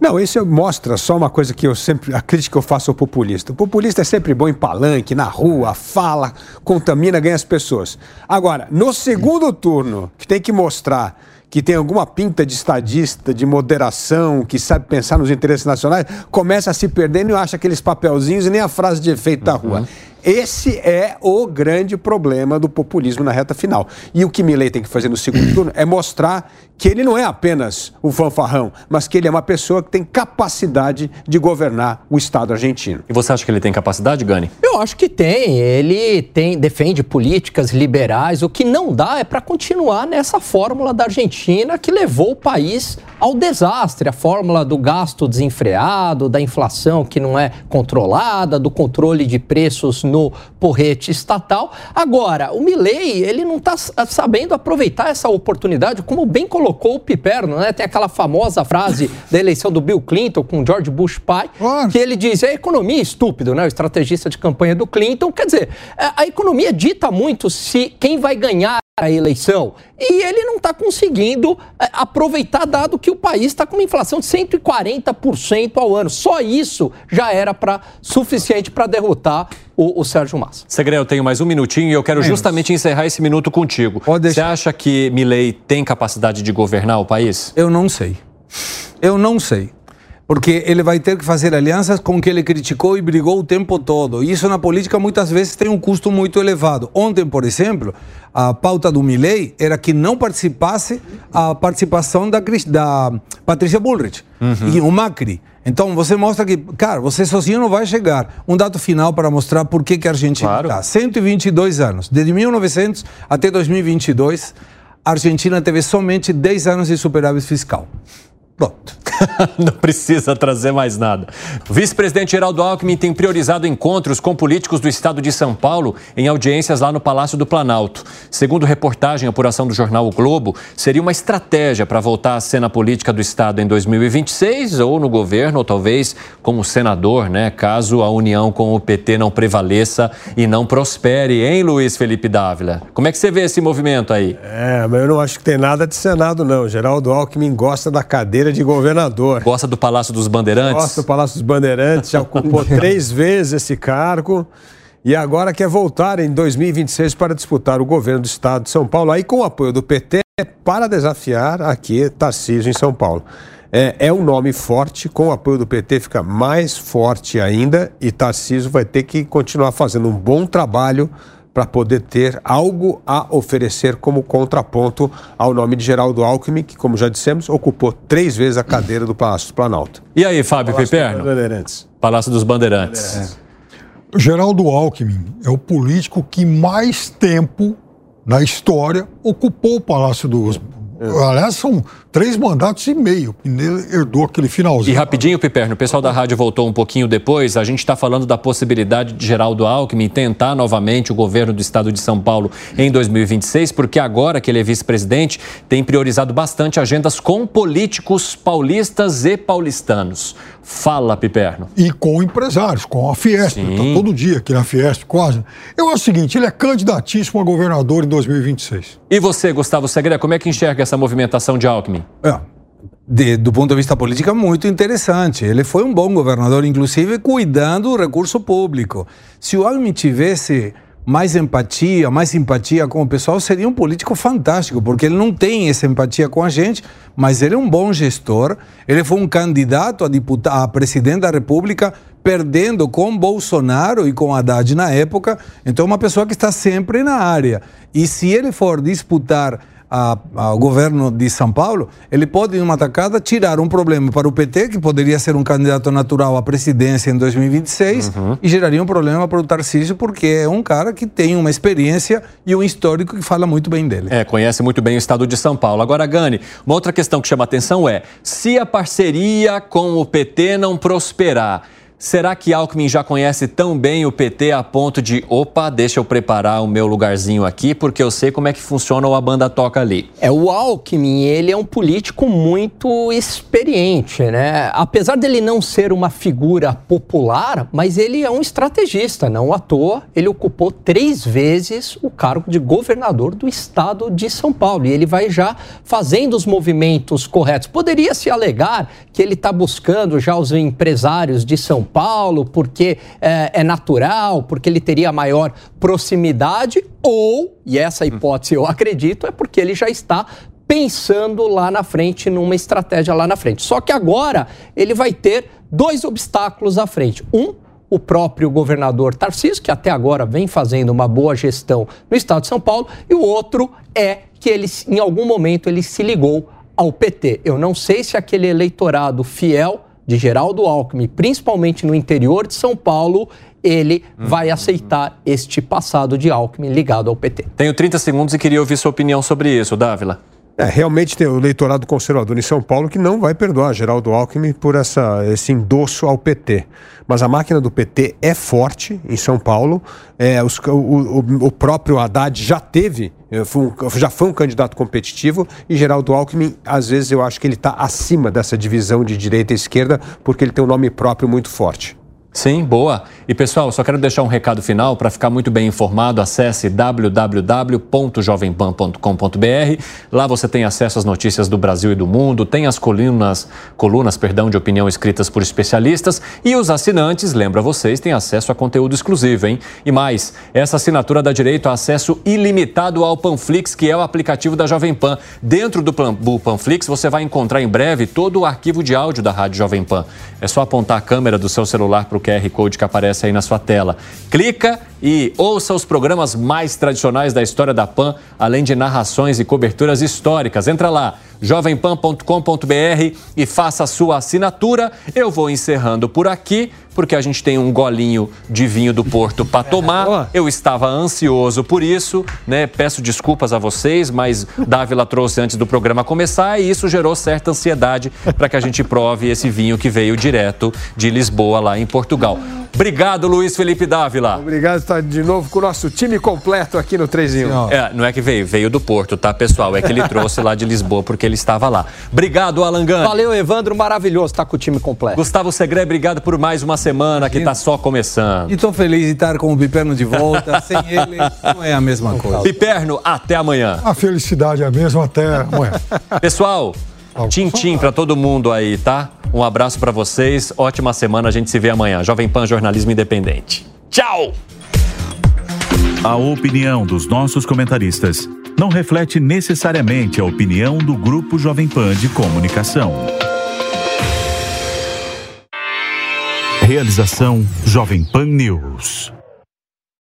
Não, isso mostra só uma coisa que eu sempre. A crítica que eu faço ao populista. O populista é sempre bom em palanque, na rua, fala, contamina, ganha as pessoas. Agora, no segundo turno, que tem que mostrar que tem alguma pinta de estadista, de moderação, que sabe pensar nos interesses nacionais, começa a se perdendo e acha aqueles papelzinhos e nem a frase de efeito da rua. Esse é o grande problema do populismo na reta final. E o que Milley tem que fazer no segundo turno é mostrar que ele não é apenas um fanfarrão, mas que ele é uma pessoa que tem capacidade de governar o Estado argentino. E você acha que ele tem capacidade, Gani? Eu acho que tem. Ele tem defende políticas liberais. O que não dá é para continuar nessa fórmula da Argentina que levou o país ao desastre. A fórmula do gasto desenfreado, da inflação que não é controlada, do controle de preços no porrete estatal. Agora, o Milley, ele não está sabendo aproveitar essa oportunidade, como bem colocou o Piperno, né? Tem aquela famosa frase da eleição do Bill Clinton com George Bush pai, que ele diz, a economia é estúpido, né? O estrategista de campanha do Clinton. Quer dizer, a economia dita muito se quem vai ganhar a eleição e ele não está conseguindo é, aproveitar, dado que o país está com uma inflação de 140% ao ano. Só isso já era para suficiente para derrotar o, o, Sérgio Massa. Segredo, eu tenho mais um minutinho e eu quero justamente encerrar esse minuto contigo. Você acha que Milley tem capacidade de governar o país? Eu não sei. Eu não sei porque ele vai ter que fazer alianças com quem ele criticou e brigou o tempo todo. E isso na política muitas vezes tem um custo muito elevado. Ontem, por exemplo, a pauta do Milley era que não participasse a participação da, da Patrícia Bullrich uhum. e o Macri. Então você mostra que, cara, você sozinho não vai chegar. Um dado final para mostrar por que, que a Argentina está. Claro. 122 anos. Desde 1900 até 2022, a Argentina teve somente 10 anos de superávit fiscal. Pronto. Não precisa trazer mais nada. Vice-presidente Geraldo Alckmin tem priorizado encontros com políticos do estado de São Paulo em audiências lá no Palácio do Planalto. Segundo reportagem apuração do jornal O Globo, seria uma estratégia para voltar à cena política do estado em 2026 ou no governo, ou talvez como senador, né? Caso a união com o PT não prevaleça e não prospere, hein, Luiz Felipe Dávila? Como é que você vê esse movimento aí? É, mas eu não acho que tem nada de Senado, não. Geraldo Alckmin gosta da cadeira de governador. Gosta do Palácio dos Bandeirantes? Gosta do Palácio dos Bandeirantes, já ocupou três vezes esse cargo e agora quer voltar em 2026 para disputar o governo do estado de São Paulo, aí com o apoio do PT, para desafiar aqui Tarcísio em São Paulo. É, é um nome forte, com o apoio do PT fica mais forte ainda e Tarcísio vai ter que continuar fazendo um bom trabalho para poder ter algo a oferecer como contraponto ao nome de Geraldo Alckmin, que, como já dissemos, ocupou três vezes a cadeira do Palácio do Planalto. E aí, Fábio Palácio Piperno? Dos Bandeirantes. Palácio dos Bandeirantes. Bandeirantes. É. Geraldo Alckmin é o político que mais tempo na história ocupou o Palácio dos é. Aliás, são três mandatos e meio. Ele herdou aquele finalzinho. E rapidinho, Piperno, o pessoal da rádio voltou um pouquinho depois. A gente está falando da possibilidade de Geraldo Alckmin tentar novamente o governo do estado de São Paulo em 2026, porque agora que ele é vice-presidente, tem priorizado bastante agendas com políticos paulistas e paulistanos. Fala, Piperno. E com empresários, com a Fiesp. Está todo dia aqui na Fiesp, quase. Eu acho o seguinte: ele é candidatíssimo a governador em 2026. E você, Gustavo Segredo, como é que enxerga essa movimentação de Alckmin? É. De, do ponto de vista político, muito interessante. Ele foi um bom governador, inclusive cuidando do recurso público. Se o Alckmin tivesse mais empatia, mais simpatia com o pessoal, seria um político fantástico, porque ele não tem essa empatia com a gente, mas ele é um bom gestor. Ele foi um candidato a, a presidente da República, perdendo com Bolsonaro e com Haddad na época. Então, é uma pessoa que está sempre na área. E se ele for disputar ao governo de São Paulo, ele pode, em uma tacada, tirar um problema para o PT, que poderia ser um candidato natural à presidência em 2026, uhum. e geraria um problema para o Tarcísio, porque é um cara que tem uma experiência e um histórico que fala muito bem dele. É, conhece muito bem o estado de São Paulo. Agora, Gani, uma outra questão que chama atenção é: se a parceria com o PT não prosperar, Será que Alckmin já conhece tão bem o PT a ponto de, opa, deixa eu preparar o meu lugarzinho aqui, porque eu sei como é que funciona ou a banda toca ali? É, o Alckmin, ele é um político muito experiente, né? Apesar dele não ser uma figura popular, mas ele é um estrategista, não à toa. Ele ocupou três vezes o cargo de governador do estado de São Paulo e ele vai já fazendo os movimentos corretos. Poderia se alegar que ele está buscando já os empresários de São Paulo, porque é, é natural, porque ele teria maior proximidade, ou, e essa hipótese eu acredito, é porque ele já está pensando lá na frente, numa estratégia lá na frente. Só que agora ele vai ter dois obstáculos à frente. Um, o próprio governador Tarcísio, que até agora vem fazendo uma boa gestão no estado de São Paulo, e o outro é que ele, em algum momento, ele se ligou ao PT. Eu não sei se aquele eleitorado fiel de Geraldo Alckmin, principalmente no interior de São Paulo, ele hum. vai aceitar este passado de Alckmin ligado ao PT. Tenho 30 segundos e queria ouvir sua opinião sobre isso, Dávila. É, realmente tem o eleitorado conservador em São Paulo que não vai perdoar Geraldo Alckmin por essa, esse endosso ao PT. Mas a máquina do PT é forte em São Paulo. É, os, o, o, o, próprio Haddad já teve, foi um, já foi um candidato competitivo e Geraldo Alckmin, às vezes eu acho que ele está acima dessa divisão de direita e esquerda porque ele tem um nome próprio muito forte. Sim, boa. E pessoal, só quero deixar um recado final para ficar muito bem informado. Acesse www.jovempan.com.br. Lá você tem acesso às notícias do Brasil e do mundo, tem as colunas, colunas, perdão, de opinião escritas por especialistas e os assinantes, lembra vocês, têm acesso a conteúdo exclusivo, hein? E mais, essa assinatura dá direito a acesso ilimitado ao Panflix, que é o aplicativo da Jovem Pan. Dentro do, do Panflix você vai encontrar em breve todo o arquivo de áudio da Rádio Jovem Pan. É só apontar a câmera do seu celular para o QR Code que aparece aí na sua tela. Clica e ouça os programas mais tradicionais da história da PAN, além de narrações e coberturas históricas. Entra lá, jovempan.com.br e faça a sua assinatura. Eu vou encerrando por aqui, porque a gente tem um golinho de vinho do Porto para tomar. Eu estava ansioso por isso, né? Peço desculpas a vocês, mas Dávila trouxe antes do programa começar e isso gerou certa ansiedade para que a gente prove esse vinho que veio direto de Lisboa, lá em Portugal. Obrigado, Luiz Felipe Dávila. Obrigado, estar de novo com o nosso time completo aqui no 3 em 1. É, não é que veio, veio do Porto, tá, pessoal? É que ele trouxe lá de Lisboa porque ele estava lá. Obrigado, Alan Gani. Valeu, Evandro, maravilhoso estar com o time completo. Gustavo Segre, obrigado por mais uma semana que está só começando. E estou feliz de estar com o Piperno de volta. Sem ele, não é a mesma coisa. Piperno, até amanhã. A felicidade é a mesma até amanhã. Pessoal, Tchim-tchim para todo mundo aí, tá? Um abraço para vocês, ótima semana, a gente se vê amanhã. Jovem Pan Jornalismo Independente. Tchau! A opinião dos nossos comentaristas não reflete necessariamente a opinião do Grupo Jovem Pan de Comunicação. Realização Jovem Pan News.